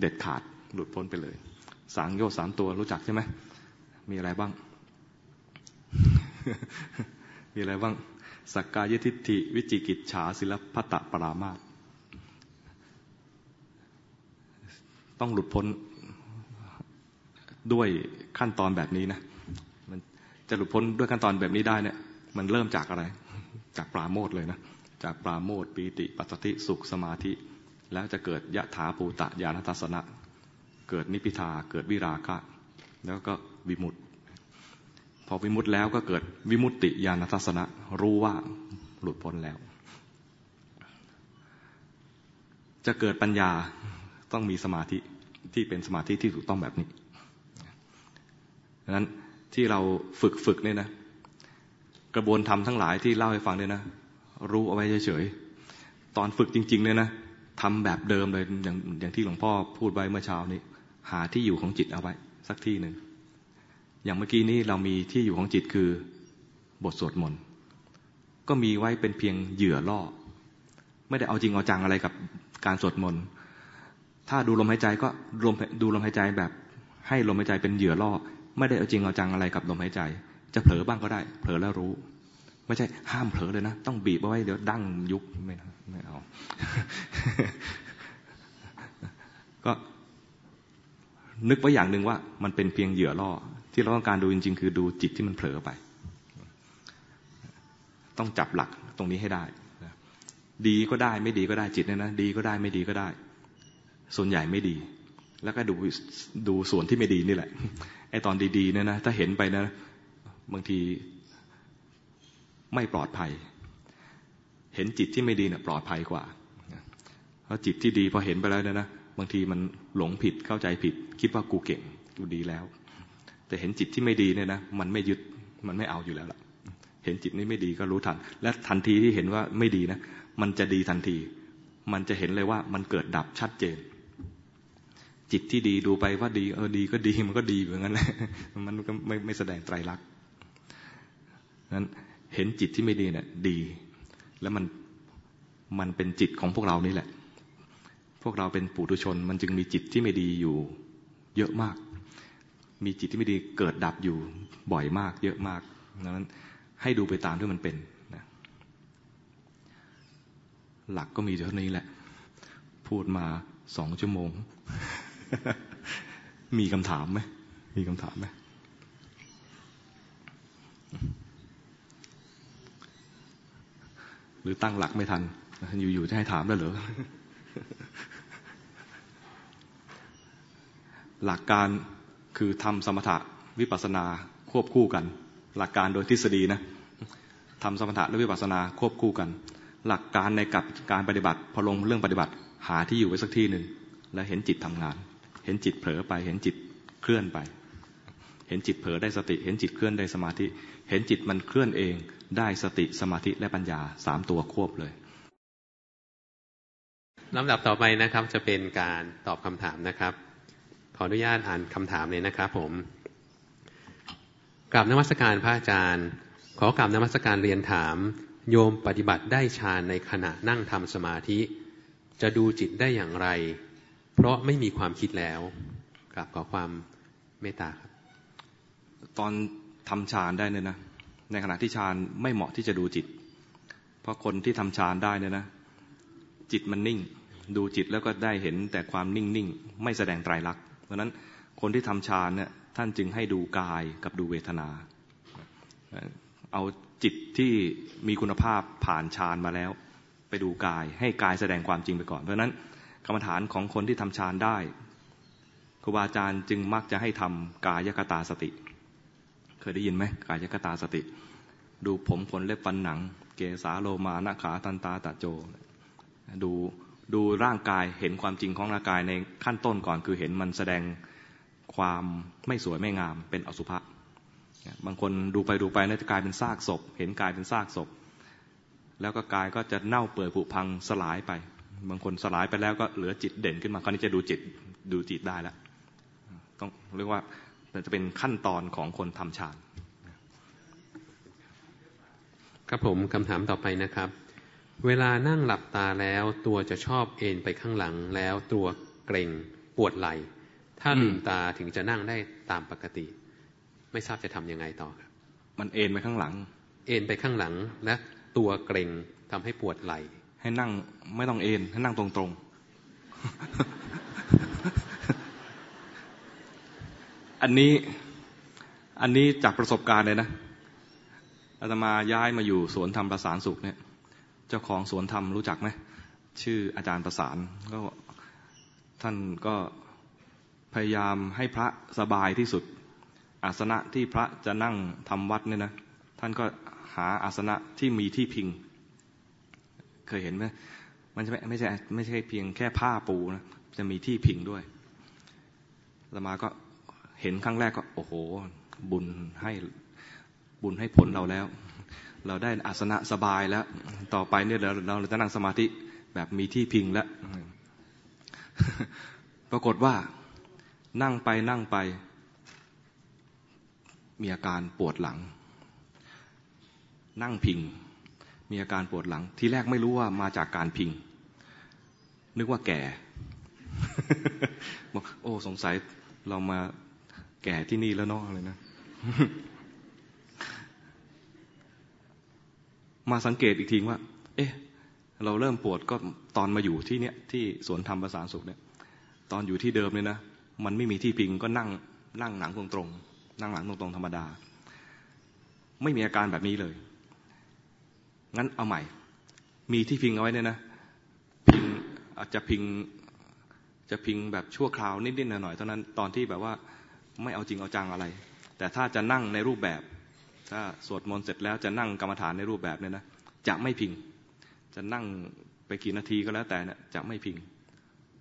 เด็ดขาดหลุดพ้นไปเลย สังโยชน์สามตัวรู้จักใช่ไหมมีอะไรบ้าง มีอะไรบ้างสักกายทิฏฐิวิจิกิจฉาศิลปตะปรามาต้องหลุดพ้นด้วยขั้นตอนแบบนี้นะมันจะหลุดพ้นด้วยขั้นตอนแบบนี้ได้เนี่ย มันเริ่มจากอะไร จากปราโมทเลยนะ จากปราโมทปีติปัสสติสุขสมาธิ แล้วจะเกิดยะถาปูตะญาณทัศนะ เกิดนิพิทาเกิดวิราคะ แล้วก็วิมุตติพอวิมุตติแล้วก็เกิดวิมุตติญาณทัศนะ รู้ว่าหลุดพ้นแล้ว จะเกิดปัญญาต้องมีสมาธิที่เป็นสมาธิที่ถูกต้องแบบนี้ดังนั้นที่เราฝึกฝึกเนี่ยนะ กระบวนธรรมทั้งหลายที่เล่าให้ฟังเนี่ยนะ รู้เอาไว้เฉยๆ ตอนฝึกจริง ๆ เนี่ยนะทำแบบเดิมเลยอย่างอย่างที่หลวงพ่อพูดไว้เมื่อเช้านี้ หาที่อยู่ของจิตเอาไว้ สักที่หนึ่ง อย่างเมื่อกี้นี้เรามีที่อยู่ของจิตคือบทสวดมนต์ก็มีไว้เป็นเพียงเหยื่อล่อ ไม่ได้เอาจริงเอาจังอะไรกับการสวดมนต์ถ้าดูลมหายใจก็รวมดูลมหายใจแบบ ให้ลมหายใจเป็นเหยื่อล่อ ไม่ได้เอาจริงเอาจังอะไรกับลมหายใจ จะเผลอบ้างก็ได้ เผลอแล้วรู้ ไม่ใช่ห้ามเผลอเลยนะ ต้องบีบเอาไว้เดี๋ยวดั้งยุบไม่ไม่เอา ก็นึกไว้อย่างหนึ่งว่า มันเป็นเพียงเหยื่อล่อ ที่เราต้องการดูจริง ๆ คือดูจิตที่มันเผลอไป ต้องจับหลักตรงนี้ให้ได้ดีก็ได้ไม่ดีก็ได้จิตเนี่ยนะดีก็ได้ไม่ดีก็ได้ ส่วนใหญ่ไม่ดี แล้วก็ดูดูส่วนที่ไม่ดีนี่แหละไอ้ตอนดีๆเนี่ยนะถ้าเห็นไปนะ บางที ไม่ปลอดภัย เห็นจิตที่ไม่ดีเนี่ยปลอดภัยกว่าเพราะจิตที่ดีพอเห็นไปแล้วเนี่ยนะบางทีมันหลงผิดเข้าใจผิด คิดว่ากูเก่งกูดีแล้ว แต่เห็นจิตที่ไม่ดีเนี่ยนะมันไม่ยึดมันไม่เอาอยู่แล้วล่ะ เห็นจิตนี้ไม่ดีก็รู้ทัน และทันทีที่เห็นว่าไม่ดีนะมันจะดีทันที มันจะเห็นเลยว่ามันเกิดดับชัดเจน จิตที่ดีดูไปว่าดีเออดีก็ดีมันก็ดีเหมือนกันแหละมันก็ไม่ไม่แสดงไตรลักษณ์นั้น เห็นจิตที่ไม่ดีเนี่ยดี แล้วมันมันเป็นจิตของพวกเรานี่แหละ พวกเราเป็นปุถุชน มันจึงมีจิตที่ไม่ดีอยู่เยอะมาก มีจิตที่ไม่ดีเกิดดับอยู่บ่อยมาก เยอะมากดังนั้นให้ดูไปตามที่มันเป็นนะหลักก็มีเท่านี้แหละ พูดมาสองชั่วโมง มีคำถามไหม มีคำถามไหม หรือตั้งหลักไม่ทัน อยู่ๆจะให้ถามแล้เหรอหลักการคือทำสมถะวิปัสนาควบคู่กัน หลักการโดยทฤษฎีนะทำสมถะและวิปัสนาควบคู่กัน หลักการในกับการปฏิบัติพอลงเรื่องปฏิบัติหาที่อยู่ไว้สักที่หนึ่งแล้วเห็นจิตทำงาน เห็นจิตเผลอไป เห็นจิตเคลื่อนไป เห็นจิตเผลอได้สติ เห็นจิตเคลื่อนได้สมาธิ เห็นจิตมันเคลื่อนเองได้สติสมาธิและปัญญาสามตัวควบเลยลำดับต่อไปนะครับจะเป็นการตอบคำถามนะครับ ขออนุญาตอ่านคำถามเลยนะครับ ผมกราบนมัสการพระอาจารย์ ขอกราบนมัสการเรียนถาม โยมปฏิบัติได้ฌานในขณะนั่งทำสมาธิ จะดูจิตได้อย่างไร เพราะไม่มีความคิดแล้วกราบขอความเมตตาครับ ตอน ทำฌานได้เนี่ยนะ ในขณะที่ฌานไม่เหมาะที่จะดูจิต เพราะคนที่ทำฌานได้เนี่ยนะ จิตมันนิ่ง ดูจิตแล้วก็ได้เห็นแต่ความนิ่งนิ่งไม่แสดงไตรลักษณ์ เพราะนั้นคนที่ทำฌานเนี่ยท่านจึงให้ดูกายกับดูเวทนา เอาจิตที่มีคุณภาพผ่านฌานมาแล้ว ไปดูกายให้กายแสดงความจริงไปก่อน เพราะนั้นกรรมฐานของคนที่ทำฌานได้ครูบาอาจารย์จึงมักจะให้ทำกายกตาสติ เคยได้ยินไหมกายกตาสติ ดูผมขนเล็บฟันหนัง เกสาโลมานาขาตันตาตะโจ ดูดูร่างกายเห็นความจริงของร่างกายในขั้นต้นก่อนคือเห็นมันแสดงความไม่สวยไม่งามเป็นอสุภะบางคนดูไปดูไปน่าจะกลายเป็นซากศพ เห็นกายเป็นซากศพ แล้วก็กายก็จะเน่าเปื่อยผุพังสลายไป บางคนสลายไปแล้วก็เหลือจิตเด่นขึ้นมาคราวนี้จะดูจิตดูจิตได้แล้วต้องเรียกว่า จะเป็นขั้นตอนของคนทำฌานครับผมคำถามต่อไปนะครับ เวลานั่งหลับตาแล้วตัวจะชอบเอนไปข้างหลังแล้วตัวเกร็งปวดไหล่ถ้าลืมตาถึงจะนั่งได้ตามปกติ ไม่ทราบจะทำยังไงต่อครับ มันเอ็นไปข้างหลัง เอนไปข้างหลังและตัวเกร็งทำให้ปวดไหล่ให้นั่งไม่ต้องเอ็นให้นั่งตรงๆ อันนี้อันนี้จากประสบการณ์เลยนะอาตมาย้ายมาอยู่สวนธรรมประสานสุขเนี่ย เจ้าของสวนธรรมรู้จักไหมชื่ออาจารย์ประสานก็ท่านก็พยายามให้พระสบายที่สุด อาสนะที่พระจะนั่งทำวัดเนี่ยนะ ท่านก็หาอาสนะที่มีที่พิง เคยเห็นไหมมันจะไม่ไม่ใช่ไม่ใช่เพียงแค่ผ้าปูนะจะมีที่พิงด้วยอาตมาก็ เห็นครั้งแรกก็ โอ้โห บุญให้บุญให้ผลเราแล้ว เราได้อาสนะสบายแล้ว ต่อไปเนี่ยเราเราจะนั่งสมาธิแบบมีที่พิงแล้ว ปรากฏว่านั่งไปนั่งไป มีอาการปวดหลัง นั่งพิง มีอาการปวดหลัง ที่แรกไม่รู้ว่ามาจากการพิง นึกว่าแก่บอกโอ้สงสัยเรามา แก่ที่นี่แล้วเนาะเลยนะ มาสังเกตอีกทีว่า เอ๊ะ เราเริ่มปวดก็ตอนมาอยู่ที่เนี้ยที่สวนธรรมประสานสุขเนี่ย ตอนอยู่ที่เดิมเนี่ยนะ มันไม่มีที่พิงก็นั่งนั่งหนังตรงๆนั่งหลังตรงๆธรรมดา ไม่มีอาการแบบนี้เลย งั้นเอาใหม่ มีที่พิงเอาไว้เนี่ยนะ พิงอาจจะพิงจะพิงแบบชั่วคราวนิดๆหน่อยๆเท่านั้นตอนที่แบบว่า ไม่เอาจริงเอาจังอะไร แต่ถ้าจะนั่งในรูปแบบ ถ้าสวดมนต์เสร็จแล้วจะนั่งกรรมฐานในรูปแบบเนี่ยนะจะไม่พิง จะนั่งไปกี่นาทีก็แล้วแต่นี่ยจะไม่พิง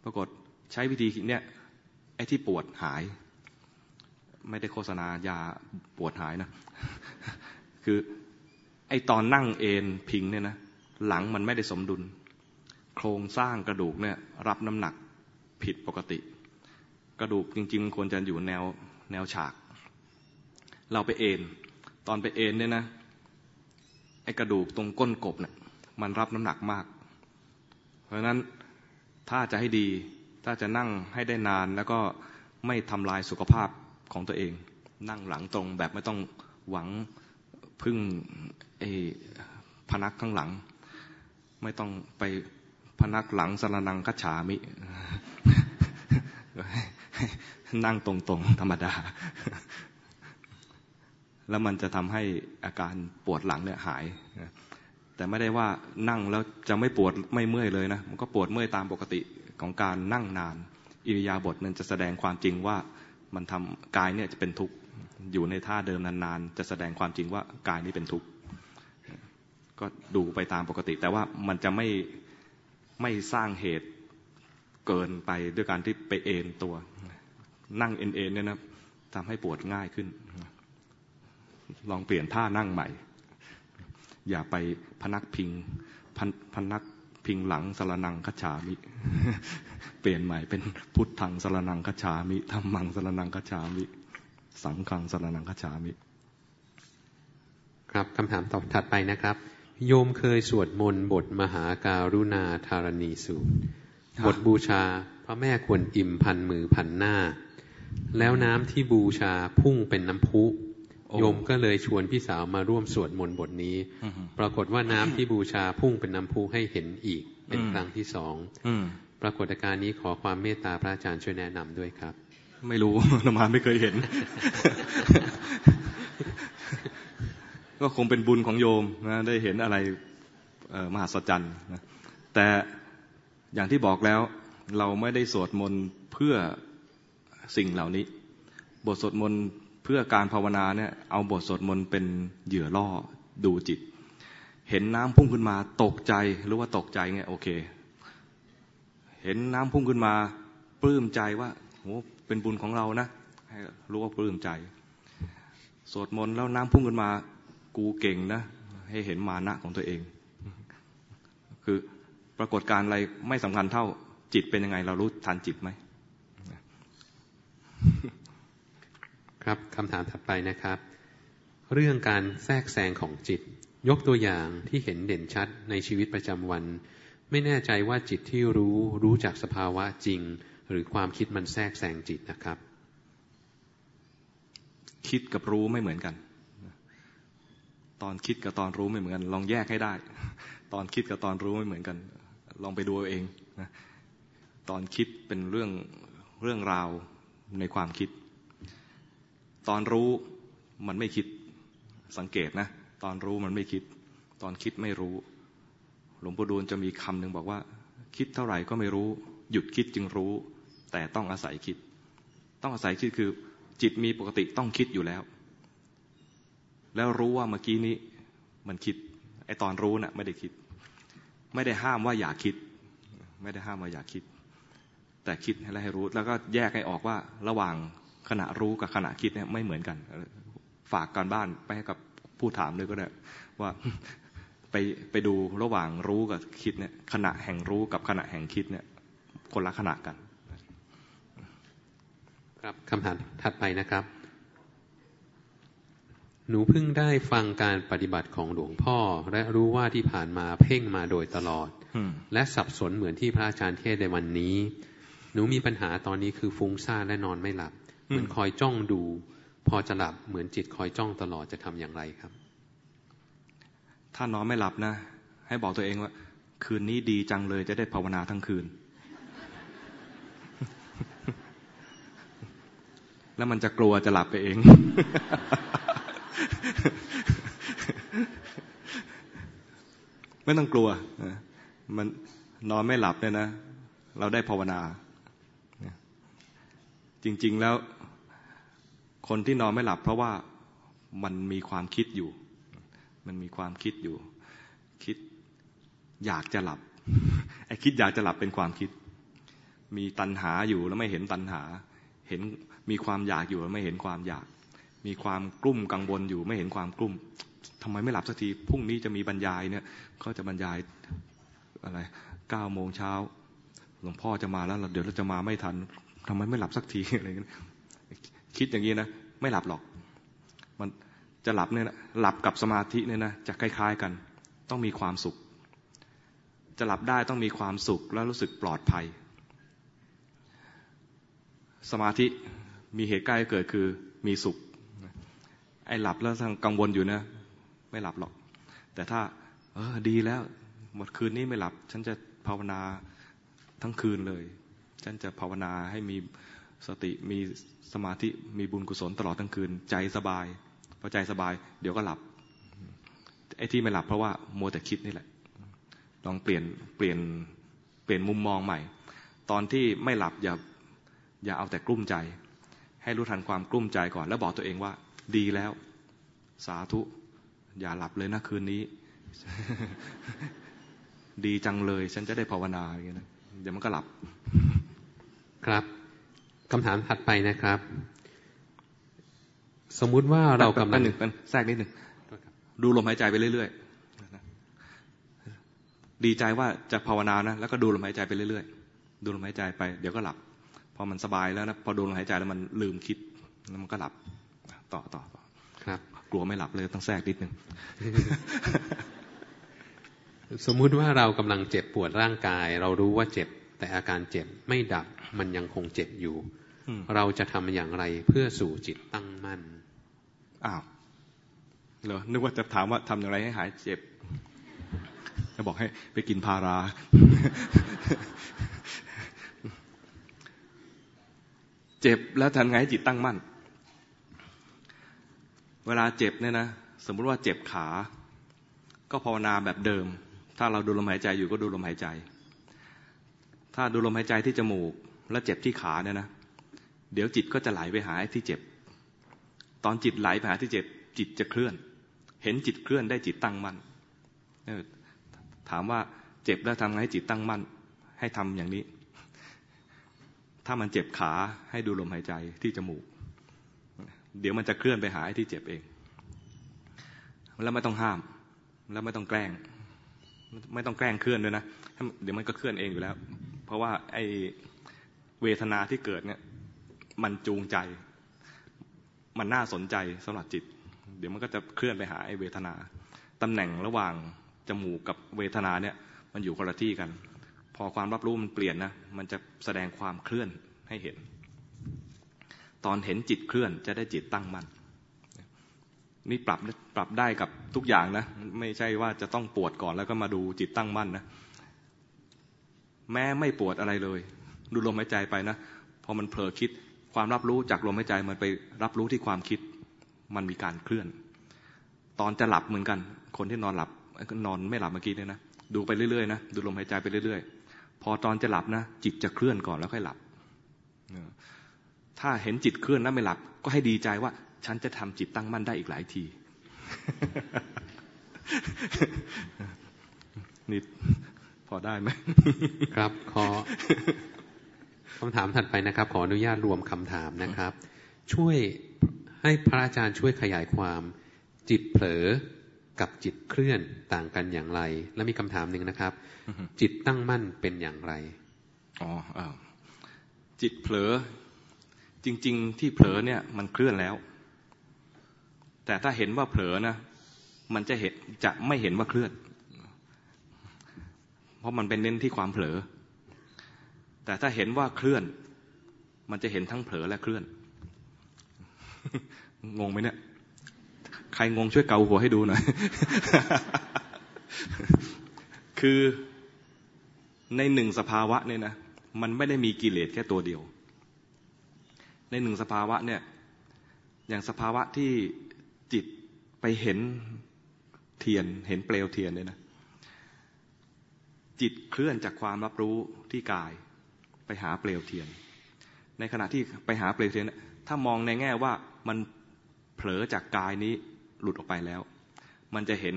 ปรากฏใช้วิธีเนี่ยไอ้ที่ปวดหาย ไม่ได้โฆษณายาปวดหายนะ คือไอ้ตอนนั่งเอนพิงเนี่ยนะหลังมันไม่ได้สมดุล โครงสร้างกระดูกเนี่ยรับน้ำหนักผิดปกติ กระดูกจริงๆควรจะอยู่แนวแนวฉาก เราไปเอนตอนไปเอนเนี่ยนะไอ้กระดูกตรงก้นกบเนี่ยมันรับน้ำหนักมาก เพราะฉะนั้นถ้าจะให้ดี ถ้าจะนั่งให้ได้นานแล้วก็ไม่ทำลายสุขภาพของตัวเอง นั่งหลังตรงแบบไม่ต้องหวังพึ่งไอ้พนักข้างหลัง ไม่ต้องไปพนักหลังสรนังคัจฉามิ นั่งตรงๆ ธรรมดา แล้วมันจะทำให้อาการปวดหลังเนี่ยหาย แต่ไม่ได้ว่านั่งแล้วจะไม่ปวดไม่เมื่อยเลยนะ มันก็ปวดเมื่อยตามปกติของการนั่งนาน อิริยาบถมันจะแสดงความจริงว่ามันทำกายเนี่ยจะเป็นทุกข์ อยู่ในท่าเดิมนานๆ จะแสดงความจริงว่ากายนี้เป็นทุกข์ ก็ดูไปตามปกติ แต่ว่ามันจะไม่ไม่สร้างเหตุ เกินไปด้วยการที่ไปเอนตัว นั่งเอ็นเอ็นเนี่ยนะทำให้ปวดง่ายขึ้น ลองเปลี่ยนท่านั่งใหม่ อย่าไปพนักพิงพนักพิงหลังสรนังคัจฉามิ เปลี่ยนใหม่เป็นพุทธังสรนังคัจฉามิธรรมังสรนังคัจฉามิ สังฆังสรนังคัจฉามิ ครับคำถามตอบถัดไปนะครับ โยมเคยสวดมนต์บทมหาการุณาธารณีสูตร บทบูชา พระแม่ควรอิ่มพันมือพันหน้า แล้วน้ำที่บูชาพุ่งเป็นน้ำพุโยมก็เลยชวนพี่สาวมาร่วมสวดมนต์บทนี้ ปรากฏว่าน้ำที่บูชาพุ่งเป็นน้ำพุให้เห็นอีก เป็นครั้งที่สองปรากฏการณ์นี้ขอความเมตตาพระอาจารย์ช่วยแนะนำด้วยครับ ไม่รู้นมาไม่เคยเห็นกก็คงเป็นบุญของโยมนะได้เห็นอะไรมหัศจรรย์นะแต่ อย่างที่บอกแล้วเราไม่ได้สวดมนต์เพื่อสิ่งเหล่านี้ บทสวดมนต์เพื่อการภาวนาเนี่ยเอาบทสวดมนต์เป็นเหยื่อล่อดูจิต เห็นน้ำพุ่งขึ้นมาตกใจหรือว่าตกใจเงี้ยโอเค เห็นน้ำพุ่งขึ้นมาปลื้มใจว่าโหเป็นบุญของเรานะให้รู้ว่าปลื้มใจ สวดมนต์แล้วน้ำพุ่งขึ้นมา กูเก่งนะ ให้เห็นมานะของตัวเอง คือ ปรากฏการอะไรไม่สำคัญเท่าจิตเป็นยังไง เรารู้ทันจิตไหม ครับคำถามถัดไปนะครับ เรื่องการแทรกแซงของจิต ยกตัวอย่างที่เห็นเด่นชัดในชีวิตประจำวัน ไม่แน่ใจว่าจิตที่รู้รู้จากสภาวะจริง หรือความคิดมันแทรกแซงจิตนะครับ คิดกับรู้ไม่เหมือนกันตอนคิดกับตอนรู้ไม่เหมือนกัน ลองแยกให้ได้ ตอนคิดกับตอนรู้ไม่เหมือนกัน ลองไปดูเองนะตอนคิดเป็นเรื่องเรื่องราวในความคิด ตอนรู้มันไม่คิดสังเกตนะ ตอนรู้มันไม่คิด ตอนคิดไม่รู้ หลวงปู่ดูลจะมีคำหนึ่งบอกว่า คิดเท่าไหร่ก็ไม่รู้ หยุดคิดจึงรู้ แต่ต้องอาศัยคิด ต้องอาศัยคิดคือ จิตมีปกติต้องคิดอยู่แล้ว แล้วรู้ว่าเมื่อกี้นี้มันคิดไอตอนรู้นะ่ะไม่ได้คิด ไม่ได้ห้ามว่าอย่าคิด ไม่ได้ห้ามว่าอย่าคิด แต่คิดให้ให้รู้ แล้วก็แยกให้ออกว่าระหว่างขณะรู้กับขณะคิดเนี่ยไม่เหมือนกัน ฝากการบ้านไปให้กับผู้ถามเลยก็ได้ว่าไปไปดูระหว่างรู้กับคิดเนี่ยขณะแห่งรู้กับขณะแห่งคิดเนี่ยคนละขณะกัน ครับคำถามถัดไปนะครับ หนูเพิ่งได้ฟังการปฏิบัติของหลวงพ่อ และรู้ว่าที่ผ่านมาเพ่งมาโดยตลอด และสับสนเหมือนที่พระอาจารย์เทศในวันนี้ หนูมีปัญหาตอนนี้คือฟุ้งซ่านและนอนไม่หลับ เหมือนคอยจ้องดู พอจะหลับเหมือนจิตคอยจ้องตลอดจะทำอย่างไรครับ ถ้านอนไม่หลับนะ ให้บอกตัวเองว่า คืนนี้ดีจังเลยจะได้ภาวนาทั้งคืน แล้วมันจะกลัวจะหลับไปเอง ไม่ต้องกลัว มันนอนไม่หลับเนี่ยนะ เราได้ภาวนา จริง ๆ แล้ว คนที่นอนไม่หลับ เพราะว่ามันมีความคิดอยู่ มันมีความคิดอยู่ คิดอยากจะหลับ ไอ้คิดอยากจะหลับเป็นความคิด มีตัณหาอยู่แล้วไม่เห็นตัณหา เห็นมีความอยากอยู่แล้วไม่เห็นความอยาก มีความกลุ้มกังวลอยู่ไม่เห็นความกลุ้มทำไมไม่หลับสักทีพรุ่งนี้จะมีบรรยายเนี่ยเขาจะบรรยายอะไรเก้าโมงเช้าหลวงพ่อจะมาแล้วเดี๋ยวเราจะมาไม่ทันทำไมไม่หลับสักทีอะไรเงี้ยคิดอย่างนี้นะไม่หลับหรอก มันจะหลับเนี่ยนะหลับกับสมาธิเนี่ยนะจะคล้าย ๆกัน ต้องมีความสุข จะหลับได้ต้องมีความสุขแล้วรู้สึกปลอดภัย สมาธิมีเหตุใกล้เกิดคือมีสุข หลับแล้วกังวลอยู่นะ ไม่หลับหรอก แต่ถ้า เออดีแล้ว หมดคืนนี้ไม่หลับ ฉันจะภาวนาทั้งคืนเลย ฉันจะภาวนาให้มีสติมีสมาธิมีบุญกุศลตลอดทั้งคืน ใจสบายพอใจสบาย เดี๋ยวก็หลับไอ้ที่ไม่หลับเพราะว่าโมแต่คิดนี่แหละ ลองเปลี่ยนเปลี่ยนเปลี่ยนมุมมองใหม่ ตอนที่ไม่หลับอย่าอย่าเอาแต่กลุ้มใจ ให้รู้ทันความกลุ้มใจก่อน แล้วบอกตัวเองว่า ดีแล้ว สาธุ อย่าหลับเลยนะคืนนี้ ดีจังเลย ฉันจะได้ภาวนาอย่างเงี้ยเดี๋ยวมันก็หลับ ครับคำถามถัดไปนะครับ สมมุติว่าเรากำลังหนึ่งเป็นแทรกนิดหนึ่งดูลมหายใจไปเรื่อยๆดีใจว่าจะภาวนานะแล้วก็ดูลมหายใจไปเรื่อยๆดูลมหายใจไป เดี๋ยวก็หลับพอมันสบายแล้วนะพอดูลมหายใจแล้วมันลืมคิดแล้วมันก็หลับ ต่อต่อครับ กลัวไม่หลับเลยต้องแทรกนิดหนึ่งสมมุติว่าเรากำลังเจ็บปวดร่างกาย เรารู้ว่าเจ็บ แต่อาการเจ็บไม่ดับมันยังคงเจ็บอยู่ เราจะทำอย่างไรเพื่อสู่จิตตั้งมั่นอ้าวเหรอนึกว่าจะถามว่าทำอย่างไรให้หายเจ็บ จะบอกให้ไปกินพารา เจ็บแล้วทำไงให้จิตตั้งมั่น เวลาเจ็บเนี่ยนะสมมุติว่าเจ็บขา ก็ภาวนาแบบเดิม ถ้าเราดูลมหายใจอยู่ก็ดูลมหายใจ ถ้าดูลมหายใจที่จมูก แล้วเจ็บที่ขาเนี่ยนะเดี๋ยวจิตก็จะไหลไปหาที่เจ็บ ตอนจิตไหลไปหาที่เจ็บ จิตจะเคลื่อน เห็นจิตเคลื่อนได้จิตตั้งมั่นถามว่าเจ็บแล้วทำไงให้จิตตั้งมั่น ให้ทำอย่างนี้ ถ้ามันเจ็บขาให้ดูลมหายใจที่จมูก เดี๋ยวมันจะเคลื่อนไปหาที่เจ็บเอง แล้วไม่ต้องห้าม แล้วไม่ต้องแกล้ง ไม่ต้องแกล้งเคลื่อนด้วยนะเดี๋ยวมันก็เคลื่อนเองอยู่แล้ว เพราะว่าไอเวทนาที่เกิดเนี่ย มันจูงใจ มันน่าสนใจสำหรับจิต เดี๋ยวมันก็จะเคลื่อนไปหาไอเวทนาตำแหน่งระหว่างจมูกกับเวทนาเนี่ย มันอยู่คนละที่กัน พอความรับรู้มันเปลี่ยนนะ มันจะแสดงความเคลื่อนให้เห็น ตอนเห็นจิตเคลื่อนจะได้จิตตั้งมั่นนี่ปรับปรับได้กับทุกอย่างนะ ไม่ใช่ว่าจะต้องปวดก่อนแล้วก็มาดูจิตตั้งมั่นนะ แม้ไม่ปวดอะไรเลย ดูลมหายใจไปนะพอมันเผลอคิดความรับรู้จากลมหายใจมันไปรับรู้ที่ความคิด มันมีการเคลื่อน ตอนจะหลับเหมือนกัน คนที่นอนหลับนอนไม่หลับเมื่อกี้เนี่ยนะดูไปเรื่อยๆนะดูลมหายใจไปเรื่อยๆ พอตอนจะหลับนะจิตจะเคลื่อนก่อนแล้วค่อยหลับ ถ้าเห็นจิตเคลื่อนแล้วไม่หลับ ก็ให้ดีใจว่า ฉันจะทำจิตตั้งมั่นได้อีกหลายทีนี่พอได้ไหมครับ ขอคำถามถัดไปนะครับ ขออนุญาตรวมคำถามนะครับ ช่วยให้พระอาจารย์ช่วยขยายความ จิตเผลอกับจิตเคลื่อนต่างกันอย่างไร และมีคำถามหนึ่งนะครับ จิตตั้งมั่นเป็นอย่างไรอ๋อจิตเผลอ จริง ๆ ที่เผลอเนี่ยมันเคลื่อนแล้ว แต่ถ้าเห็นว่าเผลอนะ มันจะเห็นจะไม่เห็นว่าเคลื่อน เพราะมันเป็นเน้นที่ความเผลอ แต่ถ้าเห็นว่าเคลื่อน มันจะเห็นทั้งเผลอและเคลื่อน งงไหมเนี่ย ใครงงช่วยเกาหัวให้ดูหน่อย คือในหนึ่งสภาวะเนี่ยนะ มันไม่ได้มีกิเลสแค่ตัวเดียว ในหนึ่งสภาวะเนี่ย อย่างสภาวะที่จิตไปเห็นเทียน เห็นเปลวเทียนเนี่ยนะ จิตเคลื่อนจากความรับรู้ที่กายไปหาเปลวเทียน ในขณะที่ไปหาเปลวเทียน ถ้ามองในแง่ว่ามันเผลอจากกายนี้หลุดออกไปแล้ว มันจะเห็น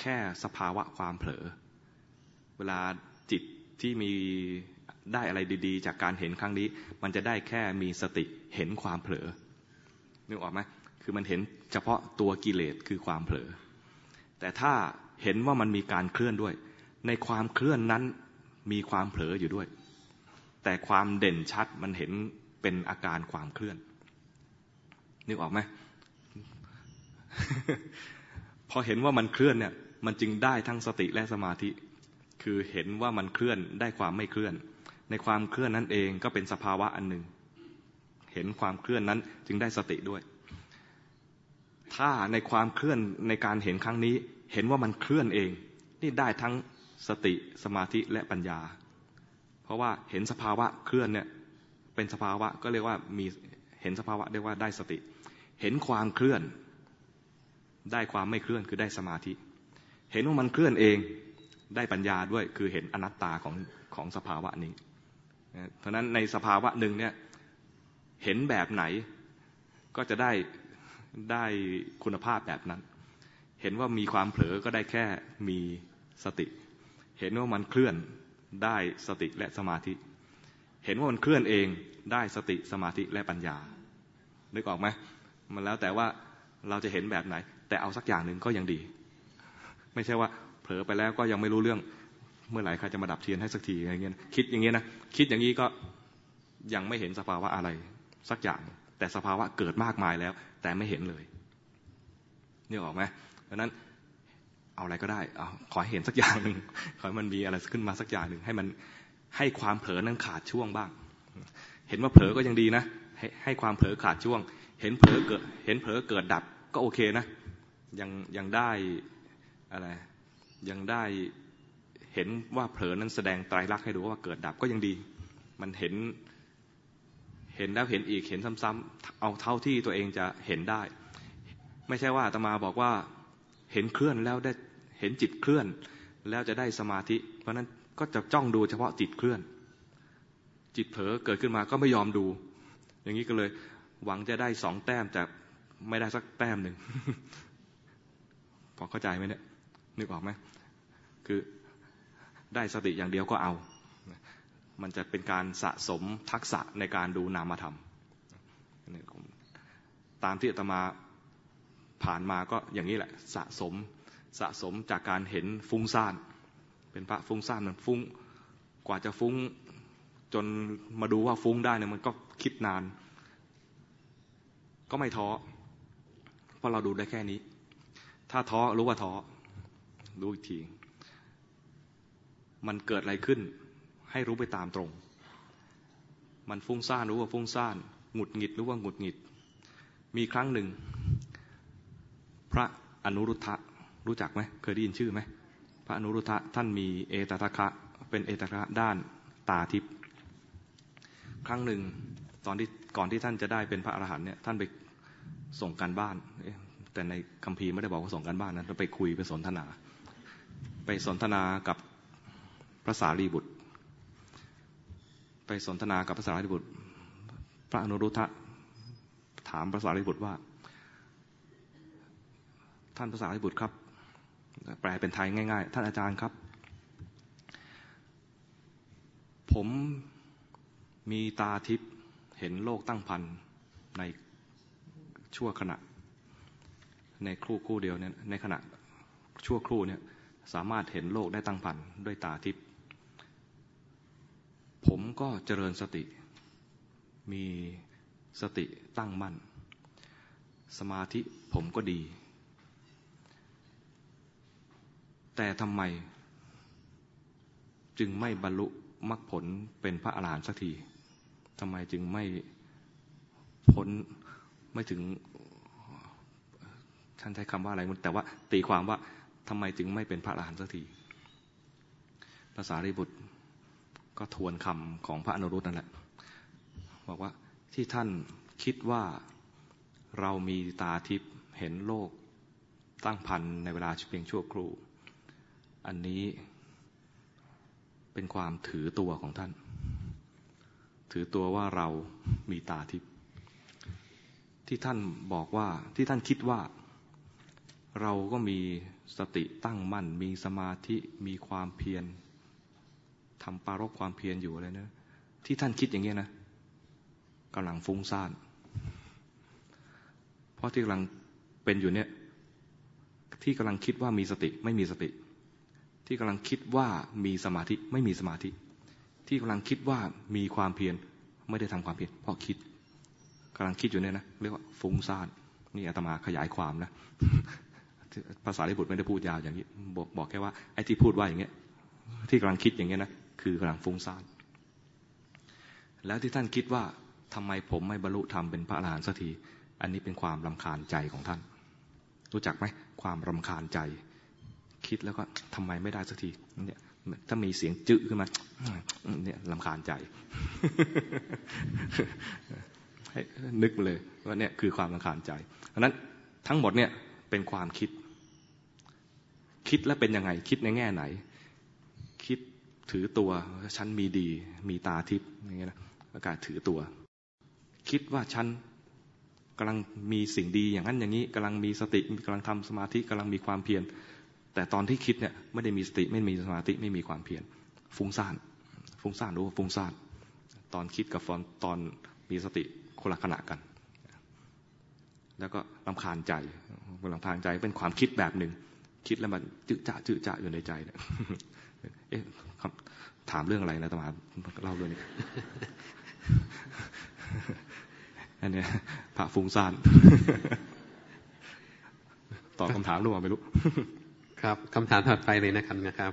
แค่สภาวะความเผลอ เวลาจิตที่มี ได้อะไรดีๆ จากการเห็นครั้งนี้ มันจะได้แค่มีสติเห็นความเผลอนึกออกไหมคือมันเห็นเฉพาะตัวกิเลสคือความเผลอ แต่ถ้าเห็นว่ามันมีการเคลื่อนด้วย ในความเคลื่อนนั้นมีความเผลออยู่ด้วย แต่ความเด่นชัดมันเห็นเป็นอาการความเคลื่อน นึกออกไหมพอเห็นว่ามันเคลื่อนเนี่ย มันจึงได้ทั้งสติและสมาธิ คือเห็นว่ามันเคลื่อนได้ความไม่เคลื่อน ในความเคลื่อนนั้นเองก็เป็นสภาวะอันหนึ่ง เห็นความเคลื่อนนั้นจึงได้สติด้วย ถ้าในความเคลื่อนในการเห็นครั้งนี้ เห็นว่ามันเคลื่อนเอง นี่ได้ทั้งสติสมาธิและปัญญา เพราะว่าเห็นสภาวะเคลื่อนเนี่ยเป็นสภาวะก็เรียกว่ามีเห็นสภาวะเรียกว่าได้สติ เห็นความเคลื่อน ได้ความไม่เคลื่อนคือได้สมาธิ เห็นว่ามันเคลื่อนเองได้ปัญญาด้วยคือเห็นอนัตตาของของสภาวะนี้ เพราะนั้นในสภาวะหนึ่งเนี่ยเห็นแบบไหนก็จะได้ได้คุณภาพแบบนั้น เห็นว่ามีความเผลอก็ได้แค่มีสติ เห็นว่ามันเคลื่อนได้สติและสมาธิ เห็นว่ามันเคลื่อนเองได้สติสมาธิและปัญญา นึกออกไหมมันแล้วแต่ว่าเราจะเห็นแบบไหน แต่เอาสักอย่างหนึ่งก็ยังดี ไม่ใช่ว่าเผลอไปแล้วก็ยังไม่รู้เรื่อง เมื่อไหร่ใครจะมาดับเทียนให้สักทีอะไรเงี้ยคิดอย่างเงี้ยนะคิดอย่างนี้ก็ยังไม่เห็นสภาวะอะไรสักอย่าง แต่สภาวะเกิดมากมายแล้ว แต่ไม่เห็นเลยนี่ออกไหมดังนั้นเอาอะไรก็ได้เอาขอให้เห็นสักอย่างหนึ่งขอให้มันมีอะไรขึ้นมาสักอย่างหนึ่งให้มันให้ความเผลอนั้นขาดช่วงบ้าง เห็นว่าเผลอก็ยังดีนะให้ให้ความเผลอขาดช่วง เห็นเผลอเกิด เห็นเผลอเกิดดับก็โอเคนะ ยังยังได้อะไรยังได้ เห็นว่าเผลอนั้นแสดงไตรลักษณ์ให้ดูว่าเกิดดับก็ยังดี มันเห็นเห็นแล้วเห็นอีกเห็นซ้ำๆเอาเท่าที่ตัวเองจะเห็นได้ ไม่ใช่ว่าอาตมาบอกว่าเห็นเคลื่อนแล้วได้เห็นจิตเคลื่อน แล้วจะได้สมาธิ เพราะนั้นก็จะจ้องดูเฉพาะจิตเคลื่อน จิตเผลอเกิดขึ้นมาก็ไม่ยอมดู อย่างนี้ก็เลยหวังจะได้สองแต้มแต่ไม่ได้สักแต้มหนึ่งพอเข้าใจไหมเนี่ยนึกออกไหมคือ ได้สติอย่างเดียวก็เอา มันจะเป็นการสะสมทักษะในการดูนามธรรม ตามที่อาตมาผ่านมาก็อย่างนี้แหละสะสมสะสมจากการเห็นฟุ้งซ่าน เป็นพระฟุ้งซ่านมันฟุ้งกว่าจะฟุ้งจนมาดูว่าฟุ้งได้เนี่ยมันก็คิดนาน ก็ไม่ท้อเพราะเราดูได้แค่นี้ ถ้าท้อรู้ว่าท้อรู้อีกที มันเกิดอะไรขึ้น ให้รู้ไปตามตรง มันฟุ้งซ่านรู้ว่าฟุ้งซ่านหงุดหงิดรู้ว่าหงุดหงิด มีครั้งหนึ่ง พระอนุรุทธะรู้จักไหมเคยได้ยินชื่อไหมพระอนุรุทธะท่านมีเอตตะคะเป็นเอตตะคะด้านตาทิพย์ครั้งหนึ่งตอนที่ก่อนที่ท่านจะได้เป็นพระอรหันต์เนี่ยท่านไปส่งการบ้านแต่ในคัมภีร์ไม่ได้บอกว่าส่งการบ้านนะไปคุยไปสนทนา ไปสนทนากับ พระสารีบุตร ไปสนทนากับพระสารีบุตร พระอนุรุทธะถามพระสารีบุตรว่า ท่านพระสารีบุตรครับ แปลเป็นไทยง่ายๆ ท่านอาจารย์ครับ ผมมีตาทิพย์เห็นโลกตั้งพันในชั่วขณะ ในครู่คู่เดียวเนี่ยในขณะชั่วครู่เนี่ยสามารถเห็นโลกได้ตั้งพันด้วยตาทิพย์ ผมก็เจริญสติ มีสติตั้งมั่น สมาธิผมก็ดี แต่ทำไม จึงไม่บรรลุมรรคผลเป็นพระอรหันต์สักทีทำไมจึงไม่พ้นไม่ถึงท่านใช้คำว่าอะไรมันแต่ว่าตีความว่าทำไมจึงไม่เป็นพระอรหันต์สักทีภาษาริบุตร ก็ทวนคำของพระอนุรุตนั่นแหละบอกว่าที่ท่านคิดว่าเรามีตาทิพย์เห็นโลกตั้งพันในเวลาเพียงชั่วครู่ อันนี้เป็นความถือตัวของท่าน ถือตัวว่าเรามีตาทิพย์ที่ท่านบอกว่าที่ท่านคิดว่า เราก็มีสติตั้งมั่น มีสมาธิมีความเพียร ทำปารกความเพียรอยู่อะไรนะ ที่ท่านคิดอย่างเงี้ยนะกำลังฟุ้งซ่าน เพราะที่กำลังเป็นอยู่เนี่ย ที่กำลังคิดว่ามีสติไม่มีสติ ที่กำลังคิดว่ามีสมาธิไม่มีสมาธิ ที่กำลังคิดว่ามีความเพียรไม่ได้ทำความเพียรเพราะคิดกำลังคิดอยู่เนี่ยนะเรียกว่าฟุ้งซ่านนี่อาตมาขยายความนะภาษาลิบุตรไม่ได้พูดยาวอย่างนี้ บอกบอกแค่ว่าไอ้ที่พูดว่าอย่างเงี้ย ที่กำลังคิดอย่างเงี้ยนะ คือกำลังฟุ้งซ่านแล้วที่ท่านคิดว่าทำไมผมไม่บรรลุธรรมเป็นพระอรหันต์สักที อันนี้เป็นความรำคาญใจของท่าน รู้จักไหมความรำคาญใจ คิดแล้วก็ทำไมไม่ได้สักที เนี่ย ถ้ามีเสียงจื้อขึ้นมา เนี่ยลำคาญใจ ให้นึกเลยว่าเนี่ยคือความรำคาญใจ เพราะนั้นทั้งหมดเนี่ยเป็นความคิด คิดแล้วเป็นยังไง คิดในแง่ไหน ถือตัวฉันมีดี มีตาทิพย์อย่างเงี้ยนะประกาศถือตัว คิดว่าฉันกำลังมีสิ่งดีอย่างนั้นอย่างนี้กำลังมีสติกำลังทำสมาธิกำลังมีความเพียรแต่ตอนที่คิดเนี่ยไม่ได้มีสติไม่มีสมาธิไม่มีความเพียรฟุ้งซ่านฟุ้งซ่านรู้ว่าฟุ้งซ่านตอนคิดกับตอนตอนมีสติคนละขณะกัน แล้วก็ลำคาญใจลำคาญใจเป็นความคิดแบบหนึ่งคิดแล้วมันจืดจ่าจืดจ่าอยู่ในใจเนี่ย เอ๊ะถามเรื่องอะไรนะตมาเล่าเรื่องนี้อันนี้พระฟุ้งซ่านตอบคำถามรู้ว่าไม่รู้ ครับคำถามถัดไปเลยนะครับนะครับ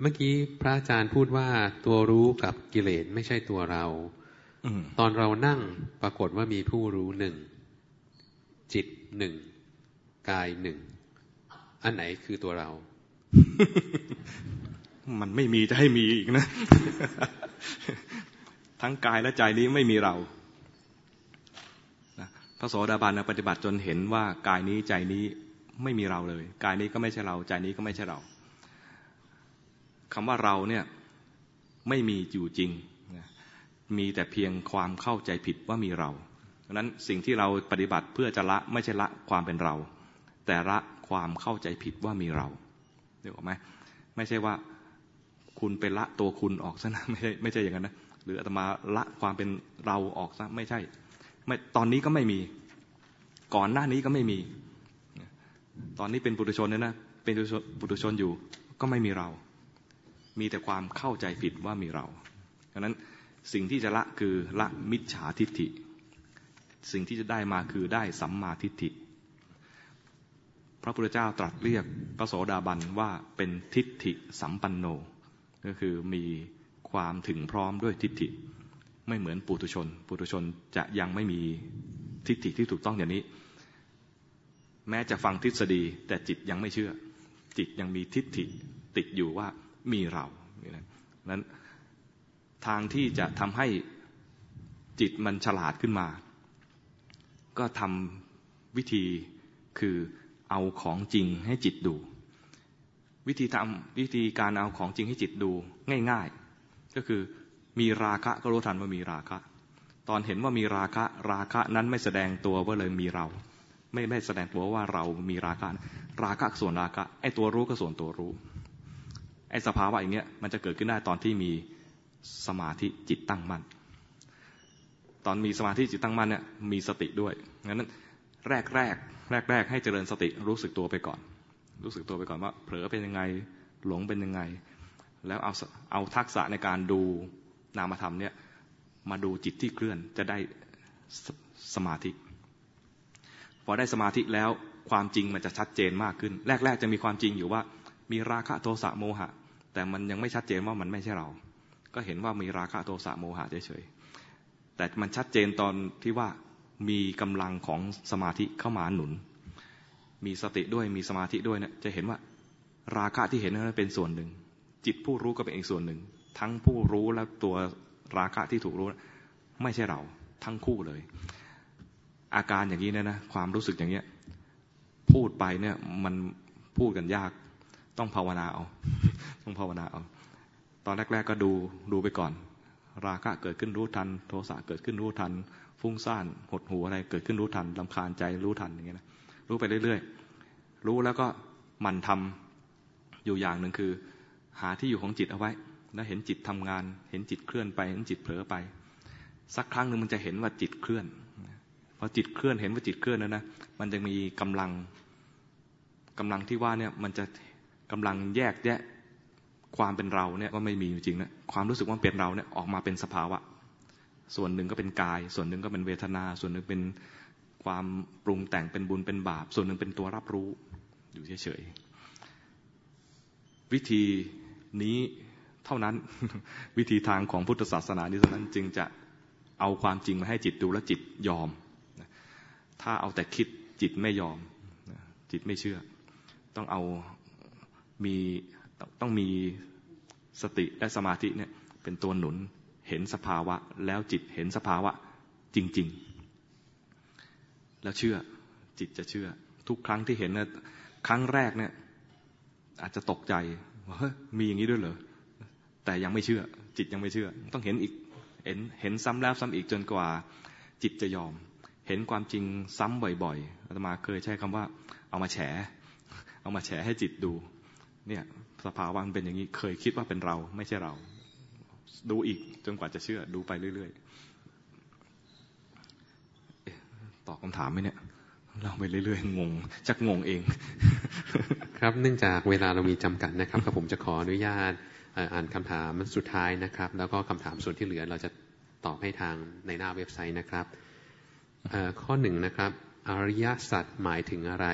เมื่อกี้พระอาจารย์พูดว่าตัวรู้กับกิเลสไม่ใช่ตัวเราตอนเรานั่งปรากฏว่ามีผู้รู้หนึ่ง จิตหนึ่ง กายหนึ่ง อันไหนคือตัวเรา มันไม่มีจะให้มีอีกนะ ทั้งกายและใจนี้ไม่มีเราภระโสดาบันปฏิบัติจนเห็นว่ากายนี้ใจนี้ไม่มีเราเลย กายนี้ก็ไม่ใช่เรา ใจนี้ก็ไม่ใช่เราคำว่าเราเนี่ยไม่มีอยู่จริง มีแต่เพียงความเข้าใจผิดว่ามีเราดังนั้นสิ่งที่เราปฏิบัติเพื่อจะละไม่ใช่ละความเป็นเรา แต่ละความเข้าใจผิดว่ามีเรา เดี๋ยวไหมไม่ใช่ว่าคุณเป็นละตัวคุณออกซะนะไม่ใช่ไม่ใช่อย่างนั้นนะหรืออาตมาละความเป็นเราออกซะไม่ใช่ ไม่ตอนนี้ก็ไม่มี ก่อนหน้านี้ก็ไม่มี ตอนนี้เป็นปุถุชนเนี่ยนะเป็นปุถุชนอยู่ก็ไม่มีเรา มีแต่ความเข้าใจผิดว่ามีเราดังนั้นสิ่งที่จะละคือละมิจฉาทิฏฐิ สิ่งที่จะได้มาคือได้สัมมาทิฏฐิ พระพุทธเจ้าตรัสเรียกพระโสดาบันว่าเป็นทิฏฐิสัมปันโน ก็คือมีความถึงพร้อมด้วยทิฏฐิ ไม่เหมือนปุถุชน ปุถุชนจะยังไม่มีทิฏฐิที่ถูกต้องอย่างนี้ แม้จะฟังทฤษฎีแต่จิตยังไม่เชื่อ จิตยังมีทิฏฐิติดอยู่ว่ามีเรานั้นทางที่จะทำให้จิตมันฉลาดขึ้นมา ก็ทำวิธีคือ เอาของจริงให้จิตดู วิธีทำวิธีการเอาของจริงให้จิตดูง่าย ๆ ก็คือมีราคะก็รู้ทันว่ามีราคะ ตอนเห็นว่ามีราคะราคะนั้นไม่แสดงตัวว่าเลยมีเรา ไม่ไม่แสดงตัวว่าเรามีราคะราคะส่วนราคะไอ้ตัวรู้ก็ส่วนตัวรู้ไอ้สภาวะอย่างเงี้ยมันจะเกิดขึ้นได้ตอนที่มีสมาธิจิตตั้งมั่นตอนมีสมาธิจิตตั้งมั่นเนี่ยมีสติด้วยงั้นแรกแรก แรกแรกให้เจริญสติรู้สึกตัวไปก่อน รู้สึกตัวไปก่อนว่า เผลอเป็นยังไงหลงเป็นยังไง แล้วเอาเอาทักษะในการดูนามธรรมเนี่ยมาดูจิตที่เคลื่อนจะได้สสมาธิ พอได้สมาธิแล้วความจริงมันจะชัดเจนมากขึ้น แรก ๆ จะมีความจริงอยู่ว่า มีราคะโทสะโมหะ แต่มันยังไม่ชัดเจนว่ามันไม่ใช่เรา ก็เห็นว่ามีราคะโทสะโมหะเฉยๆแต่มันชัดเจนตอนที่ว่า มีกำลังของสมาธิเข้ามาหนุน มีสติด้วยมีสมาธิด้วยเนะี่ยจะเห็นว่า ราคะที่เห็นนั้นเป็นส่วนหนึ่ง จิตผู้รู้ก็เป็นอีกส่วนหนึ่ง ทั้งผู้รู้และตัวราคะที่ถูกรู้ ไม่ใช่เราทั้งคู่เลย อาการอย่างนี้เนี่ยนะความรู้สึกอย่างเนี้ยพูดไปเนี่ยมันพูดกันยาก ต้องภาวนาเอา ต้องภาวนาเอา ตอนแรก ๆ ก็ดูดูไปก่อน ราคะเกิดขึ้นรู้ทัน โทสะเกิดขึ้นรู้ทัน ฟุ้งซ่านหดหูอะไรเกิดขึ้นรู้ทันลำคาญใจรู้ทันอย่างเงี้ยนะรู้ไปเรื่อยๆ รู้แล้วก็มันทำอยู่อย่างหนึ่งคือ หาที่อยู่ของจิตเอาไว้ แล้วเห็นจิตทำงาน เห็นจิตเคลื่อนไป เห็นจิตเผลอไป สักครั้งหนึ่งมันจะเห็นว่าจิตเคลื่อนพอจิตเคลื่อนเห็นว่าจิตเคลื่อนแล้วนะมันจะมีกำลังกำลังที่ว่าเนี่ยมันจะกำลังแยกแยะความเป็นเราเนี่ยว่าไม่มีจริงนะความรู้สึกว่าเป็นเราเนี่ยออกมาเป็นสภาวะ ส่วนหนึ่งก็เป็นกาย ส่วนหนึ่งก็เป็นเวทนา ส่วนหนึ่งเป็นความปรุงแต่งเป็นบุญเป็นบาป ส่วนหนึ่งเป็นตัวรับรู้อยู่เฉยๆวิธีนี้เท่านั้นวิธีทางของพุทธศาสนานี้เท่านั้นจึงจะเอาความจริงมาให้จิตดูและจิตยอม ถ้าเอาแต่คิดจิตไม่ยอม จิตไม่เชื่อ ต้องเอามีต้องมีสติและสมาธิเนี่ยเป็นตัวหนุน เห็นสภาวะ แล้วจิตเห็นสภาวะจริง ๆ แล้วเชื่อจิตจะเชื่อ ทุกครั้งที่เห็นนี่ยครั้งแรกเนี่ย อาจจะตกใจว่ามีอย่างนี้ด้วยเหรอแต่ยังไม่เชื่อ จิตยังไม่เชื่อ ต้องเห็นอีกเห็นเห็นซ้ำแล้วซ้ำอีกจนกว่า จิตจะยอม เห็นความจริงซ้ำบ่อยๆอาตมาเคยใช้คำว่า เอามาแฉ เอามาแฉให้จิตดู เนี่ยสภาวะมันเป็นอย่างนี้เคยคิดว่าเป็นเราไม่ใช่เรา ดูอีกจนกว่าจะเชื่อ ดูไปเรื่อยๆตอบคำถามไหมเนี่ยเราไปเรื่อยๆงงจักงงเอง ครับเนื่องจากเวลาเรามีจำกัดนะครับครับผมจะขออนุญาตอ่านคำถามสุดท้ายนะครับ แล้วก็คำถามส่วนที่เหลือเราจะตอบให้ทางในหน้าเว็บไซต์นะครับข้อหนึ่งนะครับ อริยสัจหมายถึงอะไร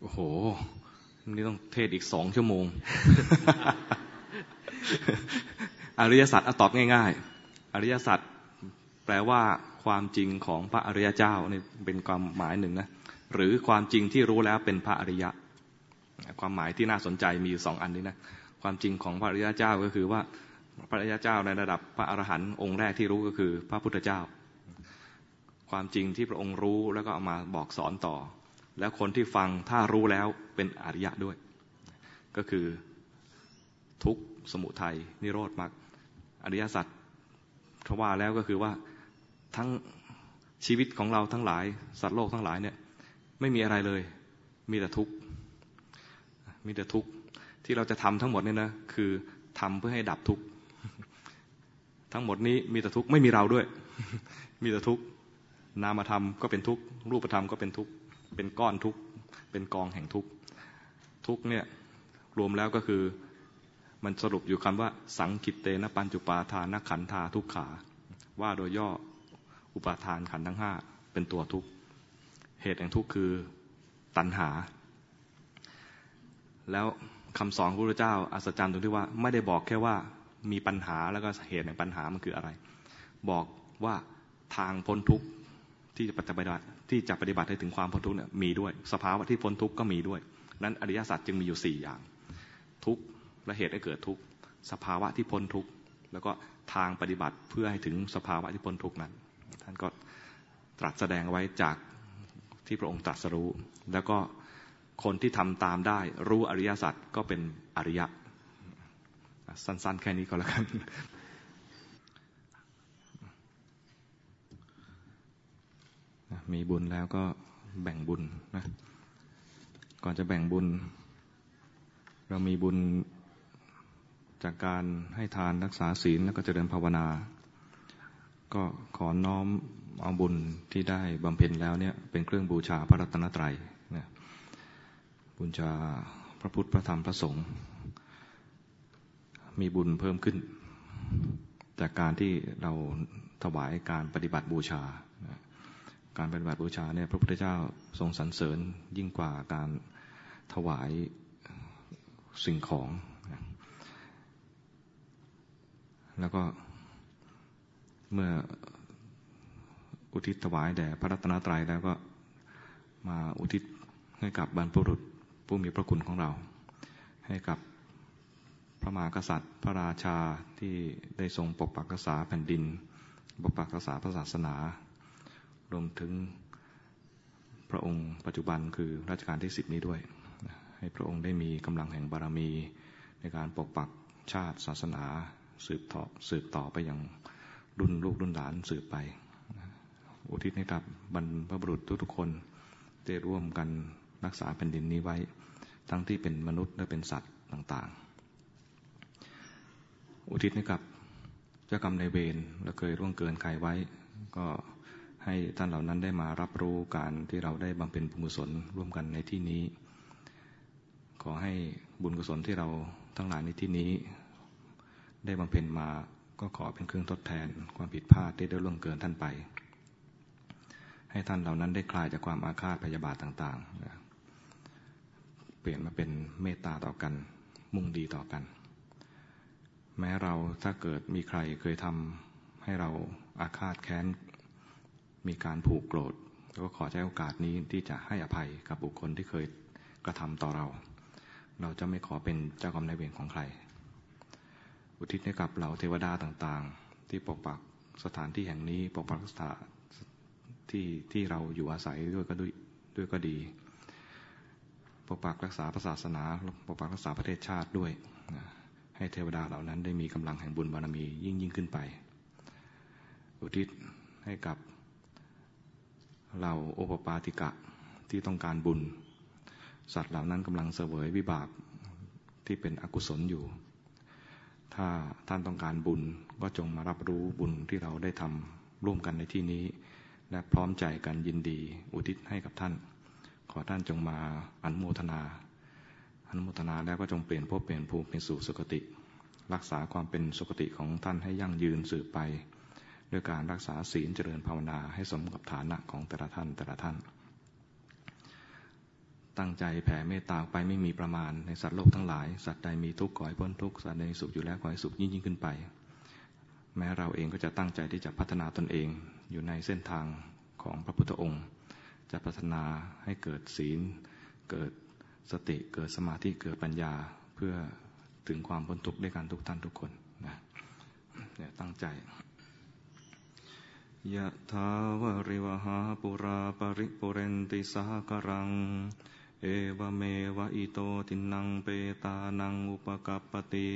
โอ้โห นี่ต้องเทศอีกสองชั่วโมง อริยสัจเอาตอบง่าย ๆ อริยสัจแปลว่าความจริงของพระอริยเจ้านี่เป็นความหมายหนึ่งนะหรือความจริงที่รู้แล้วเป็นพระอริยะ ความหมายที่น่าสนใจมีอยู่สองอันนี้นะความจริงของพระอริยเจ้าก็คือว่าพระอริยเจ้าในระดับพระอรหันต์องค์แรกที่รู้ก็คือพระพุทธเจ้าคความจริงที่พระองค์รู้แล้วก็เอามาบอกสอนต่อ แล้วคนที่ฟังถ้ารู้แล้วเป็นอริยะด้วย ก็คือทุกสมุทัยนิโรธมรรค อริยสัจทว่าแล้วก็คือว่าทั้งชีวิตของเราทั้งหลาย สัตว์โลกทั้งหลายเนี่ย ไม่มีอะไรเลย มีแต่ทุกข์มีแต่ทุกข์ที่เราจะทำทั้งหมดเนี่ยนะคือทำเพื่อให้ดับทุกข์ทั้งหมดนี้มีแต่ทุกข์ไม่มีเราด้วย มีแต่ทุกข์นามธรรมก็เป็นทุกข์รูปธรรมก็เป็นทุกข์เป็นก้อนทุกข์เป็นกองแห่งทุกข์ทุกข์เนี่ยรวมแล้วก็คือ มันสรุปอยู่คำว่า สังกิตเตนะปัญจุปาทานขันธาทุกขา ว่าโดยย่ออุปาทานขันทั้งห้าเป็นตัวทุกข์ เหตุแห่งทุกข์คือตัณหา แล้วคำสอนพระพุทธเจ้าอัศจรรย์ตรงที่ว่า ไม่ได้บอกแค่ว่ามีปัญหาแล้วก็เหตุแห่งปัญหามันคืออะไร บอกว่าทางพ้นทุกข์ที่จะปฏิบัติที่จะปฏิบัติให้ถึงความพ้นทุกข์เนี่ยมีด้วย สภาวะที่พ้นทุกข์ก็มีด้วย นั้นอริยสัจจึงมีอยู่สี่อย่าง ทุกข์ และเหตุให้เกิดทุกข์สภาวะที่พ้นทุกข์แล้วก็ทางปฏิบัติเพื่อให้ถึงสภาวะที่พ้นทุกข์นั้น ท่านก็ตรัสแสดงไว้จากที่พระองค์ตรัสรู้ แล้วก็คนที่ทำตามได้รู้อริยสัจก็เป็นอริยะ สั้น ๆ แค่นี้ก็แล้วกันมีบุญแล้วก็แบ่งบุญนะก่อนจะแบ่งบุญ เรามีบุญ จากการให้ทานรักษาศีลแล้วก็เจริญภาวนา ก็ขอน้อมเอาบุญที่ได้บำเพ็ญแล้วเนี่ยเป็นเครื่องบูชาพระรัตนตรัยนะบูชาพระพุทธพระธรรมพระสงฆ์มีบุญเพิ่มขึ้น จากการที่เราถวายการปฏิบัติบูชา การปฏิบัติบูชาเนี่ยพระพุทธเจ้าทรงสรรเสริญยิ่งกว่าการถวายสิ่งของ แล้วก็เมื่ออุทิศถวายแด่พระรัตนตรัยแล้วก็มาอุทิศให้กับบรรพบุรุษผู้มีพระคุณของเรา ให้กับพระมหากษัตริย์ พระราชาที่ได้ทรงปกปักรักษาแผ่นดิน ปกปักรักษาพระศาสนา รวมถึงพระองค์ปัจจุบันคือรัชกาลที่สิบนี้ด้วย ให้พระองค์ได้มีกำลังแห่งบารมีในการปกปักชาติศาสนา สืบต่อสืบต่อไปยังรุ่นลูกรุ่นหลานสืบไป อุทิศให้กับบรรพบุรุษทุกๆคนได้ร่วมกันรักษาแผ่นดินนี้ไว้ ทั้งที่เป็นมนุษย์และเป็นสัตว์ต่างๆ อุทิศให้กับเจ้ากรรมในเวรและเคยร่วงเกินใครไว้ ก็ให้ท่านเหล่านั้นได้มารับรู้การที่เราได้บำเพ็ญบุญกุศลร่วมกันในที่นี้ ขอให้บุญกุศลที่เราทั้งหลายในที่นี้ ได้บำเพ็ญมาก็ขอเป็นเครื่องทดแทนความผิดพลาดที่ได้ล่วงเกินท่านไป ให้ท่านเหล่านั้นได้คลายจากความอาฆาตพยาบาทต่างๆ เปลี่ยนมาเป็นเมตตาต่อกัน มุ่งดีต่อกัน แม้เราถ้าเกิดมีใครเคยทำให้เราอาฆาตแค้น มีการผูกโกรธก็ขอใช้โอกาสนี้ที่จะให้อภัยกับบุคคลที่เคยกระทำต่อเรา เราจะไม่ขอเป็นเจ้ากรรมนายเวรของใคร อุทิศให้กับเหล่าเทวดาต่างๆ ที่ปกปักสถานที่แห่งนี้ปกปักสถานที่ที่เราอยู่อาศัยด้วยก็ด้วยด้วยก็ดีปกปักรักษาศาสนาปกปักรักษาประเทศชาติด้วย ให้เทวดาเหล่านั้นได้มีกำลังแห่งบุญบารมียิ่งยิ่งขึ้นไป อุทิศให้กับเราโอปปาติกะที่ต้องการบุญ สัตว์เหล่านั้นกำลังเสวยวิบากที่เป็นอกุศลอยู่ ถ้าท่านต้องการบุญก็จงมารับรู้บุญที่เราได้ทำร่วมกันในที่นี้ และพร้อมใจกันยินดีอุทิศให้กับท่าน ขอท่านจงมาอนุโมทนาอนุโมทนาแล้วก็จงเปลี่ยนภพเปลี่ยนภูมิเป็นสู่สุคติ รักษาความเป็นสุคติของท่านให้ยั่งยืนสืบไป ด้วยการรักษาศีลเจริญภาวนาให้สมกับฐานะของแต่ละท่านแต่ละท่าน ตั้งใจแผ่เมตตาไปไม่มีประมาณในสัตว์โลกทั้งหลาย สัตว์ใดมีทุกข์ขอให้พ้นทุกข์สัตว์ใดสุขอยู่แล้วขอให้สุขยิ่งยิ่งขึ้นไป แม้เราเองก็จะตั้งใจที่จะพัฒนาตนเองอยู่ในเส้นทางของพระพุทธองค์ จะพัฒนาให้เกิดศีล เกิดสติเกิดสมาธิเกิดปัญญาเพื่อถึงความพ้นทุกข์ด้วยกันทุกท่านทุกคนนะเนี่ยตั้งใจยะถาวริวหาปุราปริปุเรนติสากรัง เอวเมวะอิโตทินังเปตานังอุปกัปปติ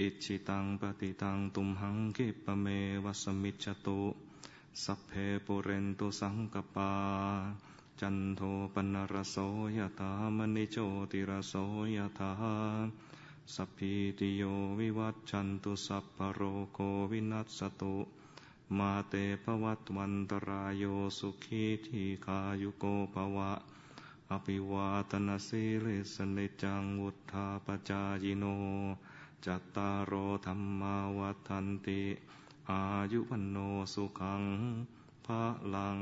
อิชิตังปฏิตังตุมหังกิปเมวะสมิจจตุสัพเพปุเรนตุสังกปา จันโทปนรโสยถามณิโชติรโสยถาสัพพิติโยวิวัตชันตุสัพพโรโควินัสตุมาเตภวัตวันตรายโยสุขีทีขายุโกภวะ อภิวาตนาสิริสนิจังวุธาปจายโน จัตตารโอธรรมาวัฏันติ อายุพันโนสุขังพระลัง